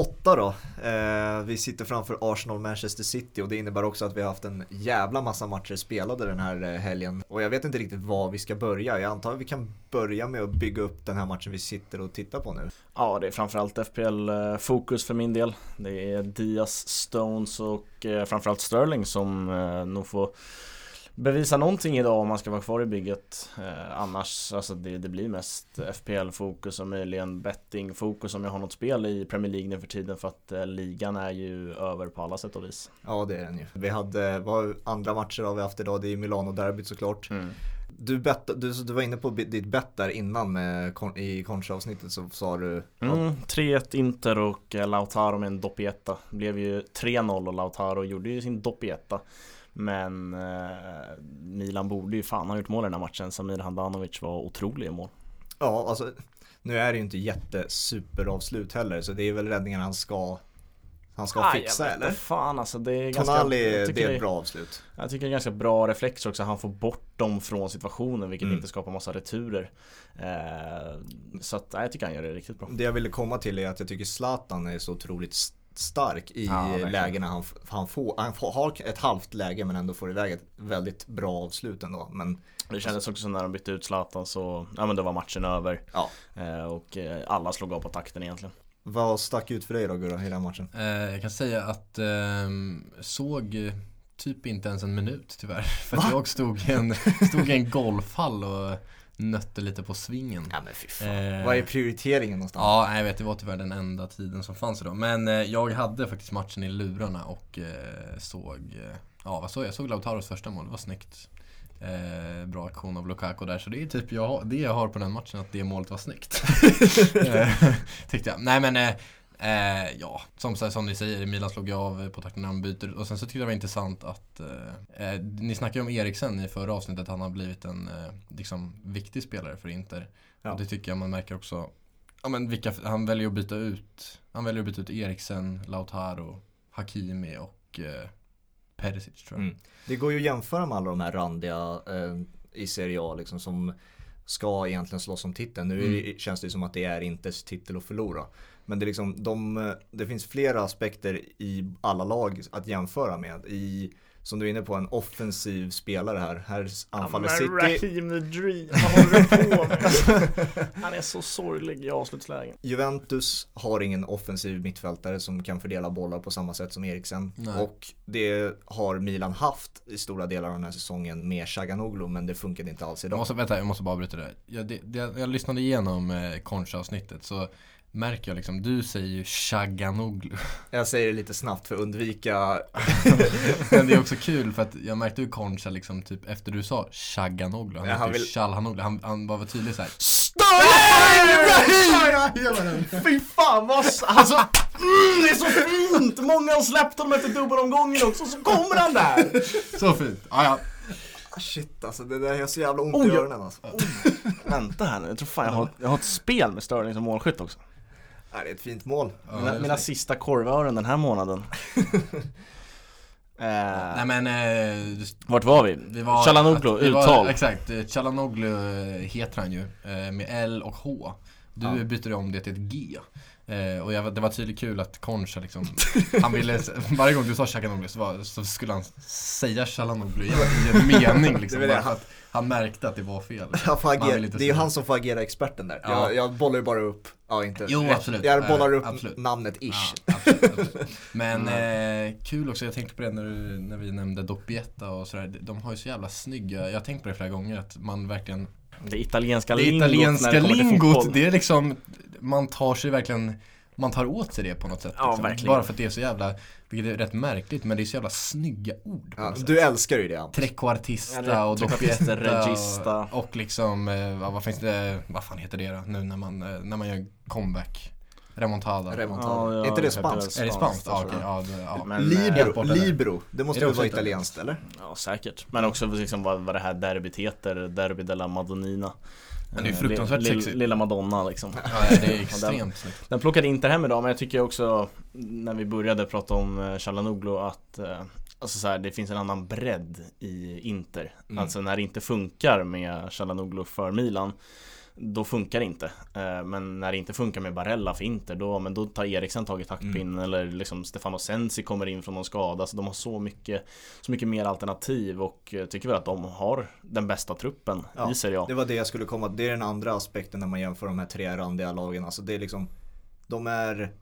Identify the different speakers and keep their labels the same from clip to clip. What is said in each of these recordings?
Speaker 1: åtta 8 då. Eh, vi sitter framför Arsenal Manchester City och det innebär också att vi har haft en jävla massa matcher spelade den här eh, helgen. Och jag vet inte riktigt var vi ska börja. Jag antar att vi kan börja med att bygga upp den här matchen vi sitter och tittar på nu.
Speaker 2: Ja, det är framförallt FPL-fokus eh, för min del. Det är Diaz, Stones och eh, framförallt Sterling som eh, nog får bevisa någonting idag om man ska vara kvar i bygget eh, Annars, alltså det, det blir mest FPL-fokus och möjligen betting-fokus om jag har något spel i Premier League nu för tiden för att eh, ligan är ju över på alla sätt och vis
Speaker 1: Ja det är den ju. Vi hade, vad andra matcher har vi haft idag? Det är Milano-derbyt såklart. Mm. Du, bet, du, du var inne på ditt bett där innan med, i Concha-avsnittet så sa du
Speaker 2: mm, 3-1 Inter och eh, Lautaro med en doppietta Blev ju 3-0 och Lautaro gjorde ju sin doppietta men eh, Milan borde ju fan ha gjort mål i den här matchen. Samir Handanovic var otrolig i mål.
Speaker 1: Ja, alltså nu är det ju inte jättesuperavslut heller så det är väl räddningen han ska han ska ah, fixa eller?
Speaker 2: Fan alltså det är
Speaker 1: Tonali, ganska, det är ett bra avslut.
Speaker 2: Jag tycker det är ganska bra reflex också. Han får bort dem från situationen vilket mm. inte skapar massa returer. Eh, så att, nej, jag tycker han gör det riktigt bra.
Speaker 1: Det jag ville komma till är att jag tycker Zlatan är så otroligt stark i ja, lägena han, han, får. Han får, har ett halvt läge men ändå får iväg ett väldigt bra avslut ändå. Men,
Speaker 2: det kändes också som när de bytte ut Zlatan så, ja men då var matchen över.
Speaker 1: Ja.
Speaker 2: Eh, och eh, alla slog av på takten egentligen.
Speaker 1: Vad stack ut för dig då Gurra i den matchen?
Speaker 3: Eh, jag kan säga att eh, såg typ inte ens en minut tyvärr. För att jag stod i en, stod i en golfhall och nötte lite på svingen.
Speaker 1: Ja men fy fan. Eh, Vad är prioriteringen någonstans?
Speaker 3: Ja, jag vet, det var tyvärr den enda tiden som fanns idag. Men eh, jag hade faktiskt matchen i lurarna och eh, såg, eh, ja vad såg jag? Jag såg Lautaros första mål, det var snyggt. Eh, bra aktion av Lukaku där, så det är typ jag, det jag har på den matchen, att det målet var snyggt. Eh, tyckte jag. Nej men Eh, ja, som, som ni säger, Milan slog ju av på takten när de byter. Och sen så tyckte jag det var intressant att eh, eh Ni snackade ju om Eriksen i förra avsnittet, han har blivit en eh, liksom, viktig spelare för Inter. Ja. Och det tycker jag man märker också. Ja, men vilka, han väljer att byta ut Han väljer att byta ut Eriksen, Lautaro, Hakimi och eh, Perisic tror jag. Mm.
Speaker 1: Det går ju att jämföra med alla de här randiga eh, i Serie A liksom som ska egentligen slåss om titeln. Nu mm. känns det som att det är Inters titel att förlora. Men det, är liksom, de, det finns flera aspekter i alla lag att jämföra med. I, som du är inne på, en offensiv spelare här. Här anfaller ja, City.
Speaker 2: Raheem the Dream, vad håller du på med? Han är så sorglig i avslutslägen.
Speaker 1: Juventus har ingen offensiv mittfältare som kan fördela bollar på samma sätt som Eriksen. Nej. Och det har Milan haft i stora delar av den här säsongen med Shaganoglu, men det funkade inte alls idag.
Speaker 3: Jag måste, vänta, jag måste bara bryta det. Jag, det, det jag lyssnade igenom eh, Concha-avsnittet så märker jag liksom, du säger ju Shaganoglu
Speaker 1: Jag säger det lite snabbt för att undvika
Speaker 3: Men det är också kul för att jag märkte ju Concha liksom typ efter du sa Shaganoglu Han ja, han vill... Han, han var väl tydlig såhär
Speaker 2: Ibrahim! Fy fan vad, alltså mm, det är så fint! Många har släppt honom efter dubbelomgången också, så kommer han där!
Speaker 3: Så fint, ah, ja
Speaker 1: Shit alltså, det där gör så jävla ont oh, i öronen alltså. Oh.
Speaker 2: Vänta här nu, jag tror fan jag har, jag har ett spel med Sterling som målskytt också.
Speaker 1: Det är ett fint mål.
Speaker 2: Mina, mina sista korvören den här månaden.
Speaker 3: Eh, Nej men eh,
Speaker 2: Vart var vi? vi var, Chalanoglu, uttal
Speaker 3: Exakt, Chalanoglu eh, heter han ju eh, Med L och H Du ja. byter om det till ett G Eh, och jag, det var tydligt kul att Concha liksom, han ville, varje gång du sa Chalanoglu så, så skulle han säga Chalanoglu i, i en mening liksom. bara för att han märkte att det var fel.
Speaker 1: Agera, det är ju han som får agera experten där. Ja. Jag, jag bollar ju bara upp, ja inte
Speaker 3: Jo absolut.
Speaker 1: Jag bollar upp absolut. namnet ish.
Speaker 3: Ja, absolut, absolut. Men mm. eh, kul också, jag tänkte på det när, när vi nämnde Doppietta och sådär. De har ju så jävla snygga, jag har tänkt på det flera gånger att man verkligen
Speaker 2: Det italienska
Speaker 3: lingot. Det italienska när det lingot, det är liksom man tar sig verkligen man tar åt sig det på något sätt.
Speaker 2: Ja,
Speaker 3: liksom.
Speaker 2: verkligen.
Speaker 3: Bara för att det är så jävla, vilket är rätt märkligt, men det är så jävla snygga ord.
Speaker 1: Ja, du älskar ju det.
Speaker 3: Trequartista ja, och doppietta regista. Och, och liksom, eh, vad finns det, vad fan heter det då? Nu när man, eh, när man gör comeback. Remontada.
Speaker 1: Remontada. Ja, är inte det spanskt?
Speaker 3: Är det spanskt? Ja, okay. ja, det, ja.
Speaker 1: Men, libro, libro, det måste väl vara italienskt eller?
Speaker 2: Ja säkert. Men också liksom vad, vad det här derbyt heter, Derby della Madonnina.
Speaker 3: Men det är fruktansvärt sexigt.
Speaker 2: Lilla Madonna liksom.
Speaker 3: Ja, det är extremt snyggt.
Speaker 2: Den plockade inte hem idag, men jag tycker också när vi började prata om Chalanoglu eh, att eh, Alltså så här, det finns en annan bredd i Inter. Mm. Alltså när det inte funkar med Chalanoglu för Milan då funkar det inte. Eh, men när det inte funkar med Barella för Inter, då, men då tar Eriksen tag i taktpinnen
Speaker 1: Mm.
Speaker 2: eller liksom Stefano Sensi kommer in från någon skada. Så de har så mycket, så mycket mer alternativ och tycker väl att de har den bästa truppen
Speaker 1: Ja,
Speaker 2: i Serie A.
Speaker 1: Det var det jag skulle komma Det är den andra aspekten när man jämför de här tre randiga lagen. Alltså det är liksom De är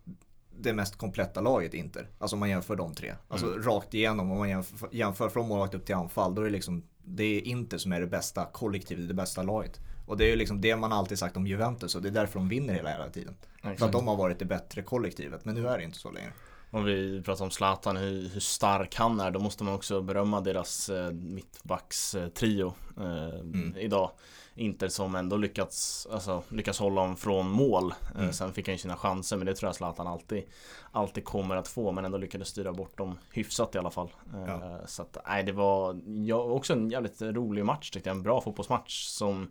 Speaker 1: det mest kompletta laget Inter. Alltså om man jämför de tre. Alltså rakt igenom om man jämför, jämför från målvakt upp till anfall. Då är det liksom Det är Inter som är det bästa kollektivet, det bästa laget. Och det är ju liksom det man alltid sagt om Juventus och det är därför de vinner hela, hela tiden. För att de har varit det bättre kollektivet. Men nu är det inte så längre.
Speaker 2: Om vi pratar om Zlatan, hur, hur stark han är, då måste man också berömma deras eh, mittbackstrio eh, idag. Inter som ändå lyckats, alltså, lyckats hålla honom från mål. Eh, sen fick han ju sina chanser, men det tror jag Zlatan alltid, alltid kommer att få. Men ändå lyckades styra bort dem hyfsat i alla fall. Eh,
Speaker 1: Ja.
Speaker 2: Så att, nej, det var ja, också en jävligt rolig match tyckte jag. En bra fotbollsmatch som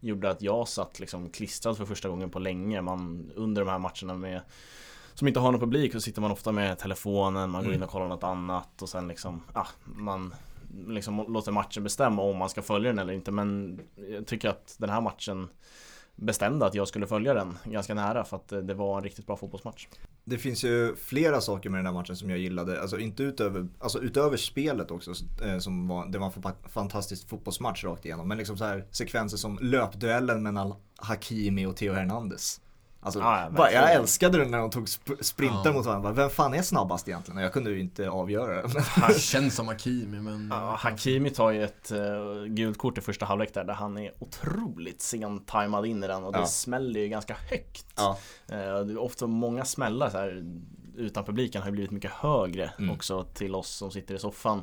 Speaker 2: gjorde att jag satt liksom klistrad för första gången på länge. Man, under de här matcherna med som inte har någon publik så sitter man ofta med telefonen, man går in och kollar något annat och sen liksom, ja, man liksom låter matchen bestämma om man ska följa den eller inte. Men jag tycker att den här matchen bestämde att jag skulle följa den ganska nära för att eh, det var en riktigt bra fotbollsmatch.
Speaker 1: Det finns ju flera saker med den här matchen som jag gillade. Alltså inte utöver, alltså utöver spelet också. Eh, som var, det var en fantastisk fotbollsmatch rakt igenom. Men liksom så här sekvenser som löpduellen mellan Hakimi och Theo Hernandez. Alltså,
Speaker 2: Ja, ja,
Speaker 1: bara, jag älskade det när de tog sp- sprintar
Speaker 3: Ja.
Speaker 1: mot varandra. Vem fan är snabbast egentligen? Och jag kunde ju inte avgöra det.
Speaker 3: Det känns som Hakimi men...
Speaker 2: Ja, Hakimi tar ju ett uh, gult kort i första halvlek där, där han är otroligt sent tajmad in i den och det smäller ju ganska högt.
Speaker 1: Ja.
Speaker 2: Eh, det är ofta många smällar så här utan publiken har ju blivit mycket högre
Speaker 1: Mm.
Speaker 2: också till oss som sitter i soffan.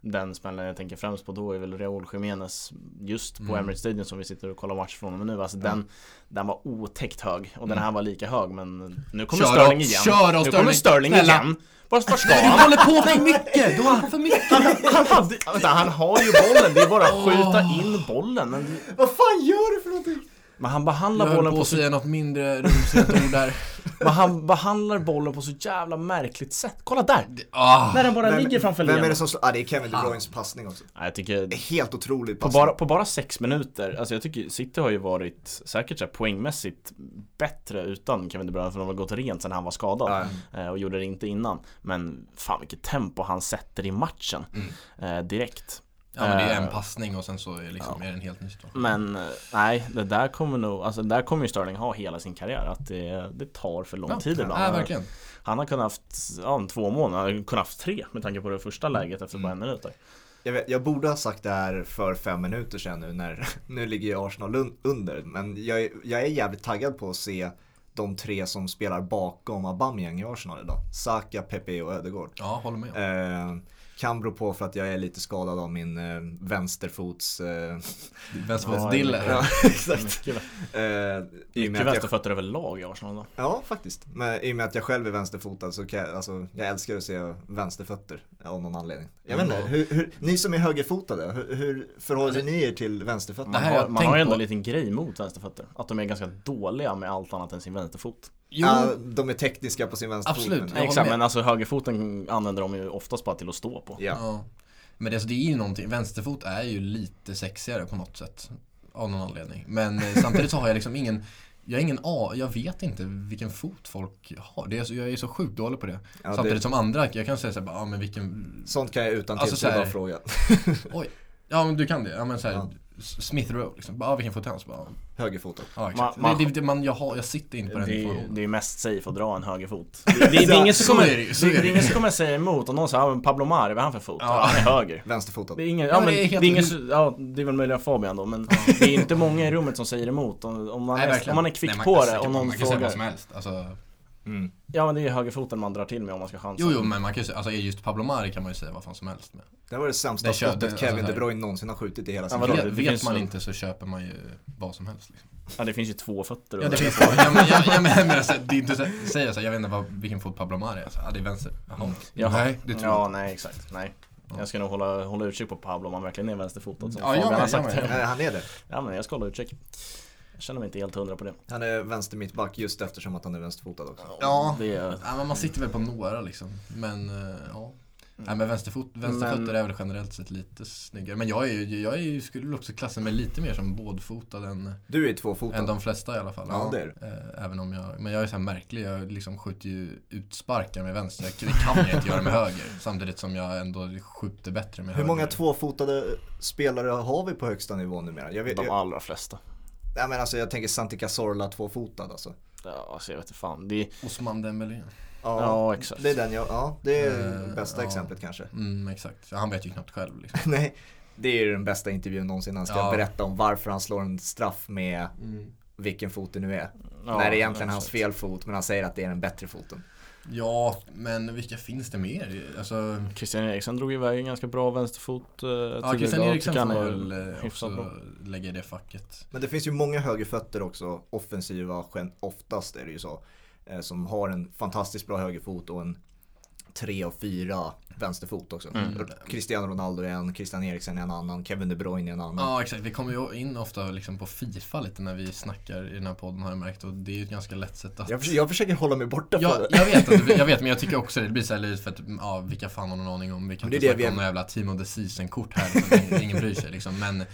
Speaker 2: Den smällen jag tänker främst på då är väl Raúl Jiménez just på
Speaker 3: Mm.
Speaker 2: Emirates Stadium som vi sitter och kollar match från och med nu. Alltså den, den var otäckt hög och den här var lika hög men nu kommer Sterling igen.
Speaker 3: kör då,
Speaker 2: nu kommer
Speaker 3: Sterling.
Speaker 2: Igen. Vart var ska
Speaker 3: Du
Speaker 2: han?
Speaker 3: håller på för mycket! Du håller på för mycket!
Speaker 2: Han, hade, vänta, han har ju bollen, det är bara att skjuta in bollen. Men,
Speaker 1: Vad fan gör du för någonting?
Speaker 2: Men han behandlar bollen
Speaker 3: på
Speaker 2: på så
Speaker 3: säga något mindre rumsrent ord där.
Speaker 2: Men han behandlar bollen på så jävla märkligt sätt. Kolla där!
Speaker 3: Ah,
Speaker 2: När den bara
Speaker 1: Vem-
Speaker 2: ligger framför
Speaker 1: Vem är det som slår? Ah, det är Kevin De Bruynes passning också.
Speaker 2: Nej, jag tycker
Speaker 1: Det är helt otroligt
Speaker 2: på
Speaker 1: passning.
Speaker 2: bara, på bara sex minuter, alltså jag tycker City har ju varit säkert så poängmässigt bättre utan Kevin De Bruyne för de har gått rent sen han var skadad eh, och gjorde det inte innan. Men fan vilket tempo han sätter i matchen eh, direkt.
Speaker 3: Ja men det är en
Speaker 2: Eh,
Speaker 3: passning och sen så är, liksom, är det en helt ny situation.
Speaker 2: Men eh, nej, det där kommer nog, alltså där kommer ju Sterling ha hela sin karriär att det, det tar för lång tid ibland.
Speaker 3: Ja, verkligen.
Speaker 2: Han har kunnat haft, ja, två månader, han har kunnat haft tre med tanke på det första läget efter bara en minut.
Speaker 1: Jag, vet, jag borde ha sagt det här för fem minuter sedan nu när, nu ligger ju Arsenal un- under. Men jag, är- jag är jävligt taggad på att se de tre som spelar bakom Aubameyang i Arsenal idag. Saka, Pepe och Ödegaard.
Speaker 3: Ja, håller med.
Speaker 1: Eh, kan bero på för att jag är lite skadad av min eh, vänsterfots... Eh,
Speaker 3: Vänsterfotsdille.
Speaker 1: ja, exakt.
Speaker 2: Mycket,
Speaker 1: Eh,
Speaker 2: mycket
Speaker 1: jag,
Speaker 2: vänsterfötter överlag i Arsenal då.
Speaker 1: ja, faktiskt. Men i och med att jag själv är vänsterfotad så kan jag, alltså, jag älskar att se vänsterfötter av någon anledning. Jag vet inte, hur, hur, ni som är högerfotade, hur, hur förhåller ni er till vänsterfötter?
Speaker 2: Man har, man har ändå
Speaker 3: på.
Speaker 2: en liten grej mot vänsterfötter. Att de är ganska dåliga med allt annat än sin vänsterfot.
Speaker 3: Jo,
Speaker 1: Ja, de är tekniska på sin vänsterfot.
Speaker 3: Absolut.
Speaker 1: men-
Speaker 2: Exakt, men alltså högerfoten använder de ju oftast bara till att stå på.
Speaker 1: Ja.
Speaker 3: Ja. Men det, alltså, det är ju någonting, vänsterfot är ju lite sexigare på något sätt. Av någon anledning. Men eh, samtidigt så har jag liksom ingen jag har ingen A, jag vet inte vilken fot folk har. Det är så, jag är så sjukt dålig på det.
Speaker 1: Ja,
Speaker 3: Samtidigt
Speaker 1: det,
Speaker 3: som andra, jag kan säga såhär, ja men vilken,
Speaker 1: sånt kan jag utan
Speaker 3: Alltså,
Speaker 1: till
Speaker 3: så här-
Speaker 1: bara fråga.
Speaker 3: oj. Ja men du kan det, ja men såhär,
Speaker 1: Ja.
Speaker 3: Smith Rowe liksom. Bara, Ja vilken fot är han? Så bara,
Speaker 1: Högerfotad.
Speaker 3: ja exakt.
Speaker 2: Man- man-
Speaker 3: det, det, det, man, jag, har, jag sitter inte på den
Speaker 2: Det är,
Speaker 3: informationen.
Speaker 2: det är mest safe att dra en högerfot. Det, det, det, är ingen som kommer,
Speaker 3: det
Speaker 2: det,
Speaker 3: är
Speaker 2: det
Speaker 3: det
Speaker 2: ingen som kommer säga emot om någon säger ja, men Pablo Mari, vad är han för fot?
Speaker 3: Ja.
Speaker 2: Han är höger.
Speaker 1: Vänsterfotad.
Speaker 2: Det är ingen,
Speaker 3: Ja, men det
Speaker 2: det
Speaker 3: är helt-
Speaker 2: ingen, ja, det är väl möjligen Fabian då men det är inte många i rummet som säger emot om, om, man,
Speaker 3: Nej,
Speaker 2: är, om man är kvick
Speaker 3: Nej, man
Speaker 2: på det och någon
Speaker 3: Man kan säga vad som
Speaker 2: frågar
Speaker 3: helst. Alltså,
Speaker 1: Mm.
Speaker 2: Ja men det är högerfoten man drar till med om man ska chansa
Speaker 3: jo, jo, men man kan ju säga, alltså just Pablo Mari kan man ju säga vad fan som helst med.
Speaker 1: Det var det sämsta
Speaker 3: Det
Speaker 1: skottet
Speaker 3: det- alltså
Speaker 1: Kevin
Speaker 3: så
Speaker 1: De Bruyne någonsin har skjutit i hela sin
Speaker 2: Ja,
Speaker 3: vet
Speaker 1: karriär.
Speaker 2: det
Speaker 3: vet
Speaker 2: finns
Speaker 3: man
Speaker 2: så-
Speaker 3: inte så köper man ju vad som helst. Liksom.
Speaker 2: Ja det finns ju två fötter
Speaker 3: Ja, det finns det. Ja, men, jag, jag menar, så, det är inte så, säger jag så, jag vet inte vad, vilken fot Pablo Mari är. Alltså, ja, det är vänster. Jaha.
Speaker 2: Jaha.
Speaker 3: Nej, det tror
Speaker 2: Ja
Speaker 3: jag
Speaker 2: nej exakt, nej
Speaker 3: Ja.
Speaker 2: Jag ska nog hålla, hålla utkik på Pablo om han verkligen är vänsterfotad som
Speaker 3: Ja, jag med, jag
Speaker 1: han är det.
Speaker 2: Ja men jag ska hålla utkik Jag känner mig inte helt hundra på det
Speaker 1: Han är vänster mittback just eftersom att han är vänsterfotad också.
Speaker 3: Ja.
Speaker 2: Det är,
Speaker 3: Ja, men man sitter väl på några liksom. Men, eh, ja. Nej men vänsterfot, vänsterfötter
Speaker 2: Men-
Speaker 3: är väl generellt sett lite snyggare. Men jag är ju, jag är ju, skulle också klassa mig lite mer som bådfotad än,
Speaker 1: Du är tvåfotad.
Speaker 3: än de flesta i alla fall.
Speaker 1: Ja, det är
Speaker 3: Eh, Även om jag, men jag är så här märklig, jag liksom skjuter ju utsparkar med vänster. Det kan jag inte göra med höger. Samtidigt som jag ändå skjuter bättre med
Speaker 1: Hur
Speaker 3: höger.
Speaker 1: många tvåfotade spelare har vi på högsta nivå numera? Jag, vet,
Speaker 2: De allra flesta.
Speaker 1: Nej, men alltså, jag tänker Santi Cazorla tvåfotad alltså.
Speaker 2: Ja, alltså jag vet inte fan. Det är,
Speaker 3: Osman Dembélé.
Speaker 2: Ja, exakt.
Speaker 1: Det är den jag, ja det är
Speaker 3: Eh,
Speaker 1: bästa
Speaker 3: ja.
Speaker 1: exemplet kanske.
Speaker 3: Mm, exakt. Han vet ju knappt själv liksom.
Speaker 1: Nej, det är ju den bästa intervjun någonsin. Han ska
Speaker 3: Ja.
Speaker 1: berätta om varför han slår en straff med
Speaker 3: Mm.
Speaker 1: vilken fot det nu är.
Speaker 2: ja,
Speaker 1: När det är egentligen hans
Speaker 2: exakt.
Speaker 1: fel fot, men han säger att det är den bättre foten.
Speaker 3: Ja, men vilka finns det mer? Alltså,
Speaker 2: Christian Eriksen drog iväg en ganska bra vänsterfot eh,
Speaker 3: ja, Christian. Eriksen
Speaker 2: Tycker
Speaker 3: får
Speaker 2: är
Speaker 3: väl eh, också
Speaker 2: bra.
Speaker 3: lägga i det facket.
Speaker 1: Men det finns ju många högerfötter också, offensiva, oftast är det ju så. eh, Som har en fantastiskt bra högerfot och en tre och fyra vänsterfot också.
Speaker 2: Mm.
Speaker 1: Cristiano Ronaldo är en, Christian Eriksen är en annan, Kevin De Bruyne är en annan.
Speaker 3: Ja exakt, vi kommer ju in ofta liksom på Fifa lite när vi snackar i den här podden har jag märkt och det är ju ett ganska lätt sätt att
Speaker 1: Jag, försöker, jag försöker hålla mig borta från det.
Speaker 3: jag vet, att, jag vet men jag tycker också det, det blir såhär lite för att, ja vilka fan har någon aning om, vi kan inte snacka
Speaker 1: vi
Speaker 3: om några jävla Team of the Season-kort här som ingen, ingen bryr sig liksom men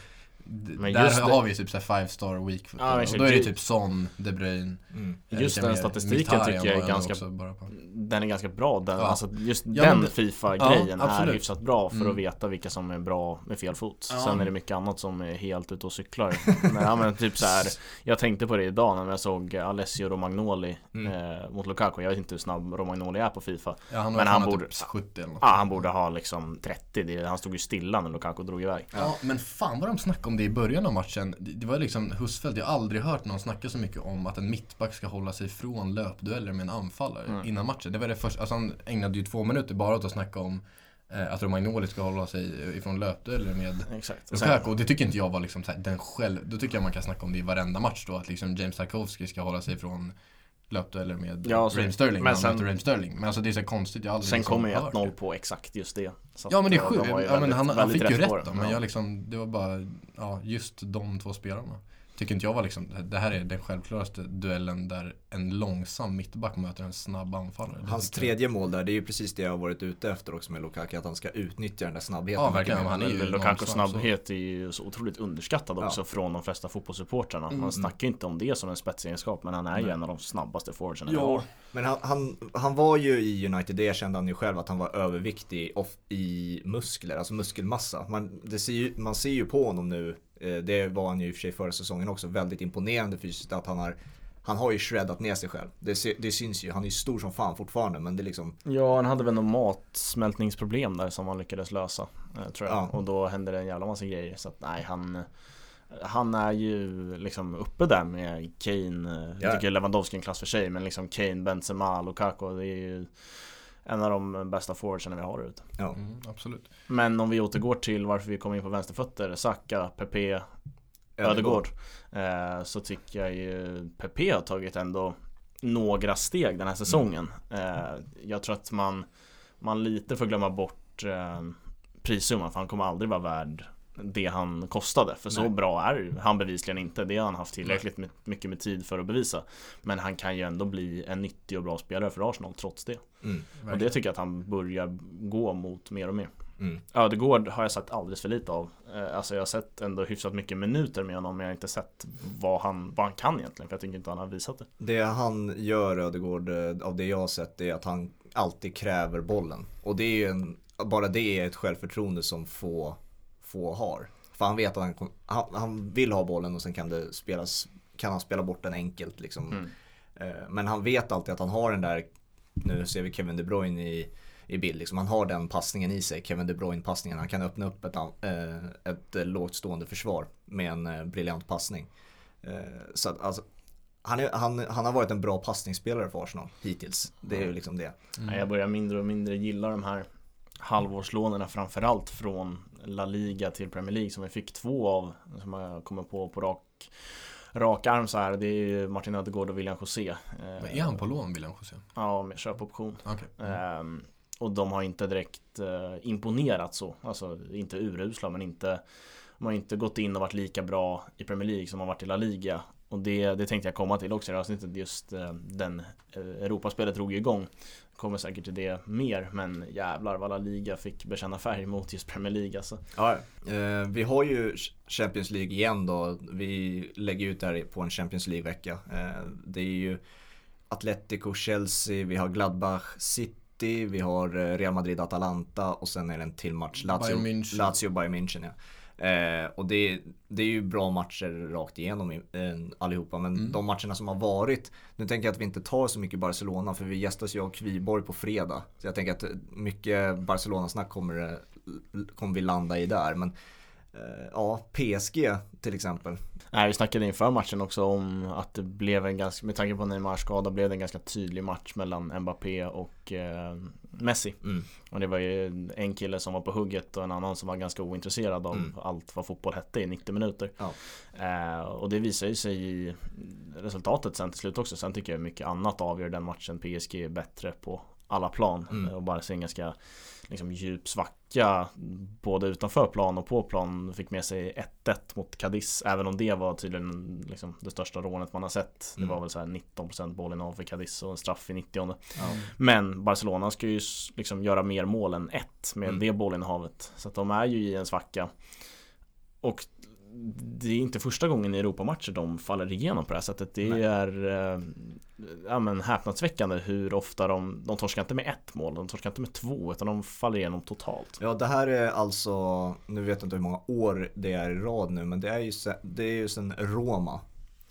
Speaker 2: Men
Speaker 3: där
Speaker 2: det-
Speaker 3: har vi ju typ såhär five star week
Speaker 2: Ja,
Speaker 3: och då är det typ Son, De Bruyne
Speaker 1: Mm.
Speaker 2: Just den statistiken tycker jag är ganska
Speaker 3: också bara på.
Speaker 2: Den är ganska bra, den,
Speaker 3: Ja.
Speaker 2: alltså just
Speaker 3: Ja,
Speaker 2: den Fifa-grejen
Speaker 3: Ja,
Speaker 2: är hyfsat bra för
Speaker 3: Mm.
Speaker 2: att veta vilka som är bra med fel fot.
Speaker 3: Ja.
Speaker 2: Sen är det mycket annat som är helt ute och cyklar. men, ja, men typ så här, jag tänkte på det idag när jag såg Alessio Romagnoli
Speaker 1: Mm.
Speaker 2: eh, mot Lukaku. Jag vet inte hur snabb Romagnoli är på Fifa.
Speaker 3: Ja, han,
Speaker 2: Men han
Speaker 3: han
Speaker 2: borde-
Speaker 3: typ 70 eller något.
Speaker 2: Ja, han borde ha liksom 30. Det, han stod ju stilla när Lukaku drog iväg.
Speaker 3: Ja, men fan vad de snackade om det i början av matchen. Det, var liksom Husfeldt, jag har aldrig hört någon snacka så mycket om att en mittback ska hålla sig från löpdueller med en anfallare
Speaker 2: Mm.
Speaker 3: innan matchen. Det var det första, alltså han ägnade ju två minuter bara åt att snacka om eh, att Romagnoli ska hålla sig ifrån löpdueller med
Speaker 2: Exakt.
Speaker 3: Lukaku. Och det tycker inte jag var liksom den själv, då tycker jag man kan snacka om det i varenda match då, att liksom James Tarkovsky ska hålla sig ifrån löpdueller med
Speaker 2: Ja, så-
Speaker 3: Raheem Sterling,
Speaker 2: men sen-
Speaker 3: Raheem Sterling. Men alltså det är så konstigt, jag
Speaker 2: Sen
Speaker 3: liksom
Speaker 2: kommer ju
Speaker 3: hört
Speaker 2: 1-0
Speaker 3: det.
Speaker 2: på exakt just det.
Speaker 3: Ja men det är sjukt, ja, han, han fick ju rätt då, men
Speaker 2: Ja.
Speaker 3: jag liksom, det var bara, ja just de två spelarna. Tycker inte jag var liksom, det här är den självklaraste duellen där en långsam mittback möter en snabb anfallare.
Speaker 1: Hans tredje mål där, det är ju precis det jag har varit ute efter också med Lukaku, att han ska utnyttja den där snabbheten.
Speaker 3: Ja, verkligen. Han är ju
Speaker 2: Lukakos snabbhet är ju så otroligt underskattad också
Speaker 1: Ja.
Speaker 2: från de flesta fotbollssupportrarna.
Speaker 3: Mm.
Speaker 2: Man snackar ju inte om det som en spetsegenskap men han är ju
Speaker 1: Nej.
Speaker 2: en av de snabbaste forwardsen har.
Speaker 1: Men han, han, han var ju i United, det kände han ju själv att han var överviktig off, i muskler, alltså muskelmassa. Man, det ser ju, man ser ju på honom nu, det var han ju i och för sig förra säsongen också, väldigt imponerande fysiskt att han har han har ju shreddat ner sig själv. Det, det syns ju. Han är ju stor som fan fortfarande men det är liksom
Speaker 2: Ja, han hade väl något matsmältningsproblem där som han lyckades lösa. eh, Tror jag.
Speaker 1: Ja.
Speaker 2: Och då hände det en jävla massa grejer. Så att nej, han han är ju liksom uppe där med Kane, eh,
Speaker 1: Ja.
Speaker 2: jag tycker Lewandowski är en klass för sig, men liksom Kane, Benzema, Lukaku, det är ju en av de bästa forwardsen vi har ute.
Speaker 1: ja.
Speaker 3: Mm, absolut.
Speaker 2: Men om vi återgår till varför vi kom in på vänsterfötter, Saka, Pepe, Ödegård. Eh, Så tycker jag ju Pepe har tagit ändå några steg den här säsongen. Eh, Jag tror att man Man lite får glömma bort eh, prissumman för han kommer aldrig vara värd det han kostade. För så
Speaker 1: Nej.
Speaker 2: bra är han bevisligen inte. Det har han haft tillräckligt med, mycket med tid för att bevisa. Men han kan ju ändå bli en nyttig och bra spelare för Arsenal trots det.
Speaker 1: Mm.
Speaker 2: Och det tycker jag att han börjar gå mot mer och mer
Speaker 1: Mm.
Speaker 2: Ödegård har jag sett alldeles för lite av. Eh, Alltså jag har sett ändå hyfsat mycket minuter med honom men jag har inte sett vad han, vad han kan egentligen för jag tycker inte han har visat det.
Speaker 1: Det han gör Ödegård eh, av det jag har sett är att han alltid kräver bollen. Och det är ju en, bara det är ett självförtroende som få, få har. För han vet att han, han, han vill ha bollen och sen kan det spelas, kan han spela bort den enkelt liksom.
Speaker 2: Mm.
Speaker 1: Eh, Men han vet alltid att han har den där, nu ser vi Kevin De Bruyne i, i bild, liksom. han har den passningen i sig, Kevin De Bruyne passningen. Han kan öppna upp ett, eh, ett eh, lågt stående försvar med en eh, briljant passning. Eh, Så att, alltså, han, är, han, han har varit en bra passningsspelare för Arsenal hittills. Det är ju liksom det.
Speaker 2: Nej, Jag börjar mindre och mindre gilla de här halvårslånerna framförallt från La Liga till Premier League som vi fick två av som jag kommer på på rak rak arm så här. Det är ju Martin Ödegård och William José.
Speaker 3: Men är han på lån William José?
Speaker 2: Ja, med köpoption.
Speaker 3: Okej.
Speaker 2: Ehm, och de har inte direkt eh, imponerat så. Alltså inte urusla men inte De har inte gått in och varit lika bra i Premier League som de har varit i La Liga. Och det, det tänkte jag komma till också i avsnittet, just eh, den eh, Europaspelet drog ju igång. Kommer säkert till det mer, men jävlar vad La Liga fick bekänna färg mot just Premier League alltså.
Speaker 1: Ja, eh, vi har ju Champions League igen då. Vi lägger ut det här på en Champions League-vecka. Eh, det är ju Atletico, Chelsea, vi har Gladbach, City, vi har eh, Real Madrid, Atalanta och sen är det en till match. Lazio,
Speaker 3: Bayern München.
Speaker 1: Lazio, Bayern München ja. Eh, och det, det är ju bra matcher rakt igenom eh, allihopa. Men
Speaker 3: Mm.
Speaker 1: de matcherna som har varit. Nu tänker jag att vi inte tar så mycket Barcelona för vi gästas ju av Kviborg på fredag. Så jag tänker att mycket Barcelona-snack kommer, det- kommer vi landa i där. Men eh, ja, PSG till exempel.
Speaker 2: Nej, vi snackade inför matchen också om att det blev en ganska, med tanke på Neymars skada, blev det en ganska tydlig match mellan Mbappé och eh, Messi.
Speaker 1: Mm.
Speaker 2: Och det var ju en kille som var på hugget och en annan som var ganska ointresserad av
Speaker 1: Mm.
Speaker 2: allt vad fotboll hette i 90 minuter.
Speaker 1: Ja.
Speaker 2: Eh, och det visar ju sig i resultatet sen till slut också. Sen tycker jag mycket annat avgör den matchen. PSG är bättre på alla plan
Speaker 1: Mm.
Speaker 2: Och bara en ganska liksom, djup svacka både utanför plan och på plan. Fick med sig 1-1 mot Cadiz även om det var tydligen liksom, det största rånet man har sett. Det
Speaker 1: Mm.
Speaker 2: var väl så här 19% bollinnehav för Cadiz och en straff i 90
Speaker 1: Ja.
Speaker 2: men Barcelona ska ju liksom göra mer mål än ett med
Speaker 1: Mm.
Speaker 2: det bollinnehavet. Så att de är ju i en svacka. Och det är inte första gången i Europamatcher de faller igenom på det här sättet. Det
Speaker 1: Nej.
Speaker 2: är eh, ja, men häpnadsväckande hur ofta de, de torskar inte med ett mål, de torskar inte med två, utan de faller igenom totalt.
Speaker 1: Ja det här är alltså, nu vet jag inte hur många år det är i rad nu men det är ju det är ju sen Roma.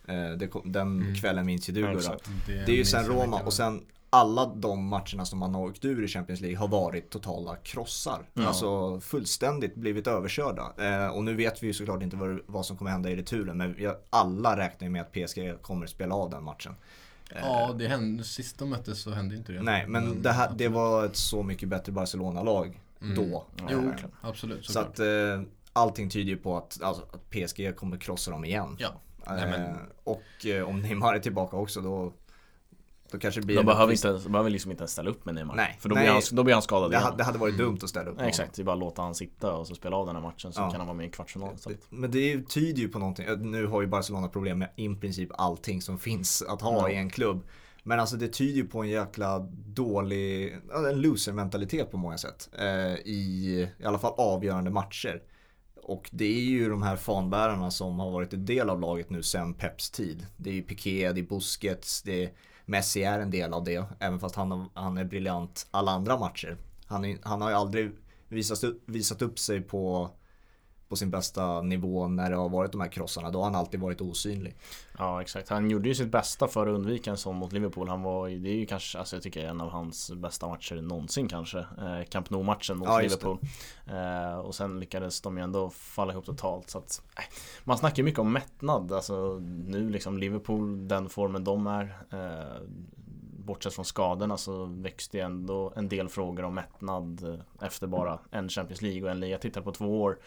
Speaker 1: Eh, det den
Speaker 3: Mm.
Speaker 1: kvällen minns ju du Gurra. Det är ju sen Roma och sen alla de matcherna som man har åkt ur i Champions League har varit totala krossar.
Speaker 2: Ja.
Speaker 1: Alltså fullständigt blivit överkörda. Eh, och nu vet vi ju såklart inte vad, vad som kommer hända i returen men vi, alla räknar ju med att PSG kommer spela av den matchen. Eh,
Speaker 3: Ja, det hände, sist de möttes så hände inte det.
Speaker 1: Nej men det, här, det var ett så mycket bättre Barcelona-lag
Speaker 3: Mm.
Speaker 1: då.
Speaker 2: Ja,
Speaker 3: Jo,
Speaker 2: verkligen.
Speaker 3: absolut.
Speaker 1: Så
Speaker 3: såklart.
Speaker 1: att eh, allting tyder ju på att, alltså, att PSG kommer krossa dem igen.
Speaker 3: Ja.
Speaker 1: Eh,
Speaker 3: Nej, men-
Speaker 1: Och eh, om Neymar är tillbaka också då, då kanske det blir
Speaker 2: De behöver, inte, de behöver liksom inte ens ställa upp med Neymar.
Speaker 1: Nej,
Speaker 2: För då,
Speaker 1: nej.
Speaker 2: blir han, då blir han skadad
Speaker 1: det,
Speaker 2: igen.
Speaker 1: hade, det hade varit dumt att ställa upp
Speaker 2: Ja, Exakt, det är bara att låta han sitta och så spela av den här matchen så
Speaker 1: Ja.
Speaker 2: kan han vara med i kvartsfinal.
Speaker 1: Men det tyder ju på någonting. Nu har ju Barcelona problem med i princip allting som finns att ha
Speaker 2: Ja.
Speaker 1: i en klubb. Men alltså det tyder ju på en jäkla dålig, en loser-mentalitet på många sätt. Eh, I i alla fall avgörande matcher. Och det är ju de här fanbärarna som har varit en del av laget nu sen Peps tid. Det är ju Piqué, det är Busquets, det är, Messi är en del av det. Även fast han, han är briljant alla andra matcher. Han, är, han har ju aldrig visat, visat upp sig på på sin bästa nivå när det har varit de här krossarna. Då har han alltid varit osynlig.
Speaker 2: Ja exakt, han gjorde ju sitt bästa för att undvika en sån mot Liverpool. Han var det är ju kanske, alltså jag tycker en av hans bästa matcher någonsin kanske. Eh, Camp Nou-matchen mot
Speaker 1: Ja.
Speaker 2: Liverpool. Eh, och sen lyckades de ju ändå falla ihop totalt. Så att, eh, man snackar ju mycket om mättnad. Alltså nu liksom Liverpool, den formen de är. Eh, bortsett från skadorna så växte ju ändå en del frågor om mättnad eh, efter bara en Champions League och en liga. Jag tittar på två år.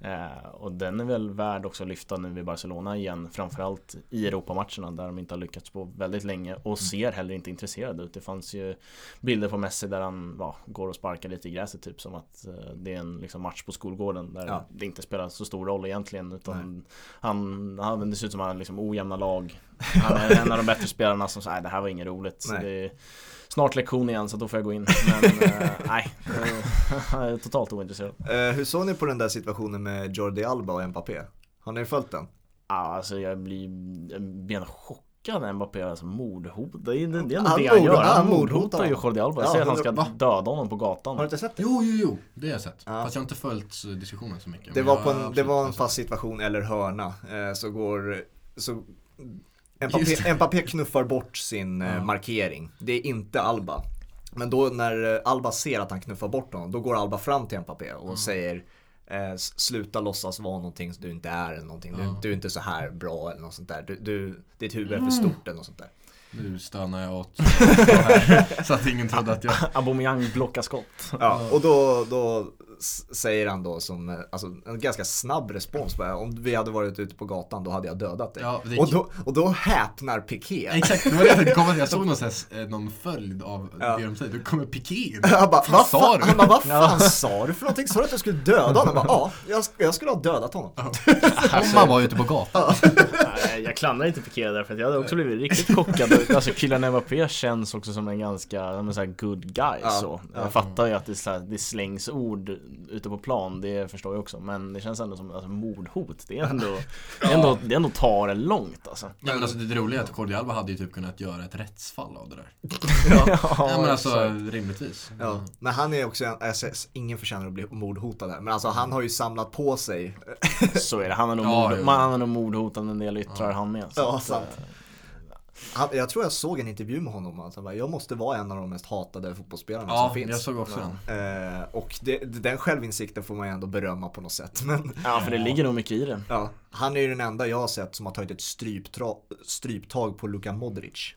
Speaker 2: Eh, och den är väl värd också att lyfta nu i Barcelona igen. Framförallt i Europamatcherna där de inte har lyckats på väldigt länge och ser heller inte intresserade ut. Det fanns ju bilder på Messi där han ja, går och sparkar lite i gräset typ som att eh, det är en liksom, match på skolgården där
Speaker 1: Ja.
Speaker 2: det inte spelar så stor roll egentligen. Utan han, han, det ser ut som att han liksom ojämna lag. Han är en av de bättre spelarna som säger det här var inget roligt. Det är snart lektion igen så då får jag gå in. Men eh, nej, jag är totalt ointresserad.
Speaker 1: Eh, hur såg ni på den där situationen med Jordi Alba och Mbappé? Har ni följt den?
Speaker 2: Ja, alltså jag blir, jag blir ändå chockad när Mbappé alltså mordhot. Det är, det är ändå
Speaker 1: Han
Speaker 2: det han
Speaker 1: mord-
Speaker 2: gör.
Speaker 1: han
Speaker 2: Han
Speaker 1: mordhotar
Speaker 2: ju. Jordi Alba. Jag
Speaker 1: Ja,
Speaker 2: säger att han ska döda honom på gatan.
Speaker 1: Har du inte sett det?
Speaker 3: Jo, jo, jo, det har jag sett.
Speaker 1: Ja.
Speaker 3: Fast jag har inte följt diskussionen så mycket.
Speaker 1: Det var, en, det var en fast situation eller hörna. Eh, så går, så Mbappé. Mbappé knuffar bort sin eh,
Speaker 3: Ja.
Speaker 1: markering. Det är inte Alba. Men då när eh, Alba ser att han knuffar bort honom, då går Alba fram till Mbappé och säger eh, Sluta låtsas vara någonting som du inte är eller någonting. Du,
Speaker 3: Ja.
Speaker 1: du är inte så här bra eller något sånt där. Du, du, ditt huvud är för stort eller något sånt där.
Speaker 3: Nu stönar jag åt så här, så att ingen trodde att jag...
Speaker 2: Aubameyang blockar skott.
Speaker 1: Ja, och då, då säger han då som, eh, alltså en ganska snabb respons bara, om vi hade varit ute på gatan då hade jag dödat dig.
Speaker 3: Ja, det-
Speaker 1: och, då, och då häpnar Piqué.
Speaker 3: Exakt, det var det jag tänkte komma till. Jag såg någon, här, eh, någon följd av
Speaker 1: Ja.
Speaker 3: det de säger. Då kommer Piqué in.
Speaker 1: Han bara,
Speaker 3: Vad sa du?
Speaker 1: han bara, vad fan sa du för någonting? Sa du att jag skulle döda honom? Han bara, ja, jag, jag skulle ha dödat honom.
Speaker 3: Om man var ute på gatan.
Speaker 2: Jag klandrar inte Piqué där för att jag hade också blivit riktigt chockad. Alltså Kylian Mbappé känns också som en ganska, som en sån här good guy
Speaker 1: Ja,
Speaker 2: så.
Speaker 1: ja.
Speaker 2: Jag fattar ju att det, är så här, det slängs ord ute på plan, det förstår jag också. Men det känns ändå som alltså, mordhot. Det är ändå, det är ändå, det är ändå tar det långt alltså.
Speaker 3: Ja, men alltså det roliga är att Jordi Alba hade ju typ kunnat göra ett rättsfall av det där.
Speaker 1: Ja.
Speaker 3: Ja, men alltså
Speaker 2: exakt.
Speaker 3: rimligtvis.
Speaker 1: Ja, men han är också, en, säger, ingen förtjänar att bli mordhotad här, men alltså han har ju samlat på sig
Speaker 2: Så är det, han är nog,
Speaker 3: Ja,
Speaker 2: mord, han är nog mordhotad en del yttrar
Speaker 3: Ja.
Speaker 2: han med. Så
Speaker 1: Ja,
Speaker 2: att,
Speaker 1: sant.
Speaker 2: eh,
Speaker 1: han, Jag tror jag såg en intervju med honom, att han bara, jag måste vara en av de mest hatade fotbollsspelarna
Speaker 3: Ja,
Speaker 1: som finns
Speaker 3: jag såg också
Speaker 2: Ja.
Speaker 3: den.
Speaker 1: Eh, och det, den självinsikten får man ju ändå berömma på något sätt. Men
Speaker 2: Ja, för det ligger nog mycket i det.
Speaker 1: ja, han är ju den enda jag har sett som har tagit ett stryptag på Luka Modric.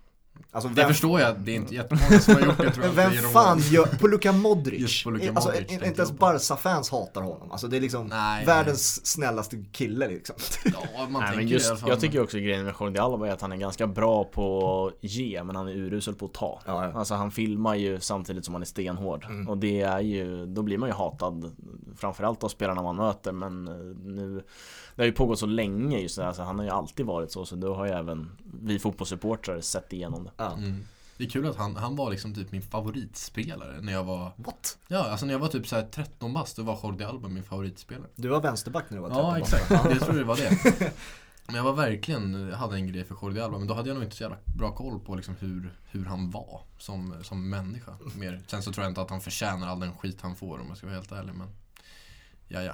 Speaker 1: Alltså
Speaker 3: Det
Speaker 1: vem,
Speaker 3: förstår jag, det är inte jättemånga som har gjort det tror jag.
Speaker 1: men vem
Speaker 3: Det
Speaker 1: fan gör, på Luka Modric?
Speaker 3: Just på Luka
Speaker 1: alltså,
Speaker 3: Modric
Speaker 1: inte ens. Barca-fans hatar honom. Alltså det är liksom
Speaker 3: Nej,
Speaker 1: världens snällaste kille liksom.
Speaker 3: Ja, man
Speaker 2: Nej, men
Speaker 3: det
Speaker 2: just, jag tycker också grejen med Jordi Alba är att han är ganska bra på att ge men han är urusel på att ta.
Speaker 1: Ja, ja.
Speaker 2: Alltså han filmar ju samtidigt som han är stenhård.
Speaker 1: Mm.
Speaker 2: Och det är ju, då blir man ju hatad Framförallt av spelarna man möter men eh, nu Det har ju pågått så länge just det, alltså, han har ju alltid varit så så då har ju även vi fotbollssupportrar sett igenom det.
Speaker 1: Ja.
Speaker 3: Mm. Det är kul att han, han var liksom typ min favoritspelare när jag var
Speaker 1: What?
Speaker 3: Ja, alltså när jag var typ så här 13 bast, då var Jordi Alba min favoritspelare
Speaker 1: Du var vänsterback när du var 13
Speaker 3: Ja, exakt. Jag tror det var det. Men jag var verkligen, hade en grej för Jordi Alba, men då hade jag nog inte så jävla bra koll på liksom hur, hur han var som, som människa. Mer. Sen så tror jag inte att han förtjänar all den skit han får om jag ska vara helt ärlig, men ja, ja.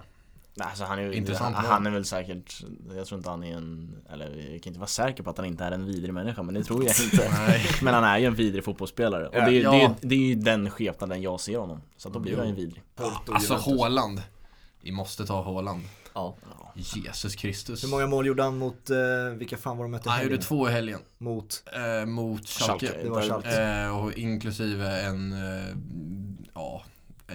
Speaker 2: Nej, alltså han är ju
Speaker 3: Intressant
Speaker 2: han, han är väl säkert Jag tror inte han är en Eller jag kan inte vara säker på att han inte är en vidrig människa men det tror jag inte. Men han är ju en vidrig fotbollsspelare och det, är,
Speaker 3: Ja.
Speaker 2: det, är, det är ju den skepnaden jag ser honom Så att då blir
Speaker 1: Jo.
Speaker 2: han ju vidrig
Speaker 1: Porto,
Speaker 3: Alltså. Haaland. Vi måste ta Haaland.
Speaker 1: Ja.
Speaker 3: Jesus Kristus.
Speaker 1: Hur många mål gjorde han mot, eh, vilka fan var de mötte i
Speaker 3: Han
Speaker 1: helgen?
Speaker 3: gjorde två i helgen.
Speaker 1: Mot,
Speaker 3: Eh, mot Schalke.
Speaker 2: Schalke.
Speaker 1: det var Schalke.
Speaker 3: Eh, och inklusive en, eh, ja,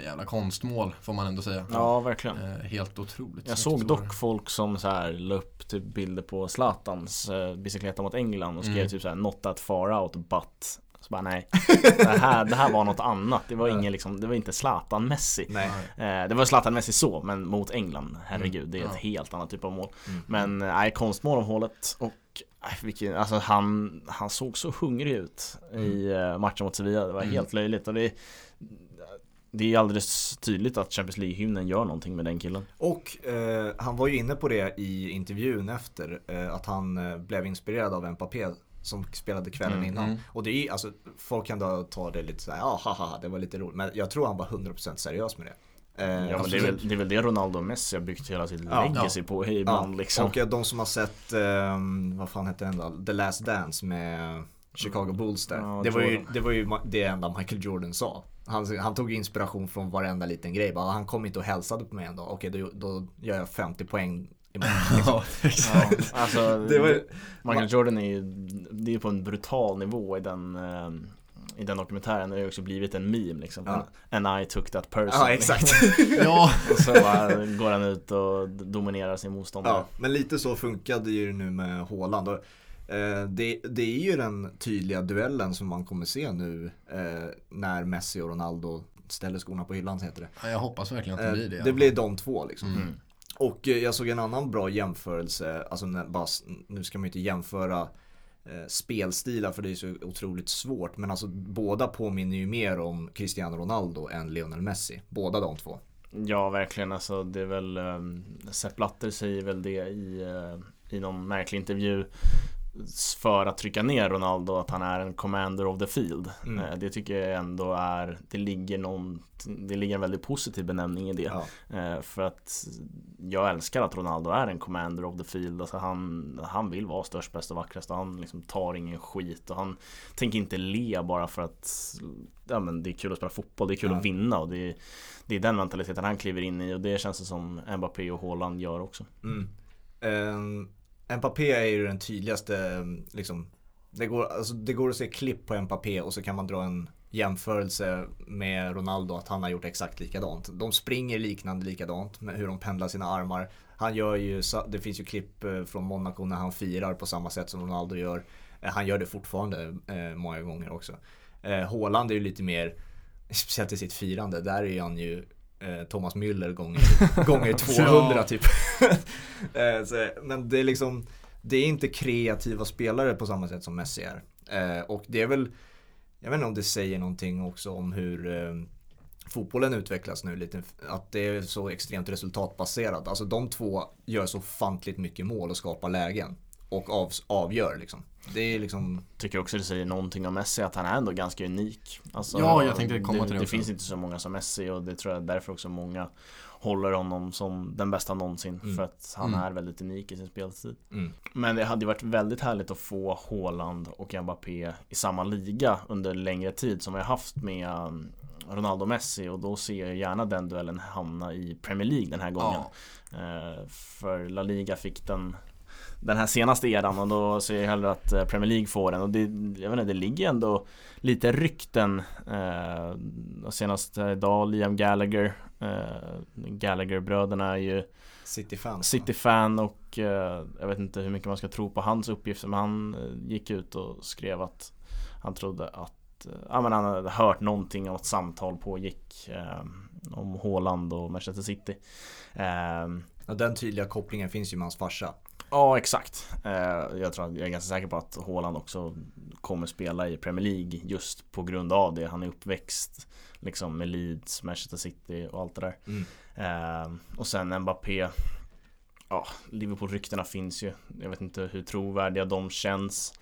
Speaker 3: jävla konstmål får man ändå säga.
Speaker 2: Ja verkligen
Speaker 3: Eh, helt otroligt.
Speaker 2: Jag såg dock folk som så här la upp typ bilder på Zlatans eh, bicykleta mot England och skrev
Speaker 3: Mm.
Speaker 2: typ så här Not that far out but Så bara nej Det här, det här var något annat Det var ingen liksom Det var inte Zlatan Messi
Speaker 1: nej.
Speaker 2: eh, Det var Zlatan Messi så men mot England Herregud det är ett
Speaker 3: Ja.
Speaker 2: helt annat typ av mål
Speaker 1: Mm.
Speaker 2: Men eh, nej konstmål om hålet och vilken, alltså han, han såg så hungrig ut i eh, matchen mot Sevilla Det var
Speaker 3: Mm.
Speaker 2: helt löjligt och det det är alldeles tydligt att Champions League-hymnen gör någonting med den killen
Speaker 1: Och eh, han var ju inne på det i intervjun efter, eh, att han eh, blev inspirerad av Mbappé som spelade kvällen
Speaker 2: Mm,
Speaker 1: innan.
Speaker 3: mm.
Speaker 1: Och det är alltså, folk kan då ta det lite såhär, ja haha, det var lite roligt. Men jag tror han var 100% seriös med det. Eh,
Speaker 2: Ja men det är, väl, det är väl det Ronaldo och Messi har byggt hela sitt
Speaker 1: Ja.
Speaker 2: legacy på ibland liksom
Speaker 1: Och eh, de som har sett, ehm, vad fan hette den då? The Last Dance med Chicago Bulls där.
Speaker 2: Ja,
Speaker 1: det, var ju, det var ju det enda Michael Jordan sa. Han, han tog inspiration från varenda liten grej. Bara, han kom inte och hälsade på mig en dag. Okej, då, då gör jag 50 poäng imorgon.
Speaker 3: Ja,
Speaker 2: Ja, alltså,
Speaker 1: Det var-
Speaker 2: Michael Jordan är ju, det är på en brutal nivå i den eh, i den dokumentären har det ju också blivit en meme liksom.
Speaker 1: Ja.
Speaker 2: And I took that person.
Speaker 1: Ja, exakt.
Speaker 3: ja.
Speaker 2: och så bara går han ut och dominerar sin motståndare.
Speaker 1: Ja, men lite så funkade ju nu med Haaland. Eh, det, det är ju den tydliga duellen som man kommer se nu eh, när Messi och Ronaldo ställer skorna på hyllan heter det.
Speaker 3: Ja, jag hoppas verkligen att det
Speaker 1: Eh,
Speaker 3: blir det.
Speaker 1: det blir de två liksom.
Speaker 3: Mm.
Speaker 1: Och jag såg en annan bra jämförelse, alltså när, bara, nu ska man ju inte jämföra eh, spelstilar för det är så otroligt svårt. Men alltså båda påminner ju mer om Cristiano Ronaldo än Lionel Messi. Båda de två.
Speaker 2: Ja verkligen alltså det är väl um, Sepp Blatter säger väl det i, eh, i någon märklig intervju för att trycka ner Ronaldo att han är en commander of the field.
Speaker 1: Mm.
Speaker 2: Eh, Det tycker jag ändå är, det ligger någon, det ligger en väldigt positiv benämning i det.
Speaker 1: Ja.
Speaker 2: Eh, För att jag älskar att Ronaldo är en commander of the field. Alltså han, han vill vara störst, bäst och vackrast och han liksom tar ingen skit och han tänker inte le bara för att ja, men det är kul att spela fotboll, det är kul
Speaker 1: Ja.
Speaker 2: att vinna och det är, det är den mentaliteten han kliver in i och det känns det som Mbappé och Haaland gör också.
Speaker 1: Mm. Um, Mbappé är ju den tydligaste, mm, liksom, det går, alltså, det går att se klipp på Mbappé och så kan man dra en jämförelse med Ronaldo att han har gjort exakt likadant. De springer liknande likadant med hur de pendlar sina armar. Han gör ju, det finns ju klipp eh, från Monaco när han firar på samma sätt som Ronaldo gör. Eh, han gör det fortfarande eh, många gånger också. Eh, Haaland är ju lite mer, speciellt i sitt firande, där är han ju Thomas Müller gånger, gånger 200
Speaker 3: Ja.
Speaker 1: typ. Eh, så, men det är liksom det är inte kreativa spelare på samma sätt som Messi är. Eh, och det är väl, jag vet inte om det säger någonting också om hur eh, fotbollen utvecklas nu lite. Att det är så extremt resultatbaserat. Alltså de två gör så fantligt mycket mål och skapar lägen. Och av, avgör liksom. Det är liksom
Speaker 2: Tycker också det säger någonting om Messi att han är ändå ganska unik. Alltså,
Speaker 3: Ja, jag tänkte komma till det
Speaker 2: det
Speaker 3: också.
Speaker 2: finns inte så många som Messi och det tror jag därför också många håller honom som den bästa någonsin.
Speaker 1: Mm.
Speaker 2: För att han
Speaker 3: Mm.
Speaker 2: är väldigt unik i sin spelstil.
Speaker 1: mm.
Speaker 2: Men det hade ju varit väldigt härligt att få Haaland och Mbappé i samma liga under längre tid som vi har haft med um, Ronaldo och Messi och då ser jag gärna den duellen hamna i Premier League den här gången.
Speaker 3: Ja,
Speaker 2: Eh, För La Liga fick den den här senaste eran och då ser jag hellre att eh, Premier League får den och det, jag vet inte, det ligger ändå lite rykten eh, och Senast idag Liam Gallagher eh, Gallagher-bröderna är ju
Speaker 1: City-fans.
Speaker 2: City-fan och eh, jag vet inte hur mycket man ska tro på hans uppgifter men han eh, gick ut och skrev att han trodde att eh, ja, men han hade hört någonting om att samtal pågick eh, om Haaland och Manchester City. Eh,
Speaker 1: Ja, den tydliga kopplingen finns ju med hans farsa.
Speaker 2: Ja exakt. Eh, Jag tror jag är ganska säker på att Haaland också kommer spela i Premier League just på grund av det. Han är uppväxt liksom med Leeds, Manchester City och allt det där.
Speaker 1: Mm.
Speaker 2: Eh, Och sen Mbappé. Ja, Liverpool-ryktena finns ju. Jag vet inte hur trovärdiga de känns.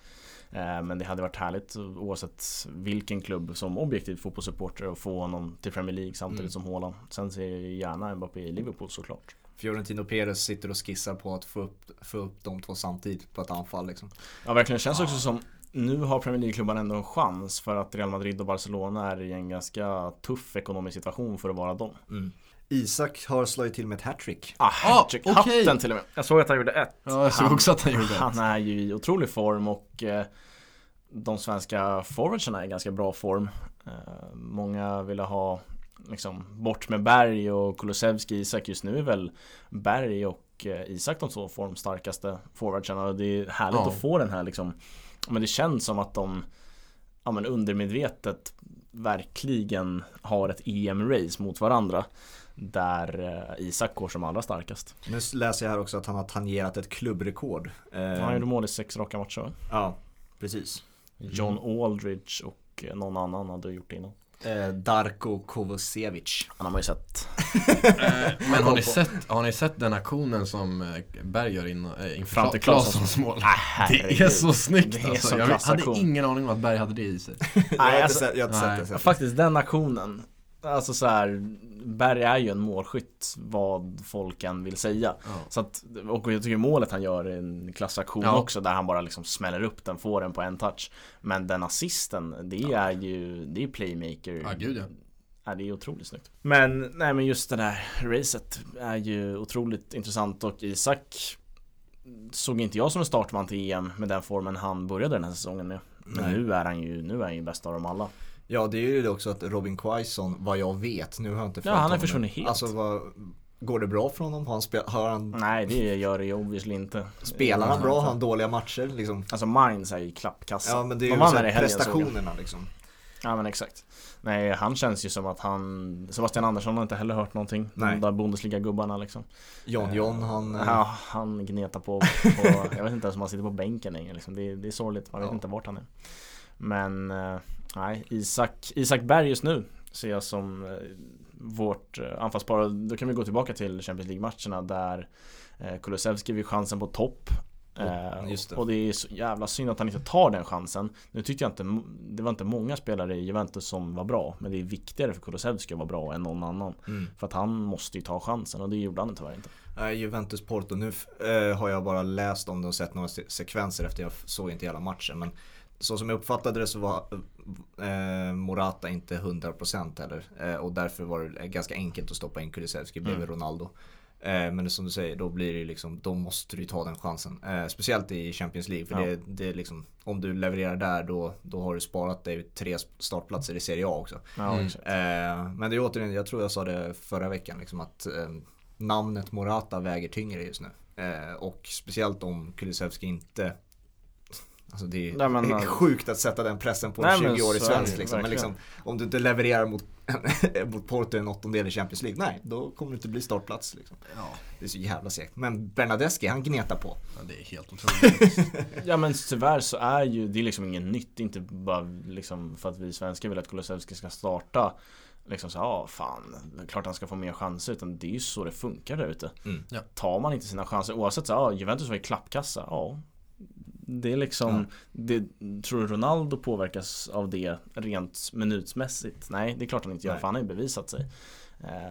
Speaker 2: Eh, Men det hade varit härligt oavsett vilken klubb som objektiv fotbollssupporter att få honom till Premier League samtidigt
Speaker 1: Mm.
Speaker 2: som Haaland. Sen ser jag gärna Mbappé i Liverpool såklart.
Speaker 1: Fiorentino Perez sitter och skissar på att få upp, få upp de två samtidigt på ett anfall liksom.
Speaker 2: Ja verkligen, känns också som nu har Premier League-klubbarna ändå en chans för att Real Madrid och Barcelona är i en ganska tuff ekonomisk situation för att vara dem.
Speaker 1: Mm. Isak har slagit till med ett hattrick.
Speaker 2: Ah, hattrick,
Speaker 3: okej.
Speaker 2: hatten till och med. Jag såg att han gjorde ett.
Speaker 3: ja jag såg
Speaker 2: Han-
Speaker 3: också att han gjorde det.
Speaker 2: Han är ju i otrolig form och eh, de svenska forwardsen är i ganska bra form. Eh, många ville ha liksom bort med Berg och Kulusevski Isak. Just nu är väl Berg och eh, Isak de två formstarkaste forwardsen och det är härligt
Speaker 3: Ja.
Speaker 2: att få den här liksom Men det känns som att de ja, men undermedvetet verkligen har ett EM-race mot varandra där eh, Isak går som allra starkast.
Speaker 1: Nu läser jag här också att han har tangerat ett klubbrekord. Eh,
Speaker 2: Han gjorde mål i sex raka matcher va?
Speaker 1: Ja, precis.
Speaker 2: John Aldridge och eh, någon annan hade gjort det innan.
Speaker 1: Eh, Darko Kovacevic.
Speaker 2: Han har man ju sett.
Speaker 3: Eh, Men har ni, sett, har ni sett den aktionen som eh, Berg gör in, inför
Speaker 2: Fram till Claessons
Speaker 3: mål? Det är så snyggt
Speaker 2: Det är
Speaker 3: alltså.
Speaker 2: så
Speaker 3: Jag hade ingen aning om att Berg hade det i sig.
Speaker 1: jag har inte
Speaker 2: alltså-
Speaker 1: sett, jag har inte
Speaker 3: nej.
Speaker 1: sett det.
Speaker 2: Faktiskt den aktionen Alltså så här, Berg är ju en målskytt vad folk än vill säga
Speaker 3: Ja.
Speaker 2: så att, Och jag tycker målet han gör är en klassaktion
Speaker 3: Ja.
Speaker 2: också där han bara liksom smäller upp den, får den på en touch Men den assisten, det är ju, det är playmaker
Speaker 3: Ja, gud ja.
Speaker 2: Ja, det är otroligt snyggt. Men, nej men just det där racet är ju otroligt intressant och Isak såg inte jag som en startman till EM med den formen han började den här säsongen med. Men
Speaker 1: Nej.
Speaker 2: nu är han ju, nu är han ju bäst av dem alla.
Speaker 1: Ja, det är ju det också att Robin Quaison, vad jag vet, nu har jag inte
Speaker 2: Ja,
Speaker 1: följt
Speaker 2: han har
Speaker 1: honom.
Speaker 2: försvunnit helt.
Speaker 1: Alltså, vad, går det bra för honom? Har han, spel, har han,
Speaker 2: Nej, det gör det ju obviously inte.
Speaker 1: spelar han
Speaker 2: Eh,
Speaker 1: bra? Har han dåliga matcher? Liksom?
Speaker 2: Alltså Mainz är ju klappkassa.
Speaker 1: Ja, men det är
Speaker 2: De
Speaker 1: ju så
Speaker 2: här
Speaker 1: prestationerna liksom.
Speaker 2: Ja men exakt. Nej, han känns ju som att han Sebastian Andersson har inte heller hört någonting.
Speaker 1: Nej.
Speaker 2: De där Bundesliga-gubbarna liksom.
Speaker 1: John John, han... eh,
Speaker 2: Ja, han gnetar på, på Jag vet inte ens om han sitter på bänken längre liksom. det, det är sorgligt, man vet
Speaker 1: Ja.
Speaker 2: inte vart han är Men eh, Nej, Isak, Isak Berg just nu Ser jag som eh, Vårt eh, anfallspar Då kan vi gå tillbaka till Champions League-matcherna där eh, Kulusevski fick chansen på topp
Speaker 1: just det.
Speaker 2: Och det är så jävla synd att han inte tar den chansen Nu tyckte jag inte Det var inte många spelare i Juventus som var bra Men det är viktigare för Kulusevski att vara bra än någon annan
Speaker 1: Mm.
Speaker 2: För att han måste ju ta chansen och det gjorde han tyvärr inte
Speaker 1: Nej, Juventus Porto. Nu har jag bara läst om det och sett några se- sekvenser efter jag såg inte hela matchen. Men så som jag uppfattade det så var eh, Morata inte 100% heller. Eh, och därför var det ganska enkelt att stoppa in Kulusevski bredvid
Speaker 2: Mm.
Speaker 1: Ronaldo. Eh, men som du säger, då blir det liksom, då måste du ta den chansen. Eh, speciellt i Champions League. För
Speaker 2: Ja.
Speaker 1: det, det är liksom, om du levererar där då, då har du sparat dig tre startplatser i Serie A också.
Speaker 2: Ja,
Speaker 3: Mm.
Speaker 1: Eh, men det är återigen, jag tror jag sa det förra veckan, liksom att eh, namnet Morata väger tyngre just nu. Eh, och speciellt om Kulusevski inte Alltså det är
Speaker 2: Nej, men,
Speaker 1: det är
Speaker 2: eh,
Speaker 1: sjukt att sätta den pressen på en
Speaker 2: men
Speaker 1: 20-årig
Speaker 2: så är det
Speaker 1: svensk
Speaker 2: ju,
Speaker 1: liksom. Men liksom, om du inte levererar mot, mot Porto i en åttondel i Champions League, nej, då kommer det inte bli startplats liksom.
Speaker 3: Ja,
Speaker 1: Det är så jävla segt. Men Bernadeschi, han gnetar på.
Speaker 3: ja, det är helt otroligt.
Speaker 2: Ja men tyvärr så är ju det är liksom inget nytt, inte bara liksom för att vi svenskar vill att Kulusevski ska starta Liksom så ja fan, det är klart han ska få mer chanser utan det är ju så det funkar där ute
Speaker 1: Mm.
Speaker 3: Ja.
Speaker 2: Tar man inte sina chanser, oavsett så ja Juventus var i klappkassa, ja Det är liksom,
Speaker 1: Ja.
Speaker 2: det, tror du Ronaldo påverkas av det rent minutsmässigt? Nej det är klart han inte gör
Speaker 1: Nej.
Speaker 2: för han har ju bevisat sig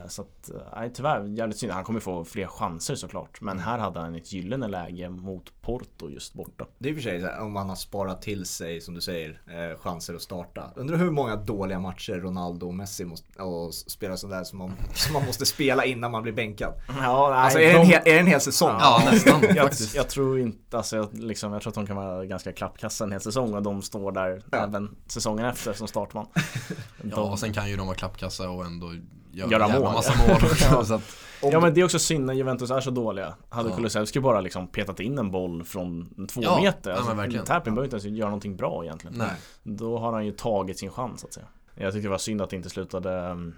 Speaker 2: Så att, eh, nej tyvärr, jävligt synd. Han kommer få fler chanser såklart. Men här hade han ett gyllene läge mot Porto just borta.
Speaker 1: Det är i och för sig så här, om man har sparat till sig, som du säger, eh, chanser att starta. Undrar hur många dåliga matcher Ronaldo och Messi måste, och spela sådär som man, som man måste spela innan man blir bänkad.
Speaker 2: Ja, nej,
Speaker 1: Alltså är det en, hel, är det en hel säsong?
Speaker 3: Ja, nästan
Speaker 2: jag, jag tror inte, alltså jag, liksom, jag tror att de kan vara ganska klappkassa en hel säsong och de står där
Speaker 1: Ja.
Speaker 2: även säsongen efter som startman.
Speaker 3: Ja, och sen kan ju de vara klappkassa och ändå göra,
Speaker 2: mål.
Speaker 3: massa mål.
Speaker 2: Ja.
Speaker 3: så att,
Speaker 2: Ja men det är också synd när Juventus är så dåliga. Hade
Speaker 3: Ja.
Speaker 2: Kulusevski bara liksom petat in en boll från två
Speaker 3: Ja,
Speaker 2: meter.
Speaker 3: ja,
Speaker 2: Alltså,
Speaker 3: verkligen.
Speaker 2: Tappin behöver inte ens göra någonting bra egentligen.
Speaker 3: nej.
Speaker 2: Då har han ju tagit sin chans så att säga. Jag tyckte det var synd att det inte slutade mm,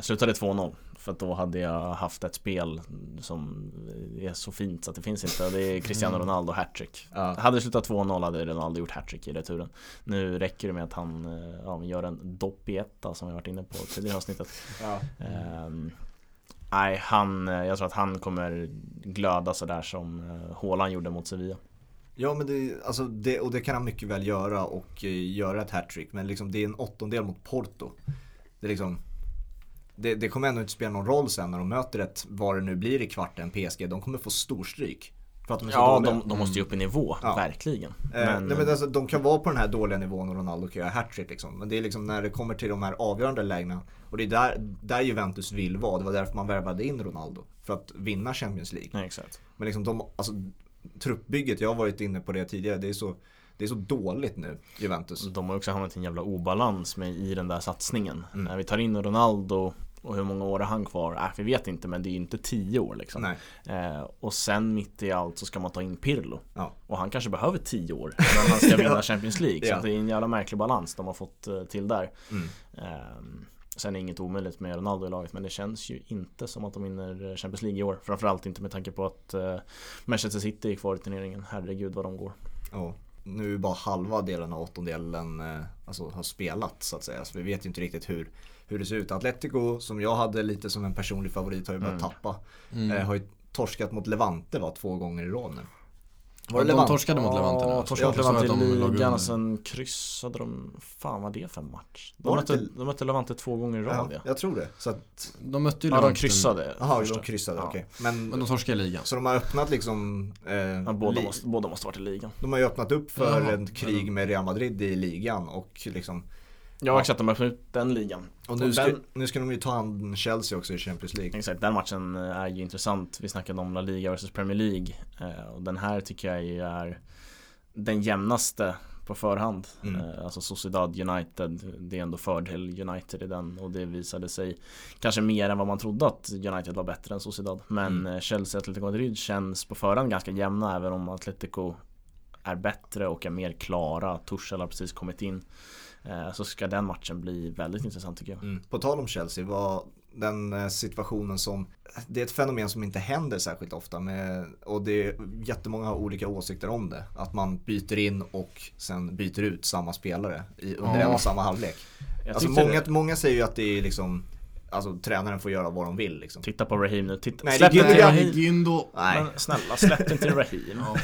Speaker 2: Slutade 2-0 För att då hade jag haft ett spel som är så fint så att det finns inte Det är Cristiano
Speaker 3: Mm.
Speaker 2: Ronaldo hattrick
Speaker 1: Ja.
Speaker 2: Hade det slutat 2-0 hade Ronaldo gjort hattrick i returen Nu räcker det med att han eh, ja, gör en dopp i etta som vi varit inne på tidigare avsnittet
Speaker 1: Ja.
Speaker 2: Ehm, Nej, han, eh, jag tror att han kommer glöda sådär som eh, Haaland gjorde mot Sevilla
Speaker 1: Ja men det, alltså det, och det kan han mycket väl göra och eh, göra ett hattrick. Men liksom det är en åttondel mot Porto. Det är liksom det, det kommer ändå inte spela någon roll sen när de möter ett, vad det nu blir i kvarten, PSG. De kommer få storstryk. För att de är så
Speaker 2: Ja,
Speaker 1: dåliga.
Speaker 2: de, de måste ju upp i nivå,
Speaker 1: Ja.
Speaker 2: verkligen
Speaker 1: Eh,
Speaker 2: Men,
Speaker 1: nej, men alltså, de kan vara på den här dåliga nivån och Ronaldo kan göra hattrick liksom. Men det är liksom när det kommer till de här avgörande lägena. Och det är där, där Juventus vill vara. Det var därför man värvade in Ronaldo. För att vinna Champions League.
Speaker 2: nej, exakt
Speaker 1: Men liksom de, alltså truppbygget, jag har varit inne på det tidigare. Det är så, det är så dåligt nu, Juventus.
Speaker 2: De har också hamnat i en jävla obalans med i den där satsningen
Speaker 1: Mm.
Speaker 2: När vi tar in Ronaldo och hur många år är han kvar? Äh, vi vet inte men det är ju inte tio år liksom eh, Och sen mitt i allt så ska man ta in Pirlo
Speaker 1: Ja.
Speaker 2: Och han kanske behöver tio år innan han ska vinna. Champions League Så
Speaker 1: Ja.
Speaker 2: att det är en jävla märklig balans de har fått eh, till där
Speaker 1: Mm.
Speaker 2: Ehm, Sen är inget omöjligt med Ronaldo i laget men det känns ju inte som att de vinner eh, Champions League i år Framförallt inte med tanke på att uh, Manchester City är kvar i turneringen Herregud vad de går
Speaker 1: Ja. Nu är bara halva delen av åttondelen eh, alltså, har spelat så att säga. Så vi vet ju inte riktigt hur, hur det ser ut. Atletico som jag hade lite som en personlig favorit har ju börjat
Speaker 2: Mm.
Speaker 1: tappa.
Speaker 3: Mm.
Speaker 1: Eh, har ju torskat mot Levante va, två gånger i rad nu.
Speaker 3: Var de torskade mot Levante nu?
Speaker 2: Ja, torskade mot Levante i ligan och sen kryssade de Fan vad det är för match? De
Speaker 1: det
Speaker 2: mötte, de mötte Levante två gånger i
Speaker 1: Ja,
Speaker 2: rad ja.
Speaker 1: jag tror det. Så att,
Speaker 3: De mötte ju
Speaker 2: Ja de
Speaker 3: Levante.
Speaker 2: kryssade
Speaker 1: jaha, de kryssade,
Speaker 2: Ja.
Speaker 1: okej. Men,
Speaker 3: Men de torskade i ligan.
Speaker 1: så de har öppnat liksom eh,
Speaker 2: Ja, båda,
Speaker 1: li-
Speaker 2: måste, båda måste varit i ligan
Speaker 1: De har ju öppnat upp för
Speaker 3: Jaha,
Speaker 1: ett krig med Real Madrid i ligan och liksom
Speaker 2: Ja, exakt, de öppnade ut den ligan.
Speaker 1: Och nu ska,
Speaker 2: den,
Speaker 1: nu ska de ju ta hand Chelsea också i Champions League.
Speaker 2: Exakt, den matchen eh, är ju intressant. Vi snackade om La Liga vs Premier League eh, Och den här tycker jag ju är Den jämnaste på förhand.
Speaker 1: Mm.
Speaker 2: eh, Alltså Sociedad United Det är ändå fördel United i den och det visade sig Kanske mer än vad man trodde att United var bättre än Sociedad. Men
Speaker 1: Mm.
Speaker 2: Chelsea Atletico Madrid känns på förhand ganska jämna även om Atletico är bättre och är mer klara. Tuchel har precis kommit in Så ska den matchen bli väldigt intressant tycker jag
Speaker 1: Mm. På tal om Chelsea, var den eh, situationen som Det är ett fenomen som inte händer särskilt ofta med, och det är jättemånga har olika åsikter om det. Att man byter in och sen byter ut samma spelare i, under
Speaker 2: Ja.
Speaker 1: en och samma halvlek. Alltså många,
Speaker 2: det.
Speaker 1: många säger ju att det är liksom Alltså tränaren får göra vad de vill liksom.
Speaker 2: Titta på Raheem nu, titta,
Speaker 1: Nej,
Speaker 2: släpp inte. Raheem
Speaker 3: Gyndo.
Speaker 1: Nej.
Speaker 2: Men snälla, släpp inte Raheem
Speaker 3: Ja.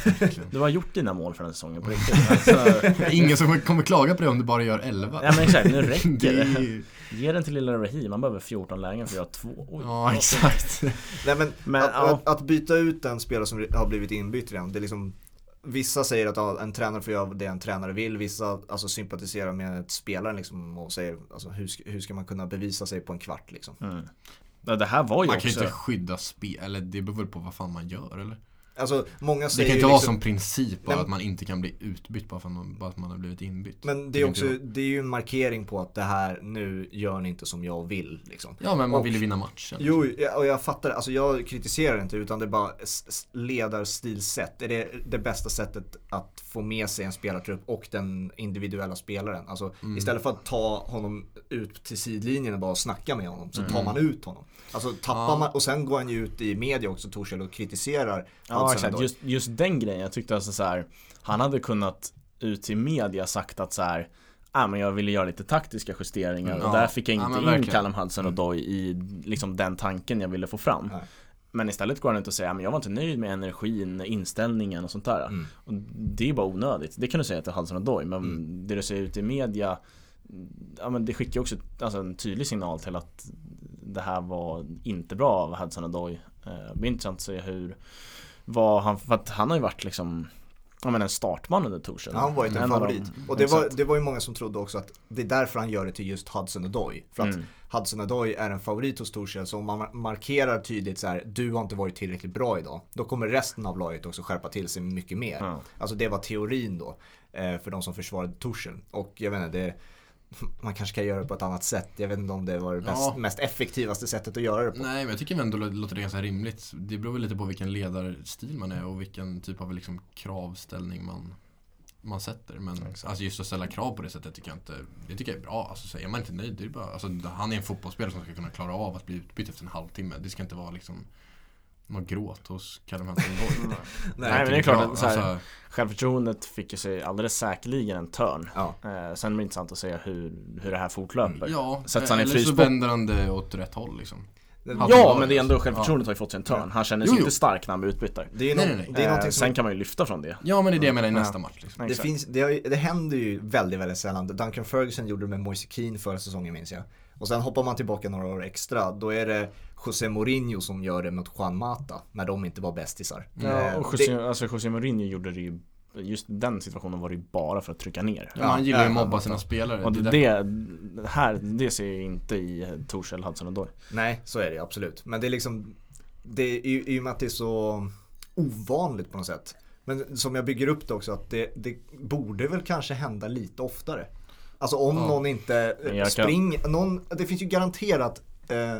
Speaker 2: Du har gjort dina mål för den säsongen på riktigt alltså,
Speaker 3: Ingen som kommer klaga på det om du bara gör 11.
Speaker 2: Ja men exakt, nu räcker
Speaker 3: Det
Speaker 2: Ge den till lilla Raheem, han behöver 14 lägen för att göra två Oj.
Speaker 3: Ja, exakt.
Speaker 1: Nej men,
Speaker 2: Men,
Speaker 1: att,
Speaker 2: ja.
Speaker 1: att, att byta ut en spelare som har blivit inbytt redan, det är liksom Vissa säger att ja, en tränare får göra det en tränare vill, vissa alltså, sympatiserar med ett spelaren liksom och säger alltså, hur, ska, hur ska man kunna bevisa sig på en kvart liksom.
Speaker 2: Mm. Det här var ju
Speaker 3: Man kan ju
Speaker 2: också
Speaker 3: inte skydda spel, eller det beror väl på vad fan man gör eller?
Speaker 1: Alltså många
Speaker 3: Det
Speaker 1: säger
Speaker 3: kan
Speaker 1: ju
Speaker 3: inte vara
Speaker 1: liksom,
Speaker 3: som princip bara
Speaker 1: Nej,
Speaker 3: att man inte kan bli utbytt bara för att man, bara att man har blivit inbytt.
Speaker 1: Men det är,
Speaker 3: kan
Speaker 1: också, det är ju en markering på att det här, nu gör ni inte som jag vill liksom.
Speaker 3: Ja men man
Speaker 1: och-
Speaker 3: vill ju vinna matchen.
Speaker 1: Jo, ja, och jag fattar Alltså jag kritiserar inte utan det är bara ledarstilsätt. Är det det bästa sättet att få med sig en spelartrupp och den individuella spelaren? Alltså
Speaker 3: Mm.
Speaker 1: istället för att ta honom ut till sidlinjen och bara snacka med honom så tar
Speaker 3: Mm.
Speaker 1: man ut honom. Alltså tappar
Speaker 3: Ja.
Speaker 1: man, och sen går han ju ut i media också Torshäll och kritiserar
Speaker 2: Ja Exakt, just, just den grejen, jag tyckte alltså så här, Han hade kunnat ut till media sagt att så här ah, men jag ville göra lite taktiska justeringar
Speaker 1: Mm,
Speaker 2: och
Speaker 3: ja.
Speaker 2: där fick jag
Speaker 3: Ja,
Speaker 2: inte
Speaker 3: men
Speaker 2: in. Callum Hudson och Doy i liksom den tanken jag ville få fram
Speaker 1: Nej.
Speaker 2: Men istället går han ut och säger att jag var inte nöjd med energin, inställningen och sånt där
Speaker 1: Mm.
Speaker 2: och Det är bara onödigt, det kan du säga till Hudson och Doy men
Speaker 1: Mm.
Speaker 2: det du säger ut i media Ja men det skickar också alltså, en tydlig signal till att det här var inte bra av Hudson och Doy eh, Det blir intressant att se hur vad han, för att han har ju varit liksom Ja men en startman under Torshäll
Speaker 1: Han har varit en
Speaker 2: av
Speaker 1: favorit.
Speaker 2: dem-
Speaker 1: och det var, det var ju många som trodde också att det är därför han gör det till just Hudson Odoi. För att
Speaker 2: Mm.
Speaker 1: Hudson Odoi är en favorit hos Torshäll så om man markerar tydligt så här, du har inte varit tillräckligt bra idag. Då kommer resten av laget också skärpa till sig mycket mer.
Speaker 2: Ja.
Speaker 1: Alltså det var teorin då. Eh, för de som försvarade Torshäll. Och jag vet inte, det, man kanske kan göra det på ett annat sätt. Jag vet inte om det var det bäst,
Speaker 3: Ja.
Speaker 1: mest effektivaste sättet att göra det på.
Speaker 3: Nej men jag tycker ändå det låter ganska rimligt. Det beror väl lite på vilken ledarstil man är och vilken typ av liksom kravställning man, man sätter. Men alltså just att ställa krav på det sättet tycker jag inte, det tycker jag är bra. Alltså så är man inte nöjd, det är bara, alltså, han är en fotbollsspelare som ska kunna klara av att bli utbytt efter en halvtimme. Det ska inte vara liksom något gråt hos Callum Hudson-Odoi.
Speaker 2: Nej, men det är klart att så här,
Speaker 3: Alltså,
Speaker 2: Självförtroendet fick ju sig alldeles säkerligen en törn
Speaker 1: Ja.
Speaker 2: eh, Sen blir det intressant att se hur, hur det här fortlöper
Speaker 3: ja,
Speaker 2: Sätts han i
Speaker 3: eller så vänder han det åt rätt håll liksom.
Speaker 2: Ja men det är ändå självförtroendet har ju fått sig en törn Han känner sig
Speaker 3: Jo, jo.
Speaker 2: inte stark när han blir utbytt där
Speaker 1: det är,
Speaker 3: Nej,
Speaker 1: nå-
Speaker 3: nej, nej.
Speaker 1: det är
Speaker 2: eh,
Speaker 1: någonting som
Speaker 2: Sen kan man ju lyfta från det
Speaker 3: Ja men det är det jag menar i
Speaker 2: Ja.
Speaker 3: nästa match liksom.
Speaker 1: Det,
Speaker 2: Exakt.
Speaker 1: finns, det, har ju- det händer ju väldigt, väldigt sällan. Duncan Ferguson gjorde det med Moise Keane förra säsongen minns jag. Och sen hoppar man tillbaka några år extra. Då är det José Mourinho som gör det mot Juan Mata. När de inte var bästisar.
Speaker 2: Ja
Speaker 1: Eh,
Speaker 2: och José, alltså José Mourinho gjorde det ju Just den situationen var det ju bara för att trycka ner
Speaker 3: Ja, han gillar ju att mobba
Speaker 1: ja.
Speaker 3: sina spelare.
Speaker 2: Och
Speaker 3: Det
Speaker 2: det, det här, det ser jag inte i Torshäll, Hudson och Doy
Speaker 1: Nej, så är det absolut. Men det är liksom, det är ju i och med att det är så ovanligt på något sätt. Men som jag bygger upp det också, att det, det borde väl kanske hända lite oftare. Alltså om
Speaker 3: Ja.
Speaker 1: någon inte eh, springer, någon, det finns ju garanterat eh,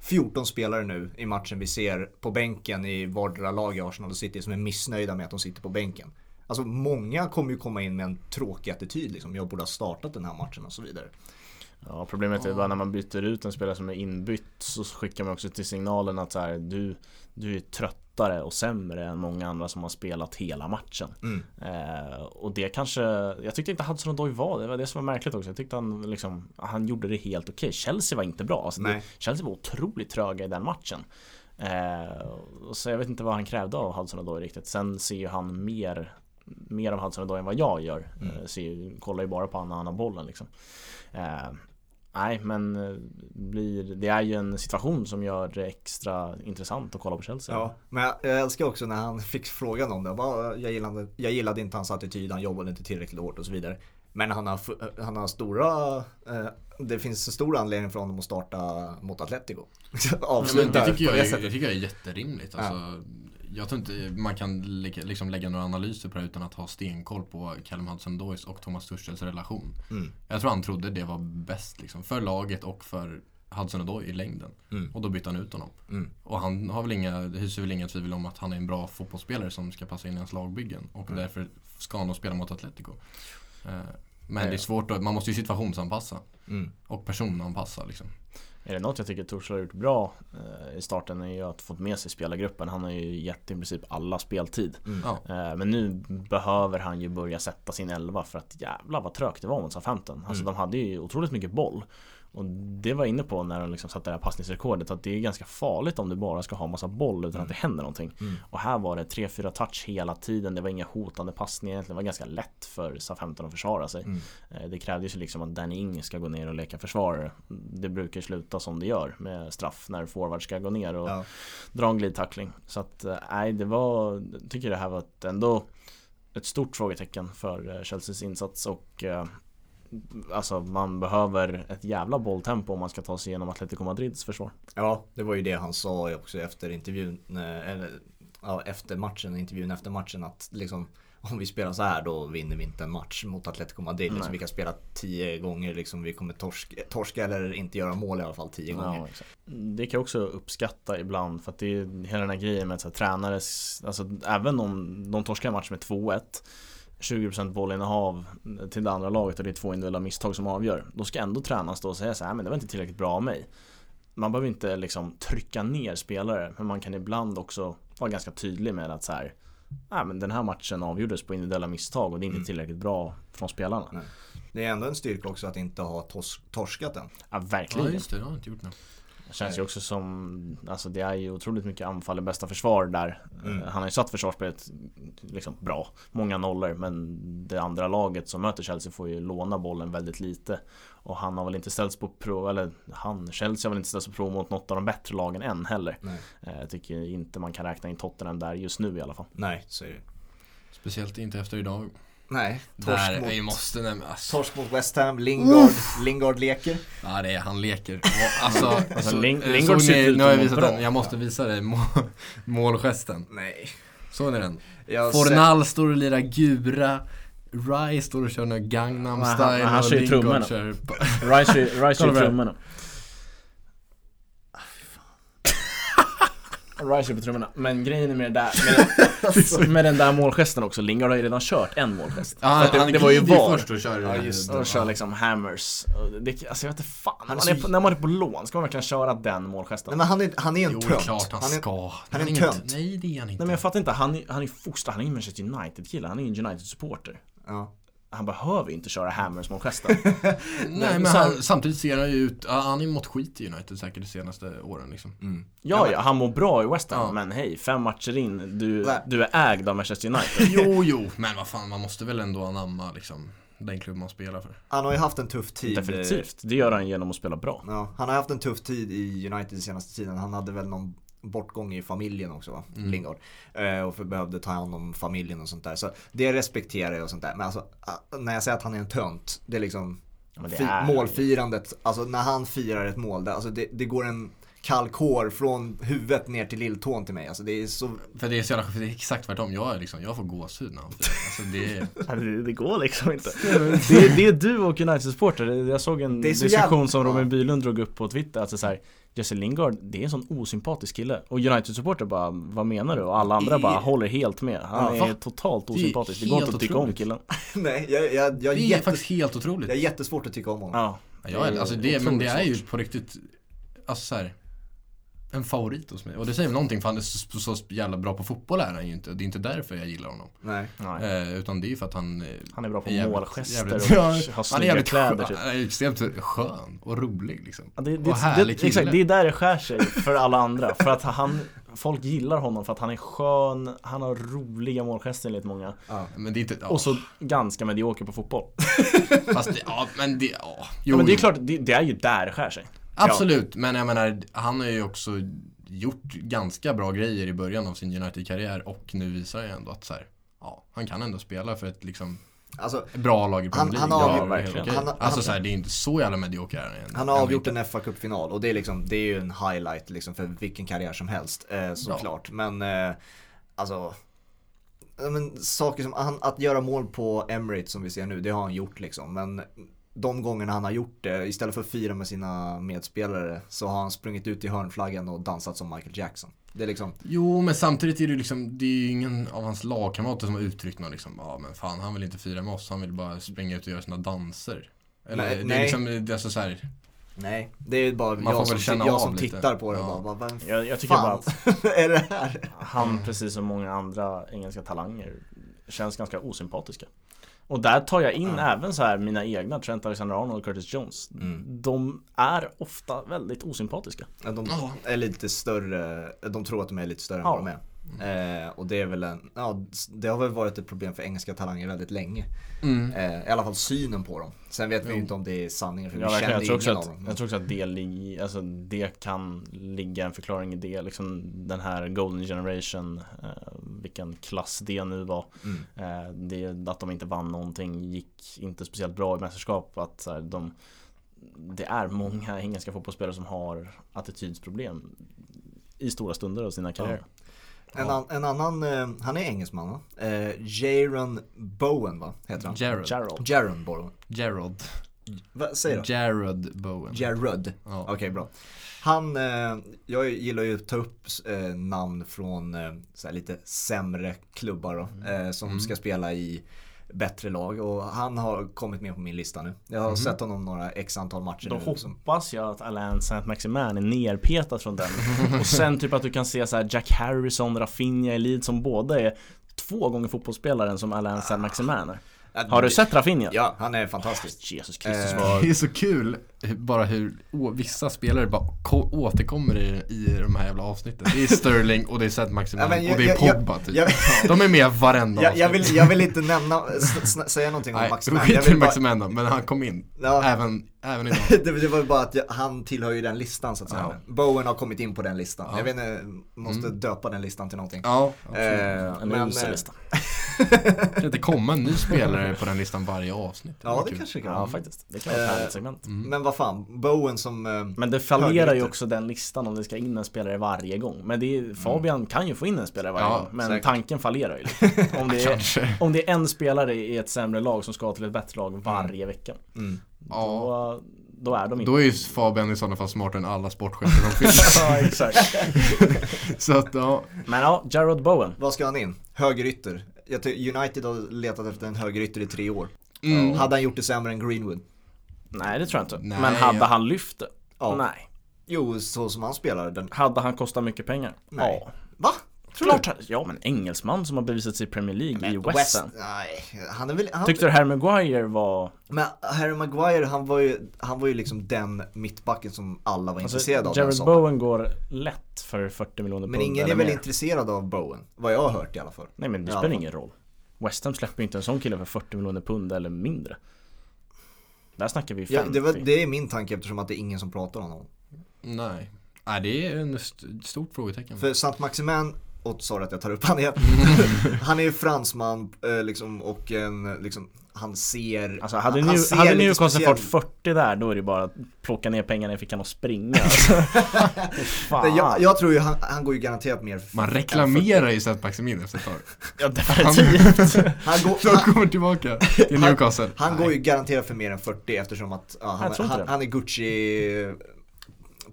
Speaker 1: 14 spelare nu i matchen vi ser på bänken i vardera lag i Arsenal och City som är missnöjda med att de sitter på bänken. Alltså många kommer ju komma in med en tråkig attityd liksom. Jag borde ha startat den här matchen och så vidare.
Speaker 2: Ja problemet är bara när man byter ut en spelare som är inbytt så skickar man också till signalen att så här, du, du är tröttare och sämre än många andra som har spelat hela matchen.
Speaker 1: Mm.
Speaker 2: Eh, och det kanske, jag tyckte inte Hudson Odoi var det, var det som var märkligt också. Jag tyckte han liksom, han gjorde det helt okej. Chelsea var inte bra. Alltså det. Chelsea var otroligt tröga i den matchen. Eh, så jag vet inte vad han krävde av Hudson Odoi riktigt. Sen ser ju han mer Mer av Hudson Odoi än vad jag gör.
Speaker 1: Mm.
Speaker 2: Eh, ju- kollar ju bara på han när han har bollen liksom. Nej men eh, blir, det är ju en situation som gör det extra intressant att kolla på Chelsea.
Speaker 1: Ja, men jag, älskar också när han fick frågan om det. Jag, bara, jag, gillade, jag gillade inte hans attityd, han jobbade inte tillräckligt hårt och så vidare. Men han har, han har stora, eh, det finns en stor anledning för honom att starta mot Atletico.
Speaker 3: Ja, men
Speaker 1: Avsluta
Speaker 3: det tycker jag,
Speaker 1: det
Speaker 3: jag tycker jag är jätterimligt. Alltså, Jag tror inte man kan lägga, liksom lägga några analyser på det utan att ha stenkoll på Callum Hudson-Doys och Thomas Tuchels relation.
Speaker 1: Mm.
Speaker 3: Jag tror han trodde det var bäst liksom, för laget och för Hudson-Odoi i längden.
Speaker 1: Mm.
Speaker 3: Och då bytte han ut honom.
Speaker 1: Mm.
Speaker 3: Och han har väl inga, hyser väl inga tvivel om att han är en bra fotbollsspelare som ska passa in i hans lagbyggen. Och
Speaker 1: Mm.
Speaker 3: därför ska han då spela mot Atletico. Eh, Men
Speaker 1: Ja.
Speaker 3: det är svårt att, man måste ju situationsanpassa.
Speaker 1: Mm.
Speaker 3: Och personanpassa liksom.
Speaker 2: Är det något jag tycker Torshäll har gjort bra eh, i starten är ju att fått med sig spelargruppen. Han har ju gett i princip alla speltid.
Speaker 1: Mm.
Speaker 2: Eh, men nu behöver han ju börja sätta sin elva för att jävla vad trögt det var mot Southampton. Alltså
Speaker 1: Mm.
Speaker 2: de hade ju otroligt mycket boll. Och det var jag inne på när de liksom satte det här passningsrekordet att det är ganska farligt om du bara ska ha massa boll utan att det händer någonting.
Speaker 1: Mm.
Speaker 2: Och här var det 3-4 touch hela tiden, det var inga hotande passningar egentligen. Det var ganska lätt för Southampton att försvara sig.
Speaker 1: Mm.
Speaker 2: Eh, Det krävdes ju liksom att Danny Ings ska gå ner och leka försvarare. Det brukar sluta som det gör med straff när forward ska gå ner och
Speaker 1: Ja.
Speaker 2: dra en glidtackling. Så att eh, nej, det var, jag tycker det här var ett, ändå ett stort frågetecken för eh, Chelseas insats och Alltså man behöver ett jävla bolltempo om man ska ta sig igenom Atletico Madrids försvar.
Speaker 1: ja, det var ju det han sa också efter intervjun. eh, Eller ja, efter matchen, intervjun efter matchen att liksom om vi spelar så här då vinner vi inte en match mot Atletico Madrid. Liksom, vi kan spela tio gånger, liksom, vi kommer torska, torska eller inte göra mål i alla fall tio gånger.
Speaker 2: Exakt. det kan jag också uppskatta ibland för att det är hela den här grejen med att så här, tränare, alltså även om de torskar en match med 2-1 20% bollinnehav till det andra laget och det är två individuella misstag som avgör. Då ska ändå tränaren stå och säga så här, men det var inte tillräckligt bra av mig. Man behöver inte liksom trycka ner spelare, men man kan ibland också vara ganska tydlig med att så här, nej men den här matchen avgjordes på individuella misstag och det är inte
Speaker 1: Mm.
Speaker 2: tillräckligt bra från spelarna.
Speaker 1: Nej. Det är ändå en styrka också att inte ha tors torskat den.
Speaker 2: Ja,
Speaker 3: Ja
Speaker 2: verkligen.
Speaker 3: just det, det har inte gjort nu.
Speaker 2: Det känns ju också som, alltså det är ju otroligt mycket anfall i bästa försvar där.
Speaker 1: Mm.
Speaker 2: Eh, Han har ju satt försvarsspelet liksom bra, många nollor men det andra laget som möter Chelsea får ju låna bollen väldigt lite. Och han har väl inte ställts på prov, eller han, Chelsea har väl inte ställts på prov mot något av de bättre lagen än heller.
Speaker 1: Nej,
Speaker 2: Eh, Jag tycker inte man kan räkna in Tottenham där just nu i alla fall.
Speaker 1: Nej så är det.
Speaker 3: Speciellt inte efter idag.
Speaker 1: Nej, torsk
Speaker 3: Där,
Speaker 1: mot,
Speaker 3: vi måste nämna, alltså,
Speaker 1: torsk mot West Ham, Lingard, Lingard leker.
Speaker 3: Ja det är, han leker. Och, alltså,
Speaker 2: Alltså,
Speaker 3: så,
Speaker 2: Ling-
Speaker 3: eh,
Speaker 2: Lingard ser ut
Speaker 3: nu har jag visat den, jag måste visa dig må, målgesten.
Speaker 1: Nej.
Speaker 3: Såg ni den?
Speaker 1: Jag
Speaker 3: Fornal står och lirar gura Rai står och kör någon Gangnam
Speaker 2: Men han-
Speaker 3: style
Speaker 2: men han
Speaker 3: och
Speaker 2: kör ju trummorna.
Speaker 3: kör
Speaker 2: Rice Rice
Speaker 3: Kolla
Speaker 2: i
Speaker 3: på det.
Speaker 2: trummorna. Rice på trummorna. Men grejen är med det där, med, med den där målgesten också. Lingard har ju redan kört en målgest. Att det,
Speaker 3: han
Speaker 2: det var ju VAR.
Speaker 3: först och kör
Speaker 1: Ja, just det.
Speaker 2: Och kör liksom hammers. Det, alltså jag vet inte fan.
Speaker 1: Han
Speaker 2: Man
Speaker 1: är
Speaker 2: är
Speaker 1: så-
Speaker 2: på, när man är på lån, ska man verkligen köra den målgesten?
Speaker 1: Nej men han är, han är en
Speaker 3: Jo,
Speaker 1: tönt.
Speaker 3: klart han,
Speaker 1: han är,
Speaker 3: ska.
Speaker 1: han är en tönt.
Speaker 3: Nej, det är han inte.
Speaker 2: Nej men jag fattar inte, han, är- han är fostrad, han är ju Manchester United-kille, han är ju en United-supporter.
Speaker 1: Ja.
Speaker 2: Han behöver inte köra hammers målgesten.
Speaker 3: Nej, men han, samtidigt ser han ju ut, han har ju mått skit i United säkert de senaste åren liksom.
Speaker 1: Mm.
Speaker 2: Ja, ja, han mår bra i West Ham,
Speaker 3: Ja.
Speaker 2: men hej, fem matcher in, du, du är ägd av Manchester United.
Speaker 3: Jo, jo, men vad fan, man måste väl ändå anamma liksom den klubb man spelar för.
Speaker 1: Han har ju haft en tuff tid. eh,
Speaker 2: Definitivt, det gör han genom att spela bra.
Speaker 1: Ja, han har haft en tuff tid i United den senaste tiden. Han hade väl någon bortgång i familjen också va?
Speaker 3: Mm.
Speaker 1: Lingard. Eh, och för behövde ta hand om familjen och sånt där. Så det respekterar jag och sånt där. Men alltså ah, när jag säger att han är en tönt. Det är liksom
Speaker 2: det
Speaker 1: fi-
Speaker 2: är-
Speaker 1: målfirandet. Alltså när han firar ett mål. Det, alltså, det, det går en kall kår från huvudet ner till lilltån till mig. Alltså det är så
Speaker 3: För det är så jävla för det är exakt tvärtom, jag, är liksom, jag får gåshud när. Alltså det är...
Speaker 2: Det, det går liksom inte. Det, det är du och United-supporter. Jag såg en
Speaker 1: är
Speaker 2: diskussion
Speaker 1: jävla-
Speaker 2: som. Robin Bylund drog upp på Twitter. Alltså så här, Jesse Lingard, det är en sån osympatisk kille. Och United-supporter bara, vad menar du? Och alla andra
Speaker 3: Det-
Speaker 2: bara håller helt med. Han
Speaker 3: Ja,
Speaker 2: är
Speaker 3: va?
Speaker 2: totalt
Speaker 3: Det
Speaker 2: osympatisk. Det går inte att tycka om killen.
Speaker 1: Nej, jag, jag, jag,
Speaker 3: Det
Speaker 1: är
Speaker 3: är
Speaker 1: jätte,
Speaker 3: faktiskt helt otroligt.
Speaker 1: jag är jättesvårt att tycka om honom.
Speaker 2: Ja.
Speaker 3: Ja, jag, alltså det, men det är ju på riktigt, alltså så här, en favorit hos mig. Och det säger väl någonting för han är så, så, jävla bra på fotboll är han ju inte. Det är inte därför jag gillar honom.
Speaker 1: Nej.
Speaker 3: Eh, utan det är ju för att han eh,
Speaker 2: Han är bra på
Speaker 3: jävligt-
Speaker 2: målgester
Speaker 3: jävligt-
Speaker 2: och har
Speaker 3: Han är
Speaker 2: snygga
Speaker 3: jävligt
Speaker 2: kläder typ.
Speaker 3: han är extremt skön och rolig liksom.
Speaker 2: Ja, det,
Speaker 3: och
Speaker 2: det,
Speaker 3: härlig
Speaker 2: det,
Speaker 3: kille.
Speaker 2: exakt, det är där det skär sig för alla andra. För att han, folk gillar honom för att han är skön, han har roliga målgester enligt många.
Speaker 1: Ja.
Speaker 3: Men det är inte, ja,
Speaker 2: Och så ganska medioker på fotboll.
Speaker 3: fast det, ja men det, ja. Jo,
Speaker 2: Ja, men det är klart, det, det är ju där det skär sig.
Speaker 3: Absolut, men jag menar, han har ju också gjort ganska bra grejer i början av sin United-karriär och nu visar jag ändå att så här, ja, han kan ändå spela för ett liksom
Speaker 1: Alltså,
Speaker 3: bra lag i Premier
Speaker 1: Han-
Speaker 3: League.
Speaker 1: han har
Speaker 3: Ja,
Speaker 2: avgjort-
Speaker 3: det är helt
Speaker 2: verkligen.
Speaker 3: okej.
Speaker 1: Han-
Speaker 3: Alltså
Speaker 1: han-
Speaker 3: så här, det är inte så jävla medioker han
Speaker 1: Han har avgjort en fa Cup-final och det är, liksom, det är ju en highlight liksom för vilken karriär som helst eh, såklart. Men eh, alltså ja, men, saker som, han, att göra mål på Emirates som vi ser nu, det har han gjort liksom. Men de gångerna han har gjort det, istället för att fira med sina medspelare så har han sprungit ut i hörnflaggan och dansat som Michael Jackson. Det är liksom,
Speaker 3: Jo, men samtidigt är det ju liksom, det är ju ingen av hans lagkamrater som har uttryckt någon liksom, ja men fan han vill inte fira med oss, han vill bara springa ut och göra sina danser. Eller
Speaker 1: Nej,
Speaker 3: det är
Speaker 1: nej.
Speaker 3: liksom, det är alltså så här,
Speaker 1: nej, det är bara
Speaker 3: Man får
Speaker 1: jag som,
Speaker 3: väl känna
Speaker 1: jag som
Speaker 3: lite.
Speaker 1: tittar på det
Speaker 3: Ja.
Speaker 1: bara, vem
Speaker 2: Jag, jag tycker
Speaker 1: fan
Speaker 2: bara att
Speaker 1: är det här?
Speaker 2: han, precis som många andra engelska talanger, känns ganska osympatiska. Och där tar jag in
Speaker 1: Ja.
Speaker 2: även så här mina egna, Trent Alexander-Arnold och Curtis Jones.
Speaker 1: Mm.
Speaker 2: De är ofta väldigt osympatiska.
Speaker 1: Ja, De är lite större, de tror att de är lite större
Speaker 2: Ja.
Speaker 1: än vad de är. Eh, och det är väl en, ja det har väl varit ett problem för engelska talanger väldigt länge.
Speaker 3: mm.
Speaker 1: Eh, I alla fall synen på dem. Sen vet vi ju inte om det är sanningen för
Speaker 2: Ja,
Speaker 1: vi
Speaker 2: verkligen.
Speaker 1: känner
Speaker 2: Jag tror,
Speaker 1: ingen
Speaker 2: också
Speaker 1: av
Speaker 2: att,
Speaker 1: dem.
Speaker 2: jag tror också att det, lig, alltså det kan ligga en förklaring i det. Liksom den här Golden Generation, eh, vilken klass det nu var.
Speaker 1: Mm.
Speaker 2: Eh, det, att de inte vann någonting, gick inte speciellt bra i mästerskap. Att så här, de, det är många engelska fotbollsspelare som har attitydsproblem i stora stunder av sina karriärer.
Speaker 1: En, an, en annan, eh, han är engelsman va? Eh, Jaron Bowen va? Heter han?
Speaker 3: Gerard.
Speaker 2: Gerald.
Speaker 1: Jaron Bowen.
Speaker 3: Gerard.
Speaker 1: Va, säg då.
Speaker 3: Gerard Bowen.
Speaker 1: Jarrod.
Speaker 3: Ja.
Speaker 1: Okej bra. Han, eh, jag gillar ju att ta upp eh, namn från eh, lite sämre klubbar då, eh, som
Speaker 3: Mm.
Speaker 1: ska spela i bättre lag och han har kommit med på min lista nu. Jag har
Speaker 3: Mhm.
Speaker 1: sett honom några x antal matcher
Speaker 2: Då
Speaker 1: nu. Som,
Speaker 2: hoppas jag att Alain Saint-Maximin är nerpetad från den Och sen typ att du kan se så här Jack Harrison, Rafinha i Leeds som båda är två gånger fotbollsspelaren som Alain Saint-Maximin är Har du sett Rafinha?
Speaker 1: Ja, han är fantastisk.
Speaker 2: Jesus Kristus
Speaker 1: Eh,
Speaker 2: vad
Speaker 3: Det är så kul hur- bara hur vissa spelare bara ko- återkommer i, i de här jävla avsnitten. Det är Sterling och det är Seth Maximin
Speaker 1: Ja,
Speaker 3: och det är Pogba typ.
Speaker 1: jag-
Speaker 3: De är med varenda
Speaker 1: Jag, jag,
Speaker 3: avsnitt.
Speaker 1: vill, jag vill inte nämna, säga någonting om
Speaker 3: Nej,
Speaker 1: Maximin. Jag
Speaker 3: skit i
Speaker 1: vill bara,
Speaker 3: men han kom in.
Speaker 1: Ja.
Speaker 3: Även, även idag.
Speaker 1: det, det var bara att jag, han tillhör ju den listan så att säga.
Speaker 3: Ja.
Speaker 1: Bowen har kommit in på den listan.
Speaker 3: Ja.
Speaker 1: Jag vet inte, måste
Speaker 3: Mm.
Speaker 1: döpa den listan till någonting.
Speaker 3: Ja,
Speaker 1: Eh,
Speaker 2: En
Speaker 1: men,
Speaker 2: usel
Speaker 1: eh,
Speaker 2: lista
Speaker 3: Kan inte komma en ny spelare på den listan varje avsnitt?
Speaker 1: ja det
Speaker 3: kul.
Speaker 1: kanske det kan.
Speaker 2: Ja faktiskt, det kan vara ett
Speaker 1: Eh,
Speaker 2: härligt segment
Speaker 3: Mm.
Speaker 1: Men vad fan, Bowen som... eh,
Speaker 2: Men det fallerar ju också den listan om det ska in en spelare varje gång Men det är, Fabian kan ju få in en spelare varje
Speaker 3: Ja,
Speaker 2: gång Men
Speaker 1: säkert.
Speaker 2: tanken fallerar ju om det, är, om det är en spelare i ett sämre lag som ska till ett bättre lag varje vecka
Speaker 1: Mm.
Speaker 3: Ja.
Speaker 2: Då, då är de inte
Speaker 3: Då är ju Fabian i sådana fall smartare än alla sportchefer som finns.
Speaker 2: Ja exakt
Speaker 3: Så att ja,
Speaker 2: Men ja, Jarrod Bowen
Speaker 1: Vad ska han in? Högerytter. United har letat efter en högerytter i tre år.
Speaker 3: Mm.
Speaker 1: Hade han gjort det sämre än Greenwood?
Speaker 2: Nej det tror jag inte
Speaker 3: Nej,
Speaker 2: Men hade
Speaker 3: ja.
Speaker 2: han lyft det?
Speaker 1: Ja.
Speaker 2: Nej
Speaker 1: Jo, så som han spelar. Den...
Speaker 2: Hade han kostat mycket pengar?
Speaker 1: Nej.
Speaker 2: Ja
Speaker 1: Va?
Speaker 2: Klart, han- ja men engelsman som har bevisat sig i Premier League i
Speaker 1: Men
Speaker 2: West Ham
Speaker 1: Nej, han är väl... Han...
Speaker 2: Tyckte du Harry Maguire var...
Speaker 1: Men Harry Maguire, han var ju, han var ju liksom den mittbacken som alla var intresserade av
Speaker 2: Jared. Bowen går lätt för 40 miljoner
Speaker 1: Men
Speaker 2: pund
Speaker 1: ingen
Speaker 2: eller
Speaker 1: är väl
Speaker 2: mer.
Speaker 1: intresserad av Bowen? Vad jag har hört i alla fall.
Speaker 2: Nej men det spelar ingen roll West Ham släpper inte en sån kille för 40 miljoner pund eller mindre Där snackar vi 50
Speaker 1: Ja, det, var, det är min tanke eftersom att det är ingen som pratar om honom.
Speaker 3: nej. Nej, det är en st- stort frågetecken.
Speaker 1: För Saint Maximin, och sorry att jag tar upp han igen. han är ju fransman eh, liksom och en, liksom, han ser
Speaker 2: Alltså hade,
Speaker 1: han
Speaker 2: nu,
Speaker 1: ser
Speaker 2: hade Newcastle
Speaker 1: speciell-
Speaker 2: fått 40 där då är det bara att plocka ner pengarna i fickan och springa alltså.
Speaker 1: Nej, jag, jag tror ju han, han går ju garanterat mer
Speaker 3: Man reklamerar ju Seth Maximin efter ett tag.
Speaker 2: Ja definitivt
Speaker 1: 40. Han går,
Speaker 3: Så han kommer tillbaka till Newcastle.
Speaker 1: han går ju garanterat för mer än 40 eftersom att ja, han är Gucci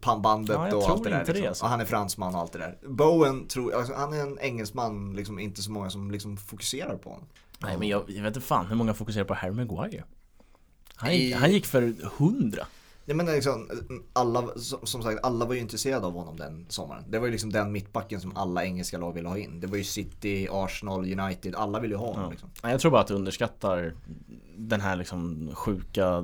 Speaker 1: pannbandet
Speaker 2: Ja,
Speaker 1: och allt det där
Speaker 2: inte det,
Speaker 1: liksom.
Speaker 2: alltså.
Speaker 1: Och han är fransman och allt det där. Bowen tror, alltså, han är en engelsman, liksom inte så många som liksom fokuserar på honom.
Speaker 2: Nej men jag, jag vet inte fan hur många fokuserar på Harry Maguire han, gick- han gick för 100
Speaker 1: Jag menar liksom, alla, som sagt, alla var ju intresserade av honom den sommaren. Det var ju liksom den mittbacken som alla engelska lag ville ha in. Det var ju City, Arsenal, United, alla ville ju ha honom
Speaker 2: Ja.
Speaker 1: liksom.
Speaker 2: Jag tror bara att du underskattar den här liksom sjuka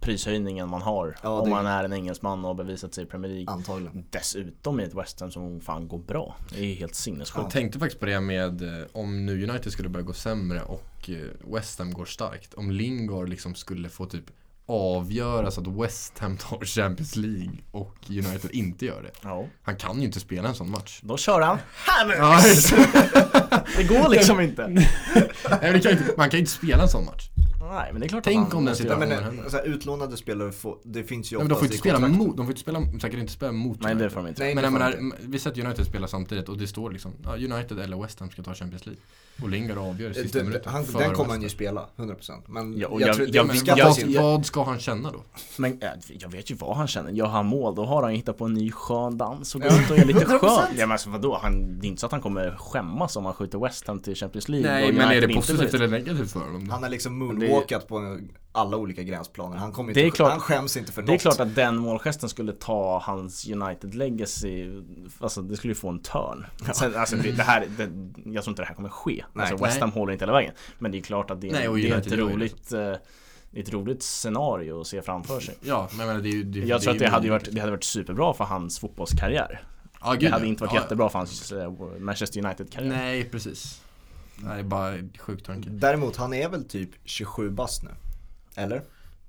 Speaker 2: prishöjningen man har
Speaker 1: Ja,
Speaker 2: om
Speaker 1: det-
Speaker 2: man är en engelsman och har bevisat sig i Premier League.
Speaker 1: Antagligen.
Speaker 2: Dessutom i ett West Ham som fan går bra. Det är helt sinnessjukt.
Speaker 3: Jag tänkte faktiskt på det med eh, om nu United skulle börja gå sämre och eh, West Ham går starkt. Om Lingard liksom skulle få typ avgöra så att West Ham tar Champions League och United inte gör det.
Speaker 2: Ja.
Speaker 3: Han kan ju inte spela en sån match.
Speaker 2: Då kör han Hammers! Det går liksom inte.
Speaker 3: Nej, kan ju inte, man kan ju inte spela en sån match.
Speaker 2: Nej men det är klart
Speaker 3: Tänk
Speaker 2: att han
Speaker 3: om den sitter-
Speaker 2: göra
Speaker 1: Men eh, så här, utlånade spelare, får, det finns ju
Speaker 3: men de får
Speaker 1: oftast
Speaker 3: inte spela
Speaker 1: kontrakt.
Speaker 3: mot, de får inte spela, säkert inte spela mot
Speaker 2: Nej det får de inte.
Speaker 1: Nej,
Speaker 3: Men jag menar, vi sätter United spela samtidigt och det står liksom ja, United eller West Ham ska ta Champions League. Och Lingard avgör i sista
Speaker 1: Det-
Speaker 3: minuten.
Speaker 1: den kommer han ju spela, 100% Men
Speaker 2: Ja,
Speaker 1: jag,
Speaker 2: jag-
Speaker 1: tror,
Speaker 2: jag-
Speaker 1: det
Speaker 2: jag-
Speaker 1: uppskattas
Speaker 3: vad,
Speaker 1: ju.
Speaker 3: vad ska han känna då?
Speaker 2: Men äh, jag vet ju vad han känner. Gör han mål då har han ju hittat på en ny skön dans och gå
Speaker 1: Ja.
Speaker 2: ut och är lite
Speaker 1: 100%.
Speaker 2: skön. Ja men alltså vadå? Han, det är inte så att han kommer skämmas om han skjuter West Ham till Champions League
Speaker 3: Nej men är det positivt eller negativt för honom?
Speaker 1: Han har liksom
Speaker 2: det-
Speaker 1: moonwalkat på alla olika gränsplaner. Han kommer
Speaker 2: Det är
Speaker 1: inte,
Speaker 2: klart-
Speaker 1: han skäms inte för
Speaker 2: Det är
Speaker 1: något.
Speaker 2: klart att den målgesten skulle ta hans United legacy Alltså det skulle ju få en törn. Sen, alltså, det, det här, det, Jag tror inte det här kommer ske.
Speaker 1: Nej.
Speaker 2: alltså, West Ham håller inte hela vägen. Men det är klart att det är,
Speaker 3: Nej,
Speaker 2: det är ett roligt eh, det är ett roligt scenario att se framför sig.
Speaker 3: Ja, men jag menar det är ju... Det,
Speaker 2: Jag tror att det
Speaker 3: är ju
Speaker 2: hade, varit, det hade varit superbra för hans fotbollskarriär.
Speaker 3: Ja,
Speaker 2: Det
Speaker 3: gud,
Speaker 2: hade
Speaker 3: ja.
Speaker 2: inte varit
Speaker 3: ja,
Speaker 2: jättebra för hans eh, Manchester United-karriär.
Speaker 3: Nej, precis. Nej, det är bara en sjuk tanke.
Speaker 1: Däremot, han är väl typ 27 bast nu? Eller?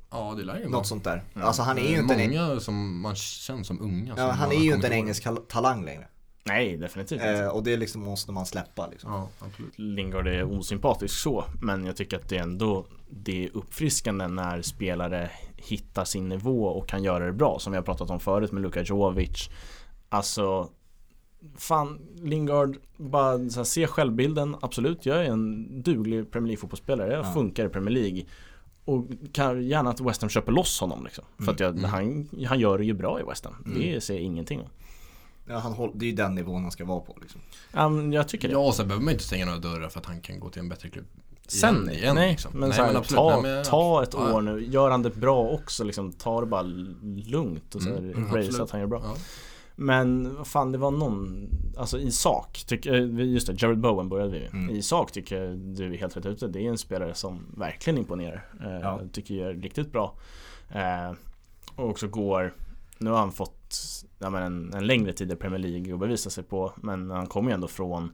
Speaker 3: Ja, det lär ju.
Speaker 1: Något sånt där.
Speaker 2: Ja.
Speaker 1: Alltså han är ju inte en,
Speaker 3: Många som man känner som unga.
Speaker 1: ja,
Speaker 3: som
Speaker 1: han är ju inte en engelsk talang längre.
Speaker 2: Nej, definitivt inte
Speaker 1: Eh, och det liksom måste man släppa liksom.
Speaker 3: Ja, absolut.
Speaker 2: Lingard är osympatisk så Men jag tycker att det är ändå Det är uppfriskande när spelare Hittar sin nivå och kan göra det bra Som vi har pratat om förut med Luka Jovic Alltså fan Lingard, bara så här, se självbilden, absolut jag är en duglig Premier League fotbollsspelare, jag
Speaker 1: Ja.
Speaker 2: funkar i Premier League och kan gärna att West Ham köper loss honom liksom. För att jag,
Speaker 3: Mm.
Speaker 2: han, han gör det ju bra i West Ham.
Speaker 1: Mm.
Speaker 2: Det ser jag ingenting om.
Speaker 1: Ja, han det är ju den nivån han ska vara på liksom.
Speaker 2: Men jag tycker det.
Speaker 3: Ja, och sen behöver man inte stänga några dörrar för att han kan gå till en bättre klubb.
Speaker 2: Sen,
Speaker 3: igen, igen,
Speaker 2: nej,
Speaker 3: liksom.
Speaker 2: men,
Speaker 3: Nej,
Speaker 2: här,
Speaker 3: men absolut.
Speaker 2: ta,
Speaker 3: Nej, men-
Speaker 2: ta ett
Speaker 3: ja,
Speaker 2: år nu, gör han det bra också liksom, ta det bara lugnt och så
Speaker 3: Mm,
Speaker 2: mm,
Speaker 3: mm, absolut.
Speaker 2: att han gör bra.
Speaker 3: Ja.
Speaker 2: Men vad fan det var någon, alltså i sak, tycker, eh, just det, Jared Bowen började vi.
Speaker 1: Mm.
Speaker 2: I sak tycker du är helt rätt ute. Det är en spelare som verkligen imponerar. Eh,
Speaker 1: Ja.
Speaker 2: Tycker är riktigt bra. Eh, och också går, nu har han fått ja, en, en längre tid i Premier League att bevisa sig på. Men han kommer ju ändå från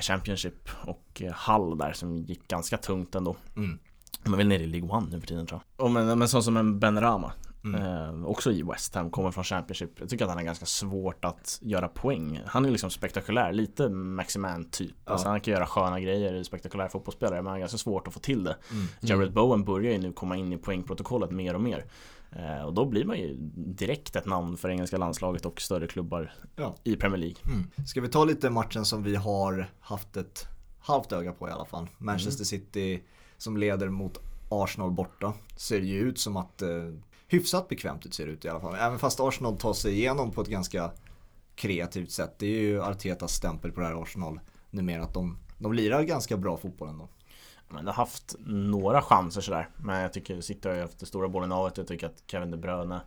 Speaker 2: Championship och Hull där som gick ganska tungt ändå.
Speaker 1: Mm.
Speaker 2: De är väl nere i League One nu för tiden tror jag. Och men, men sån som en Ben Rama
Speaker 1: Mm.
Speaker 2: Eh, också i West Ham, kommer från Championship. Jag tycker att han är ganska svårt att göra poäng. Han är liksom spektakulär, lite Maximan typ.
Speaker 1: Ja.
Speaker 2: Alltså han kan göra sköna grejer, spektakulär fotbollsspelare, men han är ganska svårt att få till det.
Speaker 1: Mm.
Speaker 2: Jared Bowen börjar ju nu komma in i poängprotokollet mer och mer. Eh, och då blir man ju direkt ett namn för engelska landslaget och större klubbar
Speaker 1: Ja.
Speaker 2: i Premier League.
Speaker 1: Mm. Ska vi ta lite matchen som vi har haft ett halvt öga på i alla fall. Manchester City som leder mot Arsenal borta. Ser ju ut som att eh, hyfsat bekvämt ut ser det ut i alla fall. Även fast Arsenal tar sig igenom på ett ganska kreativt sätt. Det är ju Artetas stämpel på det här Arsenal numera att de, de lirar ganska bra fotboll ändå.
Speaker 2: Men det har haft några chanser sådär. Men jag tycker City har ju haft det stora bollen av Jag tycker att Kevin De Bruyne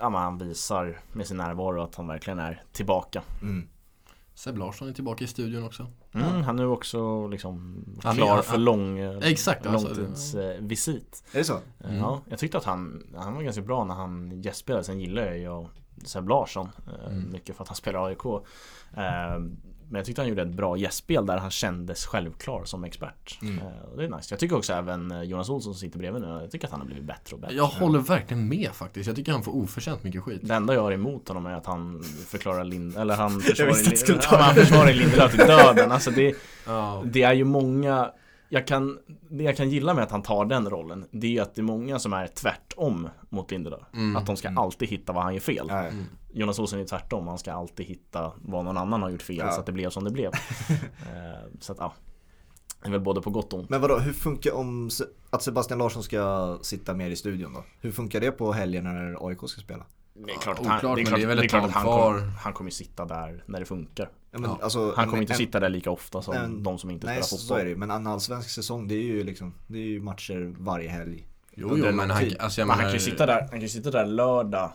Speaker 2: Ja men han visar med sin närvaro att han verkligen är tillbaka.
Speaker 1: Mm.
Speaker 3: Seb Larsson är tillbaka i studion också.
Speaker 2: Mm, han är ju också liksom
Speaker 3: Han
Speaker 2: klar
Speaker 3: han-
Speaker 2: för lång eh,
Speaker 3: Exakt, alltså,
Speaker 2: långtidsvisit.
Speaker 1: Är det så?
Speaker 3: Mm.
Speaker 2: Ja, jag tyckte att han, han var ganska bra när han gästspelade. Sen gillar jag ju Seb Larsson eh,
Speaker 3: Mm.
Speaker 2: mycket för att han spelar AIK. Men jag tyckte han gjorde ett bra gästspel där han kändes självklar som expert.
Speaker 1: Mm.
Speaker 2: Eh, och det är nice. Jag tycker också även eh, Jonas Olsson som sitter bredvid nu, jag tycker att han har blivit bättre och bättre.
Speaker 3: Jag håller verkligen med faktiskt. Jag tycker han får oförtjänt mycket skit.
Speaker 2: Det enda jag har emot honom är att han förklarar Lind eller han försvarar, Lindelöf till döden. Alltså det,
Speaker 3: Ja.
Speaker 2: det är ju många jag kan, det jag kan gilla med att han tar den rollen Det är ju att det är många som är tvärtom mot Lindelöf
Speaker 3: Mm.
Speaker 2: Att de ska alltid hitta vad han gör fel
Speaker 3: Mm.
Speaker 2: Jonas Olsson är tvärtom, han ska alltid hitta vad någon annan har gjort fel
Speaker 1: Ja.
Speaker 2: så att det blev som det blev Eh, Så att ja Det är väl både på gott och ont
Speaker 1: Men vadå, hur funkar om att Sebastian Larsson ska sitta mer i studion då? Hur funkar det på helgen när AIK ska spela?
Speaker 2: Det är klart, att han,
Speaker 3: oklart,
Speaker 2: det är klart,
Speaker 3: det är
Speaker 2: det är klart att han kommer, han kommer sitta där när det funkar
Speaker 1: Ja, men,
Speaker 3: Ja.
Speaker 1: alltså,
Speaker 2: Han kommer inte
Speaker 1: en-
Speaker 2: sitta där lika ofta som
Speaker 1: en-
Speaker 2: de som inte
Speaker 1: Nej,
Speaker 2: spelar
Speaker 1: så
Speaker 2: fotboll
Speaker 1: är det. Men en allsvensk säsong det är ju liksom, det är ju matcher varje helg.
Speaker 3: Jo, jo,
Speaker 1: en
Speaker 3: men han, alltså jag
Speaker 2: Men han
Speaker 3: menar,
Speaker 2: kan ju sitta där, han kan sitta där lördag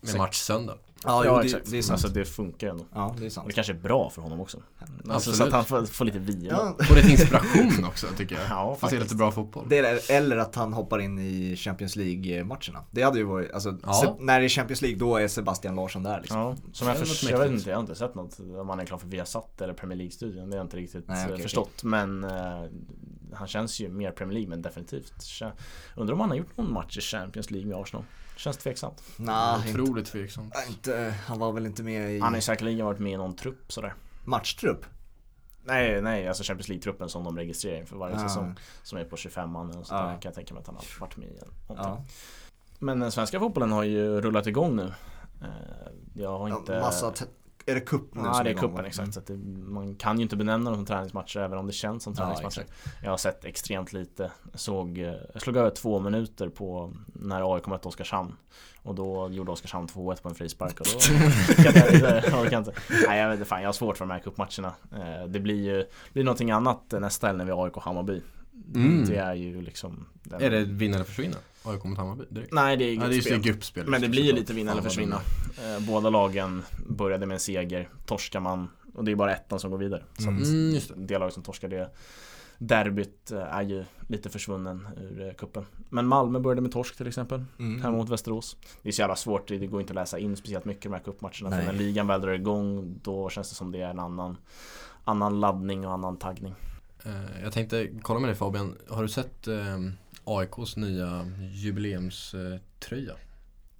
Speaker 3: med match söndag.
Speaker 1: Ja,
Speaker 2: Ja
Speaker 1: jo,
Speaker 2: exakt,
Speaker 1: det, det är sant.
Speaker 2: alltså det funkar ändå
Speaker 1: ja, det är
Speaker 2: Och
Speaker 1: sant.
Speaker 2: det kanske är bra för honom också Alltså
Speaker 3: Absolut.
Speaker 2: så att han får, får lite vila
Speaker 1: Ja,
Speaker 3: Får lite inspiration också tycker jag.
Speaker 2: Ja,
Speaker 3: Får se lite bra fotboll.
Speaker 1: det är, eller att han hoppar in i Champions League-matcherna. Det hade ju varit, alltså,
Speaker 3: Ja.
Speaker 1: Se, när det är Champions League då är Sebastian Larsson där liksom.
Speaker 2: Ja, som jag,
Speaker 3: Det hade
Speaker 2: förs-
Speaker 3: varit
Speaker 2: jag vet inte, jag har inte sett något om han är klar för Viasat eller Premier League-studion Det har jag inte riktigt
Speaker 1: Nej,
Speaker 2: eh,
Speaker 1: okej,
Speaker 2: förstått Men eh, han känns ju mer Premier League men definitivt Undrar om han har gjort någon match i Champions League med Arsenal Känns tveksamt
Speaker 1: Nej, inte,
Speaker 3: Otroligt tveksamt.
Speaker 1: inte, han var väl inte med i
Speaker 2: Han har ju säkerligen varit med i någon trupp sådär
Speaker 1: matchtrupp.
Speaker 2: Nej, nej, alltså Champions League-truppen som de registrerar inför varje
Speaker 1: Ja.
Speaker 2: säsong Som är på 25 man och så
Speaker 1: Ja.
Speaker 2: kan jag tänka mig att han har varit med i någonting.
Speaker 1: Ja.
Speaker 2: Men den svenska fotbollen har ju rullat igång nu Eh, Jag har inte
Speaker 1: Ja, massa, är det cup nu
Speaker 2: Ja det är
Speaker 1: va?
Speaker 2: exakt. Så att det, man kan ju inte benämna dem som träningsmatcher även om det känns som
Speaker 1: Ja,
Speaker 2: träningsmatcher. jag har sett extremt lite. Såg, eh, jag slog över två minuter på när AIK mötte Oskarshamn. Och då gjorde Oskarshamn 2-1 på en frispark och då jag. Jag inte. Nej jag vet inte fan, jag har svårt för de här cupmatcherna. Eh, Det blir ju blir någonting annat nästa helg när vi har AIK Hammarby.
Speaker 3: Mm.
Speaker 2: Det är ju liksom den...
Speaker 3: Är det vinna eller försvinna? AIK mot Hammarby direkt?
Speaker 2: Nej det är
Speaker 3: Ja, det är
Speaker 2: gruppspel.
Speaker 3: gruppspel.
Speaker 2: Men det blir ju lite vinna eller försvinna. Eh, Båda lagen började med en seger. Torskar man, och det är bara ettan som går vidare. Så
Speaker 1: Mm.
Speaker 3: just det.
Speaker 2: det lag som torskar det derbyt eh, är ju lite försvunnen ur eh, kuppen. Men Malmö började med torsk till exempel,
Speaker 1: Mm.
Speaker 2: hemma mot Västerås. Det är så jävla svårt, det går inte att läsa in speciellt mycket i de här cupmatcherna. För när ligan väl drar igång, då känns det som det är en annan, annan laddning och annan taggning.
Speaker 3: Jag tänkte kolla med dig Fabian, har du sett eh, AIKs nya jubileumströja?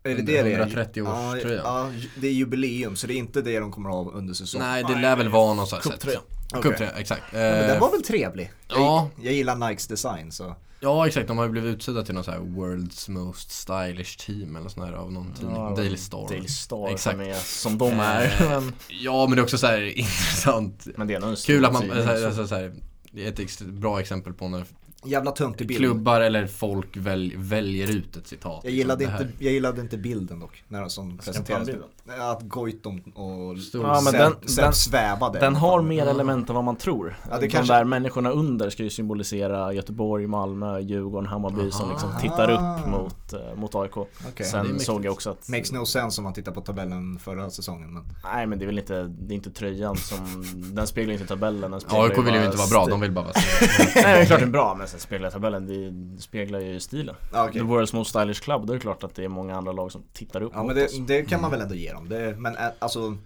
Speaker 1: Är det det det är?
Speaker 3: 130-årströja.
Speaker 1: Ja, ja, det är jubileum så det är inte det de kommer ha under säsong.
Speaker 3: Nej, det lär väl vara sån här
Speaker 2: Cuptröja.
Speaker 3: sätt.
Speaker 1: Okej.
Speaker 3: Cuptröja, exakt.
Speaker 1: Ja, men den
Speaker 3: Eh,
Speaker 1: var väl trevlig?
Speaker 3: Ja.
Speaker 1: Jag, jag gillar Nikes design så.
Speaker 3: Ja exakt, de har ju blivit utsedda till någon så här World's Most Stylish Team eller sån här av någon tidning,
Speaker 2: Ja,
Speaker 3: Daily Star
Speaker 2: Daily Star
Speaker 3: Exakt.
Speaker 2: som, är, som de är.
Speaker 3: Eh,
Speaker 2: Men,
Speaker 3: Ja men det är också så här intressant
Speaker 2: men det är
Speaker 3: Kul att man, så här,
Speaker 2: så.
Speaker 3: här, det är ett ex- bra exempel på när
Speaker 1: Jävla töntig bild.
Speaker 3: klubbar eller folk väl, väljer ut ett citat
Speaker 1: Jag gillade,
Speaker 3: liksom,
Speaker 1: inte, jag gillade inte bilden dock, när den som presenterades.
Speaker 2: bilden?
Speaker 1: Att Goitom och
Speaker 2: Ja, men den-
Speaker 1: Sepp
Speaker 2: den-
Speaker 1: svävade.
Speaker 2: Den har mer element än vad man tror.
Speaker 1: Ja, det
Speaker 2: De
Speaker 1: kanske-
Speaker 2: där människorna under ska ju symbolisera Göteborg, Malmö, Djurgården, Hammarby som
Speaker 3: Aha.
Speaker 2: liksom tittar upp mot, eh, mot AIK.
Speaker 3: Är
Speaker 2: Sen såg jag också att
Speaker 1: Makes no sense om man tittar på tabellen förra säsongen. Men...
Speaker 2: Nej men det är väl inte, det är inte tröjan som, den speglar inte tabellen den
Speaker 3: AIK vill ju inte vara bra, de vill bara vara
Speaker 2: Nej det är klart den är bra men sen speglar tabellen, det speglar ju stilen
Speaker 1: Ja, okej.
Speaker 2: The World's Most Stylish Club, då är det klart att det är många andra lag som tittar upp
Speaker 1: Ja
Speaker 2: mot
Speaker 1: men
Speaker 2: oss
Speaker 1: det, det kan man väl ändå ge dem. Det, men alltså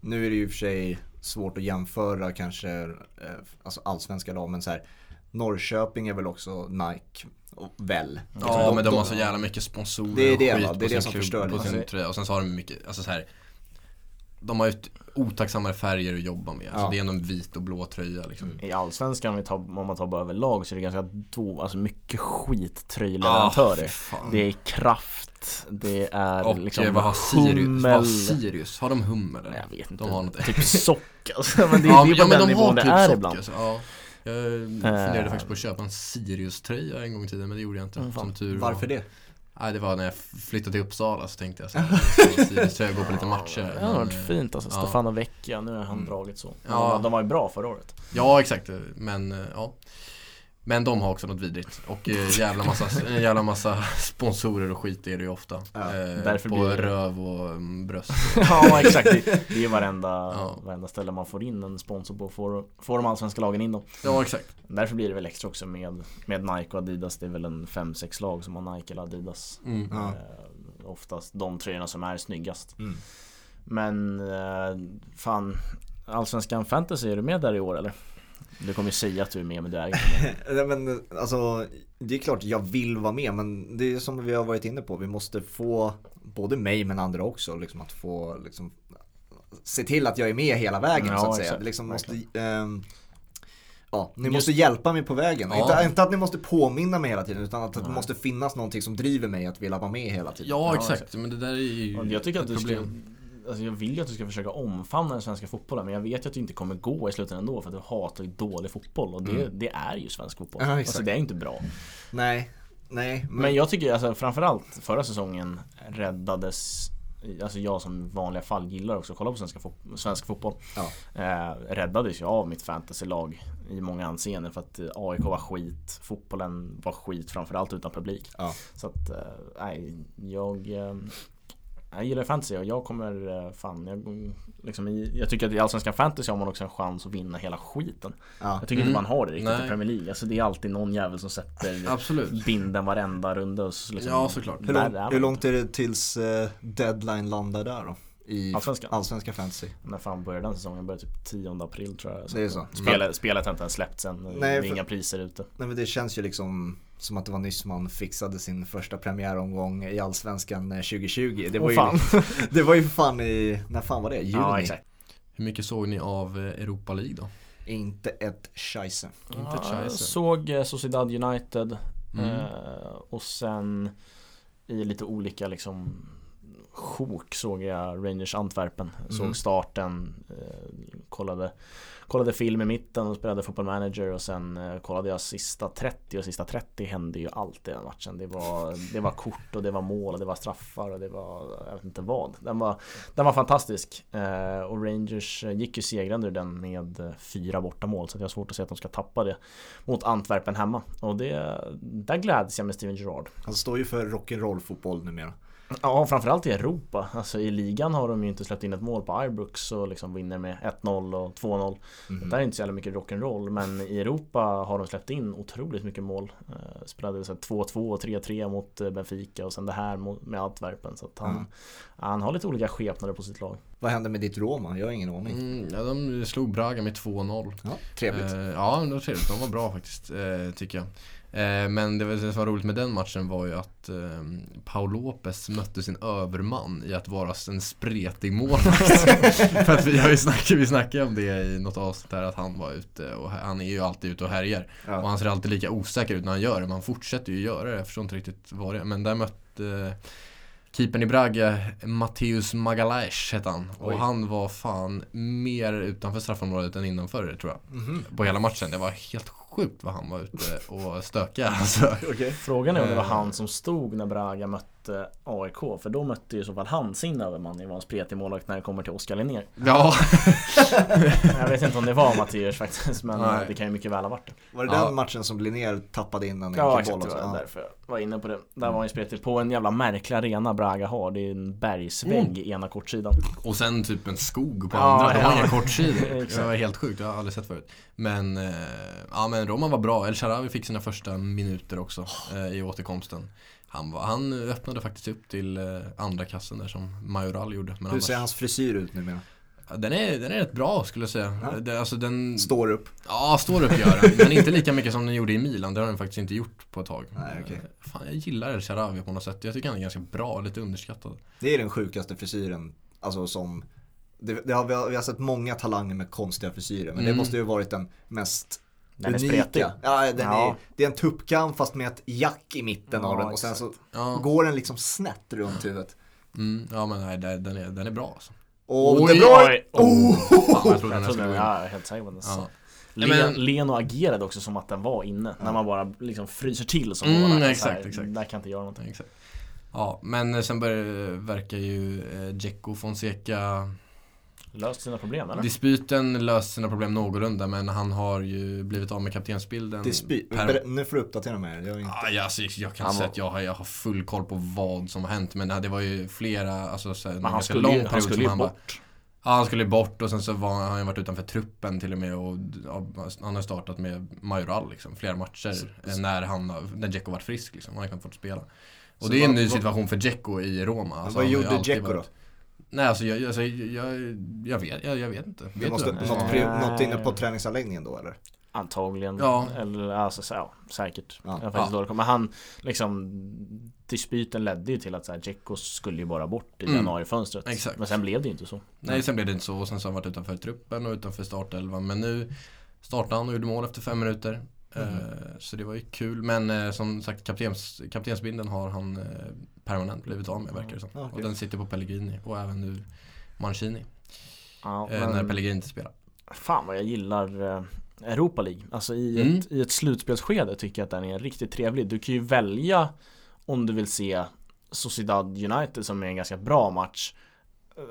Speaker 1: nu är det ju för sig svårt att jämföra kanske eh, alltså allsvenska lag men så här Norrköping är väl också Nike och väl.
Speaker 3: Ja men de har så jävla mycket sponsorer
Speaker 1: Det är det,
Speaker 3: och skit?
Speaker 1: Det är
Speaker 3: på
Speaker 1: det
Speaker 3: sin
Speaker 1: som förstör
Speaker 3: på sin tröja och sen så har de mycket, alltså så här. De har ju otacksammare färger att jobba med, alltså
Speaker 1: Ja.
Speaker 3: det är en vit och blå tröja liksom
Speaker 2: I Allsvenskan om, vi tar, om man tar bara överlag så är det ganska då, alltså mycket skittröjleverantörer
Speaker 3: fy fan.
Speaker 2: Det är Kraft, det är
Speaker 3: Och
Speaker 2: liksom
Speaker 3: eh, vad har Sirius? Vad har
Speaker 2: Hummel
Speaker 3: Sirius? Har de hum eller?
Speaker 2: Jag vet inte,
Speaker 3: De har något
Speaker 2: typ sock alltså, men det,
Speaker 3: ja,
Speaker 2: det är
Speaker 3: ja,
Speaker 2: på
Speaker 3: men
Speaker 2: den
Speaker 3: de
Speaker 2: nivån
Speaker 3: har
Speaker 2: det
Speaker 3: typ
Speaker 2: är
Speaker 3: sock
Speaker 2: ibland
Speaker 3: alltså. ja. Jag funderade
Speaker 2: Eh.
Speaker 3: faktiskt på att köpa en Sirius-tröja en gång i tiden men det gjorde jag inte
Speaker 2: Mm,
Speaker 3: som tur var.
Speaker 1: Varför det?
Speaker 3: Nej det var när jag flyttade till Uppsala så tänkte jag så här, Sirius-tröja, gå på lite matcher.
Speaker 2: Det har varit fint alltså,
Speaker 3: ja.
Speaker 2: Stefano Vecchia, nu är han
Speaker 1: Mm.
Speaker 2: dragit så
Speaker 3: Ja.
Speaker 2: de, var, de var ju bra förra året
Speaker 3: Ja exakt, men eh, ja. Men de har också något vidrigt och eh, jävla massa, en jävla massa sponsorer och skit är det ju ofta.
Speaker 1: Ja,
Speaker 3: eh,
Speaker 2: därför
Speaker 3: på
Speaker 2: blir det-
Speaker 3: röv och mm, bröst.
Speaker 2: Ja exakt, det, det är varenda,
Speaker 3: Ja.
Speaker 2: varenda ställe man får in en sponsor på, får, får de allsvenska lagen in dem
Speaker 3: Ja exakt.
Speaker 2: Därför blir det väl extra också med, med Nike och Adidas, det är väl en 5-6 lag som har Nike eller Adidas
Speaker 3: Mm.
Speaker 1: Ja.
Speaker 2: eh, Oftast de tröjorna som är snyggast
Speaker 1: Mm.
Speaker 2: Men eh, fan Allsvenskan Fantasy, är du med där i år eller? Du kommer ju säga att du är med men du är inte med
Speaker 1: Nej, men alltså det är klart jag vill vara med men det är som vi har varit inne på. Vi måste få både mig men andra också liksom att få liksom se till att jag är med hela vägen
Speaker 2: Ja,
Speaker 1: så att säga.
Speaker 2: exakt.
Speaker 1: Det liksom måste, ehm, ja, ni
Speaker 3: Just-
Speaker 1: måste hjälpa mig på vägen.
Speaker 3: Ja.
Speaker 1: Inte, inte att ni måste påminna mig hela tiden utan att det
Speaker 2: Nej.
Speaker 1: måste finnas någonting som driver mig att vilja vara med hela tiden.
Speaker 3: Ja
Speaker 2: Ja,
Speaker 3: exakt, men det där är ju
Speaker 2: Jag tycker att du ska
Speaker 3: problem.
Speaker 2: Alltså jag vill ju att du ska försöka omfamna den svenska fotbollen men jag vet ju att det inte kommer gå i slutändan ändå för att du hatar ju dålig fotboll och det,
Speaker 1: Mm.
Speaker 2: det är ju svensk fotboll.
Speaker 1: Ja,
Speaker 2: alltså det är inte bra.
Speaker 1: Nej, nej. Men,
Speaker 2: Men jag tycker alltså framförallt förra säsongen räddades Alltså jag som i vanliga fall gillar också att kolla på svenska fot- svensk fotboll
Speaker 1: Ja.
Speaker 2: eh, Räddades ju av mitt fantasylag i många anseenden för att eh, AIK var skit Fotbollen var skit framförallt utan publik
Speaker 1: Ja.
Speaker 2: Så att, eh, nej, eh, jag gillar fantasy och jag kommer eh, fan jag, liksom i, jag tycker att i Allsvenskan fantasy har man också en chans att vinna hela skiten
Speaker 1: ja.
Speaker 2: Jag tycker
Speaker 3: Mm.
Speaker 2: inte man har det riktigt
Speaker 3: Nej.
Speaker 2: i Premier League Alltså det är alltid någon jävel som sätter
Speaker 3: Absolut.
Speaker 2: binden varenda runda så liksom,
Speaker 3: Ja, såklart.
Speaker 1: Hur, lång, hur långt är det tills eh, deadline landar där då? I
Speaker 2: Allsvenskan?
Speaker 1: allsvenska fantasy?
Speaker 2: När fan började den säsongen? Började typ 10 april tror jag
Speaker 1: Det är så.
Speaker 2: Spelet, spelet har inte ens släppts än,
Speaker 1: Nej,
Speaker 2: det är
Speaker 1: för-
Speaker 2: inga priser ute
Speaker 1: Nej men det känns ju liksom som att det var nyss man fixade sin första premiäromgång i Allsvenskan eh, 2020. Det var, ju,
Speaker 2: fan.
Speaker 1: det var ju fan i, när fan var det? Juni?
Speaker 2: Ja exakt
Speaker 3: Hur mycket såg ni av eh, Europa League då?
Speaker 1: Inte ett scheisse.
Speaker 3: Inte ett
Speaker 2: ja, jag såg eh, Sociedad United
Speaker 3: Mm.
Speaker 2: eh, Och sen I lite olika liksom Sjok såg jag Rangers Antwerpen Såg
Speaker 1: Mm.
Speaker 2: starten eh, Kollade Kollade film i mitten och spelade Football Manager och sen eh, kollade jag sista 30 och sista 30 hände ju allt i den matchen. Det var, det var kort och det var mål och det var straffar och det var, jag vet inte vad. Den var, den var fantastisk. Eh, och Rangers eh, gick ju segrande ur den med eh, fyra bortamål så jag har svårt att se att de ska tappa det mot Antwerpen hemma. Och det, där gläds jag med Steven Gerrard.
Speaker 1: Han står ju för rock'n'roll fotboll numera.
Speaker 2: Ja, framförallt i Europa. Alltså i ligan har de ju inte släppt in ett mål på Ibrox och liksom vinner med 1-0 och 2-0.
Speaker 1: Mhm.
Speaker 2: Det är inte så jävla mycket rock'n'roll men i Europa har de släppt in otroligt mycket mål. Eh, spelade så här 2-2 och 3-3 mot eh, Benfica och sen det här med Antwerpen. Så att han,
Speaker 1: Mm.
Speaker 2: han har lite olika skepnader på sitt lag.
Speaker 1: Vad hände med ditt Roma? Jag har ingen aning.
Speaker 3: Mm, ja, de slog Braga med 2-0.
Speaker 1: Ja, trevligt.
Speaker 3: Eh, ja, men det var trevligt. De var bra faktiskt, eh, tycker jag. Eh, men det, det som var roligt med den matchen var ju att eh, Paul Lopez mötte sin överman i att vara en spretig målvakt. För att vi, har ju snackat, vi snackade om det i något avsnitt där att han var ute och han är ju alltid ute och härjar. Och
Speaker 1: Ja.
Speaker 3: han ser alltid lika osäker ut när han gör det, men han fortsätter ju göra det. Jag förstår inte riktigt vad det är. Men där mötte eh, keepern i Braga, Matteus Magalhaes hette han. Och
Speaker 1: Oj.
Speaker 3: han var fan mer utanför straffområdet än innanför tror jag.
Speaker 1: Mhm.
Speaker 3: På hela matchen. Det var helt sjukt vad han var ute och stökade alltså.
Speaker 1: Okej.
Speaker 2: Frågan är om det var
Speaker 3: Eh.
Speaker 2: han som stod när Braga mötte AIK För då mötte ju i så fall han sin överman i var en spretig målvakt när det kommer till Oskar Linnér
Speaker 3: Ja,
Speaker 2: Jag vet inte om det var Mattias faktiskt men
Speaker 3: Nej.
Speaker 2: det kan ju mycket väl ha varit det
Speaker 1: Var det
Speaker 3: Ja.
Speaker 1: den matchen som Linnér tappade in en
Speaker 2: Ja exakt, det var
Speaker 1: Ja.
Speaker 2: därför jag var inne på det Där var han ju spretig på en jävla märklig arena Braga har Det är en bergsvägg i ena kortsidan
Speaker 3: och sen typ en skog på
Speaker 2: Ja,
Speaker 3: andra.
Speaker 2: Ja.
Speaker 3: inga kortsidor. Det var helt sjukt, jag har aldrig sett förut. Men, eh, ja men Roman var bra. El Sharawi fick sina första minuter också eh, i återkomsten. Han, var, han öppnade faktiskt upp till eh, andra kassen där som Majoral gjorde. Men
Speaker 1: Hur ser hans frisyr ut numera?
Speaker 3: Den, är, den är rätt bra skulle jag säga.
Speaker 1: Ja.
Speaker 3: Det, alltså den,
Speaker 1: Står upp?
Speaker 3: ja står upp gör den. Men inte lika mycket som den gjorde i Milan. Det har den faktiskt inte gjort på ett tag.
Speaker 1: Nej, okej.
Speaker 3: Eh, Fan, jag gillar El Sharawi på något sätt. Jag tycker han är ganska bra, lite underskattad.
Speaker 1: Det är den sjukaste frisyren, alltså som det, det har, vi, har, vi har sett många talanger med konstiga frisyrer, men det
Speaker 3: Mm.
Speaker 1: måste ju varit den mest
Speaker 2: Den är
Speaker 1: unika.
Speaker 2: spretig
Speaker 1: Ja, den
Speaker 2: Ja.
Speaker 1: Är, det är en tuppkam fast med ett jack i mitten av
Speaker 2: Ja,
Speaker 1: den och sen så
Speaker 3: Ja,
Speaker 1: går den liksom snett runt huvudet.
Speaker 3: mm, ja men nej, den den är, den är bra alltså.
Speaker 1: Och
Speaker 3: Oj,
Speaker 1: det är bra!
Speaker 2: Oj,
Speaker 1: Oh!
Speaker 3: Fan, jag trodde den skulle gå in.
Speaker 2: ja, helt säker på det
Speaker 3: Ja.
Speaker 2: Len,
Speaker 3: Nej, men-
Speaker 2: Leno agerade också som att den var inne När man bara liksom fryser till som
Speaker 3: Mm.
Speaker 2: Så
Speaker 3: exakt,
Speaker 2: här,
Speaker 3: exakt.
Speaker 2: Där kan jag inte göra någonting
Speaker 3: Exakt. Ja, men sen börjar, verkar ju eh, Fonseca
Speaker 2: Löst sina problem eller?
Speaker 3: Dispyten löst sina problem någorlunda men han har ju blivit av med kaptensbilden
Speaker 1: Dispi-
Speaker 3: per-
Speaker 1: Nu får du uppdatera mig. Jag har inte...
Speaker 3: Ah, ja, alltså, jag kan
Speaker 2: Han
Speaker 3: säga
Speaker 2: var-
Speaker 3: att jag har, jag har full koll på vad som har hänt men det var ju flera, alltså så här,
Speaker 2: Men han skulle,
Speaker 3: lång
Speaker 2: ju, han
Speaker 3: period
Speaker 2: skulle
Speaker 3: som han
Speaker 2: bort
Speaker 3: Ja, han skulle bort och sen så var, har han varit utanför truppen till och med och ja, han har startat med Majoral liksom, flera matcher eh, när han, när Dzeko varit frisk liksom, han har inte fått spela. Och
Speaker 1: Så
Speaker 3: det är en
Speaker 1: vad-
Speaker 3: ny
Speaker 1: vad-
Speaker 3: situation för Dzeko i Roma. Alltså,
Speaker 1: vad
Speaker 3: han
Speaker 1: gjorde Dzeko då?
Speaker 3: Nej alltså jag, alltså, jag, jag, vet, jag, jag vet inte. Vet du
Speaker 1: måste,
Speaker 3: det?
Speaker 1: något, pri- något inne på träningsanläggningen då eller?
Speaker 2: Antagligen
Speaker 3: Ja.
Speaker 2: Eller alltså så, ja, säkert
Speaker 1: Ja.
Speaker 2: Jag faktiskt
Speaker 3: Ja.
Speaker 2: Men han liksom Dispyten ledde ju till att Dzeko skulle ju bara bort i
Speaker 3: Mm.
Speaker 2: januarifönstret
Speaker 3: Exakt.
Speaker 2: Men sen blev det ju inte så
Speaker 3: Nej, sen blev det inte så och sen så har han varit utanför truppen och utanför startelvan. Men nu startade han och gjorde mål efter fem minuter.
Speaker 1: Mm.
Speaker 3: Eh, så det var ju kul. Men eh, som sagt, kaptens, kaptensbindeln har han eh, permanent blivit av med verkar det som.
Speaker 1: Ja, okej.
Speaker 3: Och den sitter på Pellegrini och även nu Mancini.
Speaker 2: ja,
Speaker 3: Eh, när Pellegrini inte spelar.
Speaker 2: Fan vad jag gillar Europa League Alltså i,
Speaker 3: Mm.
Speaker 2: ett, i ett slutspelsskede tycker jag att den är riktigt trevlig Du kan ju välja om du vill se Sociedad United som är en ganska bra match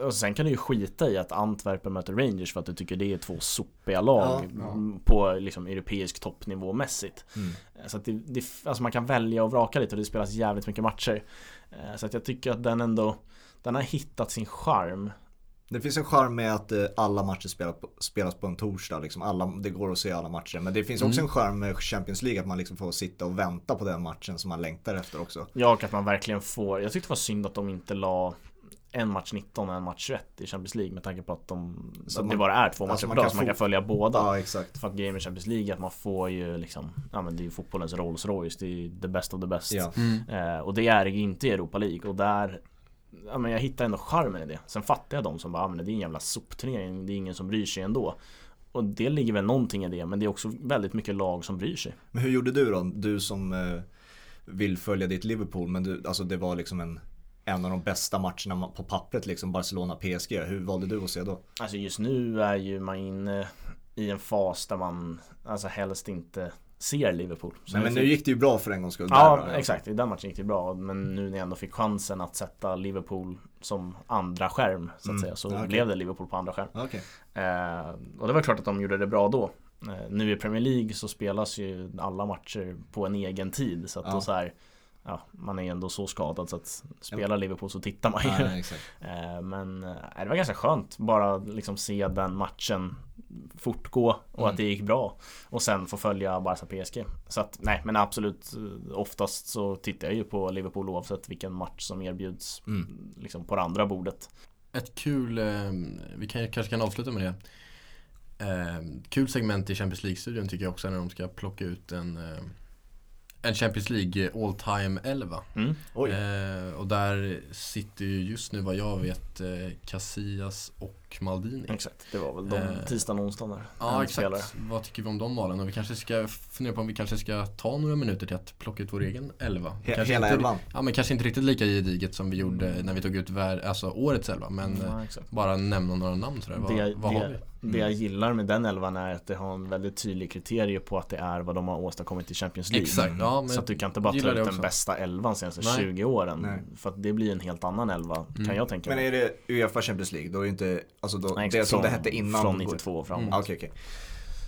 Speaker 2: och sen kan du ju skita i att Antwerpen möter Rangers för att du tycker det är två sopiga lag
Speaker 1: Ja, ja.
Speaker 2: på liksom europeisk toppnivå mässigt.
Speaker 1: Mm.
Speaker 2: Så att det, det, alltså man kan välja och vraka lite och det spelas jävligt mycket matcher. Eh, Så att jag tycker att den ändå Den har hittat sin charm.
Speaker 1: Det finns en charm med att eh, alla matcher spelas på, spelas på en torsdag. Liksom alla, det går att se alla matcher. Men det finns också
Speaker 3: Mm.
Speaker 1: en charm med Champions League att man liksom får sitta och vänta på den matchen som man längtar efter också.
Speaker 2: Ja, och att man verkligen får Jag tyckte det var synd att de inte la en match 19 och en match 21 i Champions League med tanke på att de
Speaker 1: Så
Speaker 2: att
Speaker 1: man-
Speaker 2: det bara är två matcher
Speaker 1: alltså
Speaker 2: per
Speaker 1: man
Speaker 2: dag
Speaker 1: kan
Speaker 2: så man kan följa båda.
Speaker 1: Ja, exakt.
Speaker 2: För att game i Champions League att man får ju liksom Ja men det är ju fotbollens Rolls Royce Det är ju the best of the best
Speaker 1: Ja.
Speaker 2: eh, Och det är ju inte i Europa League och där Ja men jag hittar ändå charmen i det Sen fattar jag de som bara, ja, men det är en jävla sopturnering Det är ingen som bryr sig ändå Och det ligger väl någonting i det Men det är också väldigt mycket lag som bryr sig
Speaker 1: Men hur gjorde du då? Du som eh, vill följa ditt Liverpool men du, alltså det var liksom en, en av de bästa matcherna på pappret liksom Barcelona-PSG. Hur valde du att se då?
Speaker 2: Alltså just nu är ju man inne i en fas där man Alltså helst inte ser Liverpool Så
Speaker 1: Men, men nu gick det ju bra för en gångs skull.
Speaker 2: Ja
Speaker 1: där,
Speaker 2: exakt, i den matchen gick det bra Men nu när jag ändå fick chansen att sätta Liverpool som andra skärm så att
Speaker 1: Mm.
Speaker 2: säga Så
Speaker 1: okej.
Speaker 2: blev det Liverpool på andra skärm
Speaker 1: Okej.
Speaker 2: eh, Och det var klart att de gjorde det bra då eh, Nu i Premier League så spelas ju alla matcher på en egen tid Så att
Speaker 1: Ja.
Speaker 2: då så här Ja, man är ändå så skadad så att spelar Liverpool så tittar man ju
Speaker 1: Ja.
Speaker 2: Eh, Men eh, det var ganska skönt bara liksom se den matchen fortgå och
Speaker 1: Mm.
Speaker 2: att det gick bra och sen få följa Barca PSG. Så att nej men absolut eh, oftast så tittar jag ju på Liverpool oavsett vilken match som erbjuds
Speaker 1: Mm.
Speaker 2: liksom på det andra bordet.
Speaker 3: Ett kul, vi kan, kanske kan avsluta med det. Kul segment i Champions League-studion tycker jag också när de ska plocka ut en, en Champions League all time 11.
Speaker 2: Mm.
Speaker 3: Eh, och där sitter ju just nu vad jag vet eh, Casillas och Maldini.
Speaker 2: Exakt, det var väl de
Speaker 3: Eh,
Speaker 2: tisdagen och onsdagen där.
Speaker 3: Ja exakt.
Speaker 2: spelare.
Speaker 3: Vad tycker vi om de valen? Och vi kanske ska fundera på om vi kanske ska ta några minuter till att plocka ut vår egen elva.
Speaker 1: He-
Speaker 3: kanske
Speaker 1: hela
Speaker 3: inte,
Speaker 1: elvan.
Speaker 3: Ja men kanske inte riktigt lika gediget som vi gjorde när vi tog ut vär, alltså årets elva. Men eh,
Speaker 2: Ja, exakt.
Speaker 3: bara nämna några namn sådär. Vad,
Speaker 2: det,
Speaker 3: vad har vi?
Speaker 2: det, det jag gillar med den elvan är att det har en väldigt tydlig kriterie på att det är vad de har åstadkommit i Champions League.
Speaker 3: Exakt, ja men
Speaker 2: Så att du kan inte bara ta ut
Speaker 3: det
Speaker 2: den bästa elvan senaste
Speaker 3: Nej.
Speaker 2: 20 åren.
Speaker 1: Nej.
Speaker 2: För att det blir en helt annan elva,
Speaker 3: Mm.
Speaker 2: kan jag tänka
Speaker 1: Men
Speaker 2: mig.
Speaker 1: är det Uefa Champions League, då är det inte, alltså då,
Speaker 2: Nej,
Speaker 1: det som
Speaker 2: från-
Speaker 1: det hette innan.
Speaker 2: Från
Speaker 1: går-
Speaker 2: 92 och framåt.
Speaker 3: Mm.
Speaker 1: Ah, Okej, okej.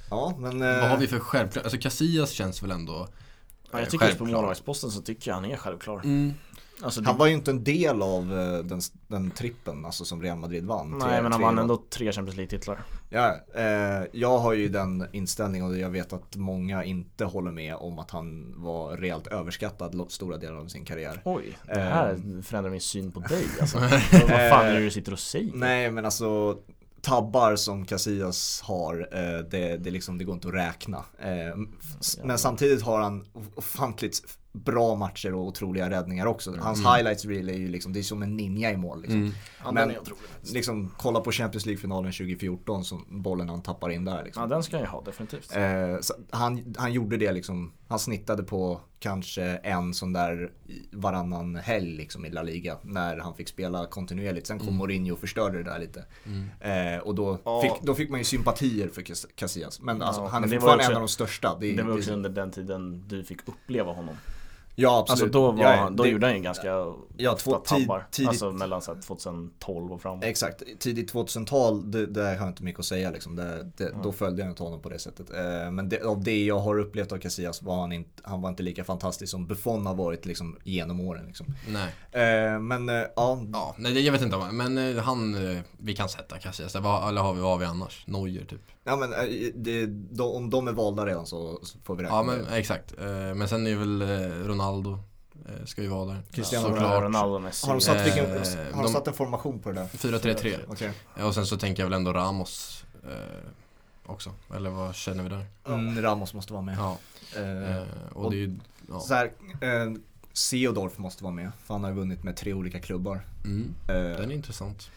Speaker 1: Ja, men...
Speaker 3: Vad
Speaker 1: eh,
Speaker 3: har vi för självklart? Alltså Casillas känns väl ändå
Speaker 2: Ja,
Speaker 3: eh,
Speaker 2: jag tycker just på
Speaker 3: självklar.
Speaker 2: målvaktsposten så tycker jag han är självklar.
Speaker 3: Mm.
Speaker 2: Alltså, det,
Speaker 1: Han var ju inte en del av eh, den, den trippen, alltså som Real Madrid vann.
Speaker 2: nej
Speaker 1: Tre-
Speaker 2: men han vann ändå tre Champions League-titlar.
Speaker 1: Ja, eh, jag har ju den inställningen och jag vet att många inte håller med om att han var rejält överskattad stora delar av sin karriär.
Speaker 2: Oj, det
Speaker 1: Eh.
Speaker 2: här förändrar min syn på dig alltså. Vad fan är det du sitter och säger?
Speaker 1: Nej men alltså tabbar som Casillas har, eh, det, det, liksom, det går inte att räkna. Eh, s- men samtidigt har han ofantligt bra matcher och otroliga räddningar också. Hans
Speaker 3: Mm.
Speaker 1: highlights reel är ju liksom, det är som en ninja i mål. Liksom.
Speaker 3: Mm.
Speaker 2: Ja,
Speaker 1: men-. Liksom, kolla på Champions League-finalen 2014, som bollen han tappar in där.
Speaker 2: Ja
Speaker 1: Liksom.
Speaker 2: den ska jag ha definitivt.
Speaker 1: Eh, han, han gjorde det liksom, han snittade på kanske en sån där varannan helg liksom i La Liga när han fick spela kontinuerligt. Sen kom
Speaker 3: Mm.
Speaker 1: Mourinho och förstörde det där lite.
Speaker 3: Mm.
Speaker 1: Eh, och då,
Speaker 2: Ja.
Speaker 1: fick, då fick man ju sympatier för Cas- Casillas. Men
Speaker 2: Ja,
Speaker 1: alltså, han
Speaker 2: men
Speaker 1: är fortfarande
Speaker 2: också-
Speaker 1: en av de största. Det,
Speaker 2: Det var
Speaker 1: det-
Speaker 2: också under den tiden du fick uppleva honom.
Speaker 1: Ja absolut.
Speaker 2: Alltså då, var,
Speaker 1: ja, ja,
Speaker 2: då
Speaker 1: det-
Speaker 2: gjorde han ju ganska
Speaker 1: Ja, två- tid- tidigt-
Speaker 2: Alltså mellan så här 2012 och framåt.
Speaker 1: Exakt, tidigt 2000-tal, det, det har jag inte mycket att säga liksom. Det, det, Då följde jag inte honom på det sättet. Eh, men det, av det jag har upplevt av Casillas var han inte, han var inte lika fantastisk som Buffon har varit liksom genom åren. Liksom.
Speaker 3: Nej.
Speaker 1: Eh, men eh, ja,
Speaker 3: Ja, nej det- jag vet inte om, men eh, han, vi kan sätta Casillas. Vad, eller har vi, vad har vi annars? Neuer typ.
Speaker 1: Ja men eh, det, de, om de är valda redan så, så får vi räkna
Speaker 3: Ja men exakt. Eh, Men sen är väl eh, Ronaldo, ska ju vara där.
Speaker 1: Cristiano
Speaker 3: Såklart.
Speaker 2: Ronaldo, Messi.
Speaker 1: Har de satt, vilken,
Speaker 3: Eh,
Speaker 1: har de
Speaker 3: de-
Speaker 1: satt en formation på det där?
Speaker 3: 4-3-3.
Speaker 1: Okej.
Speaker 3: Ja, Och sen så tänker jag väl ändå Ramos eh, också. Eller vad känner vi där?
Speaker 1: Mm, Ramos måste vara med.
Speaker 3: Ja.
Speaker 1: Eh,
Speaker 3: Eh, och det är ju, ja.
Speaker 1: Så här, Seedorf måste vara med, för han har vunnit med tre olika klubbar.
Speaker 3: Mm, den är intressant.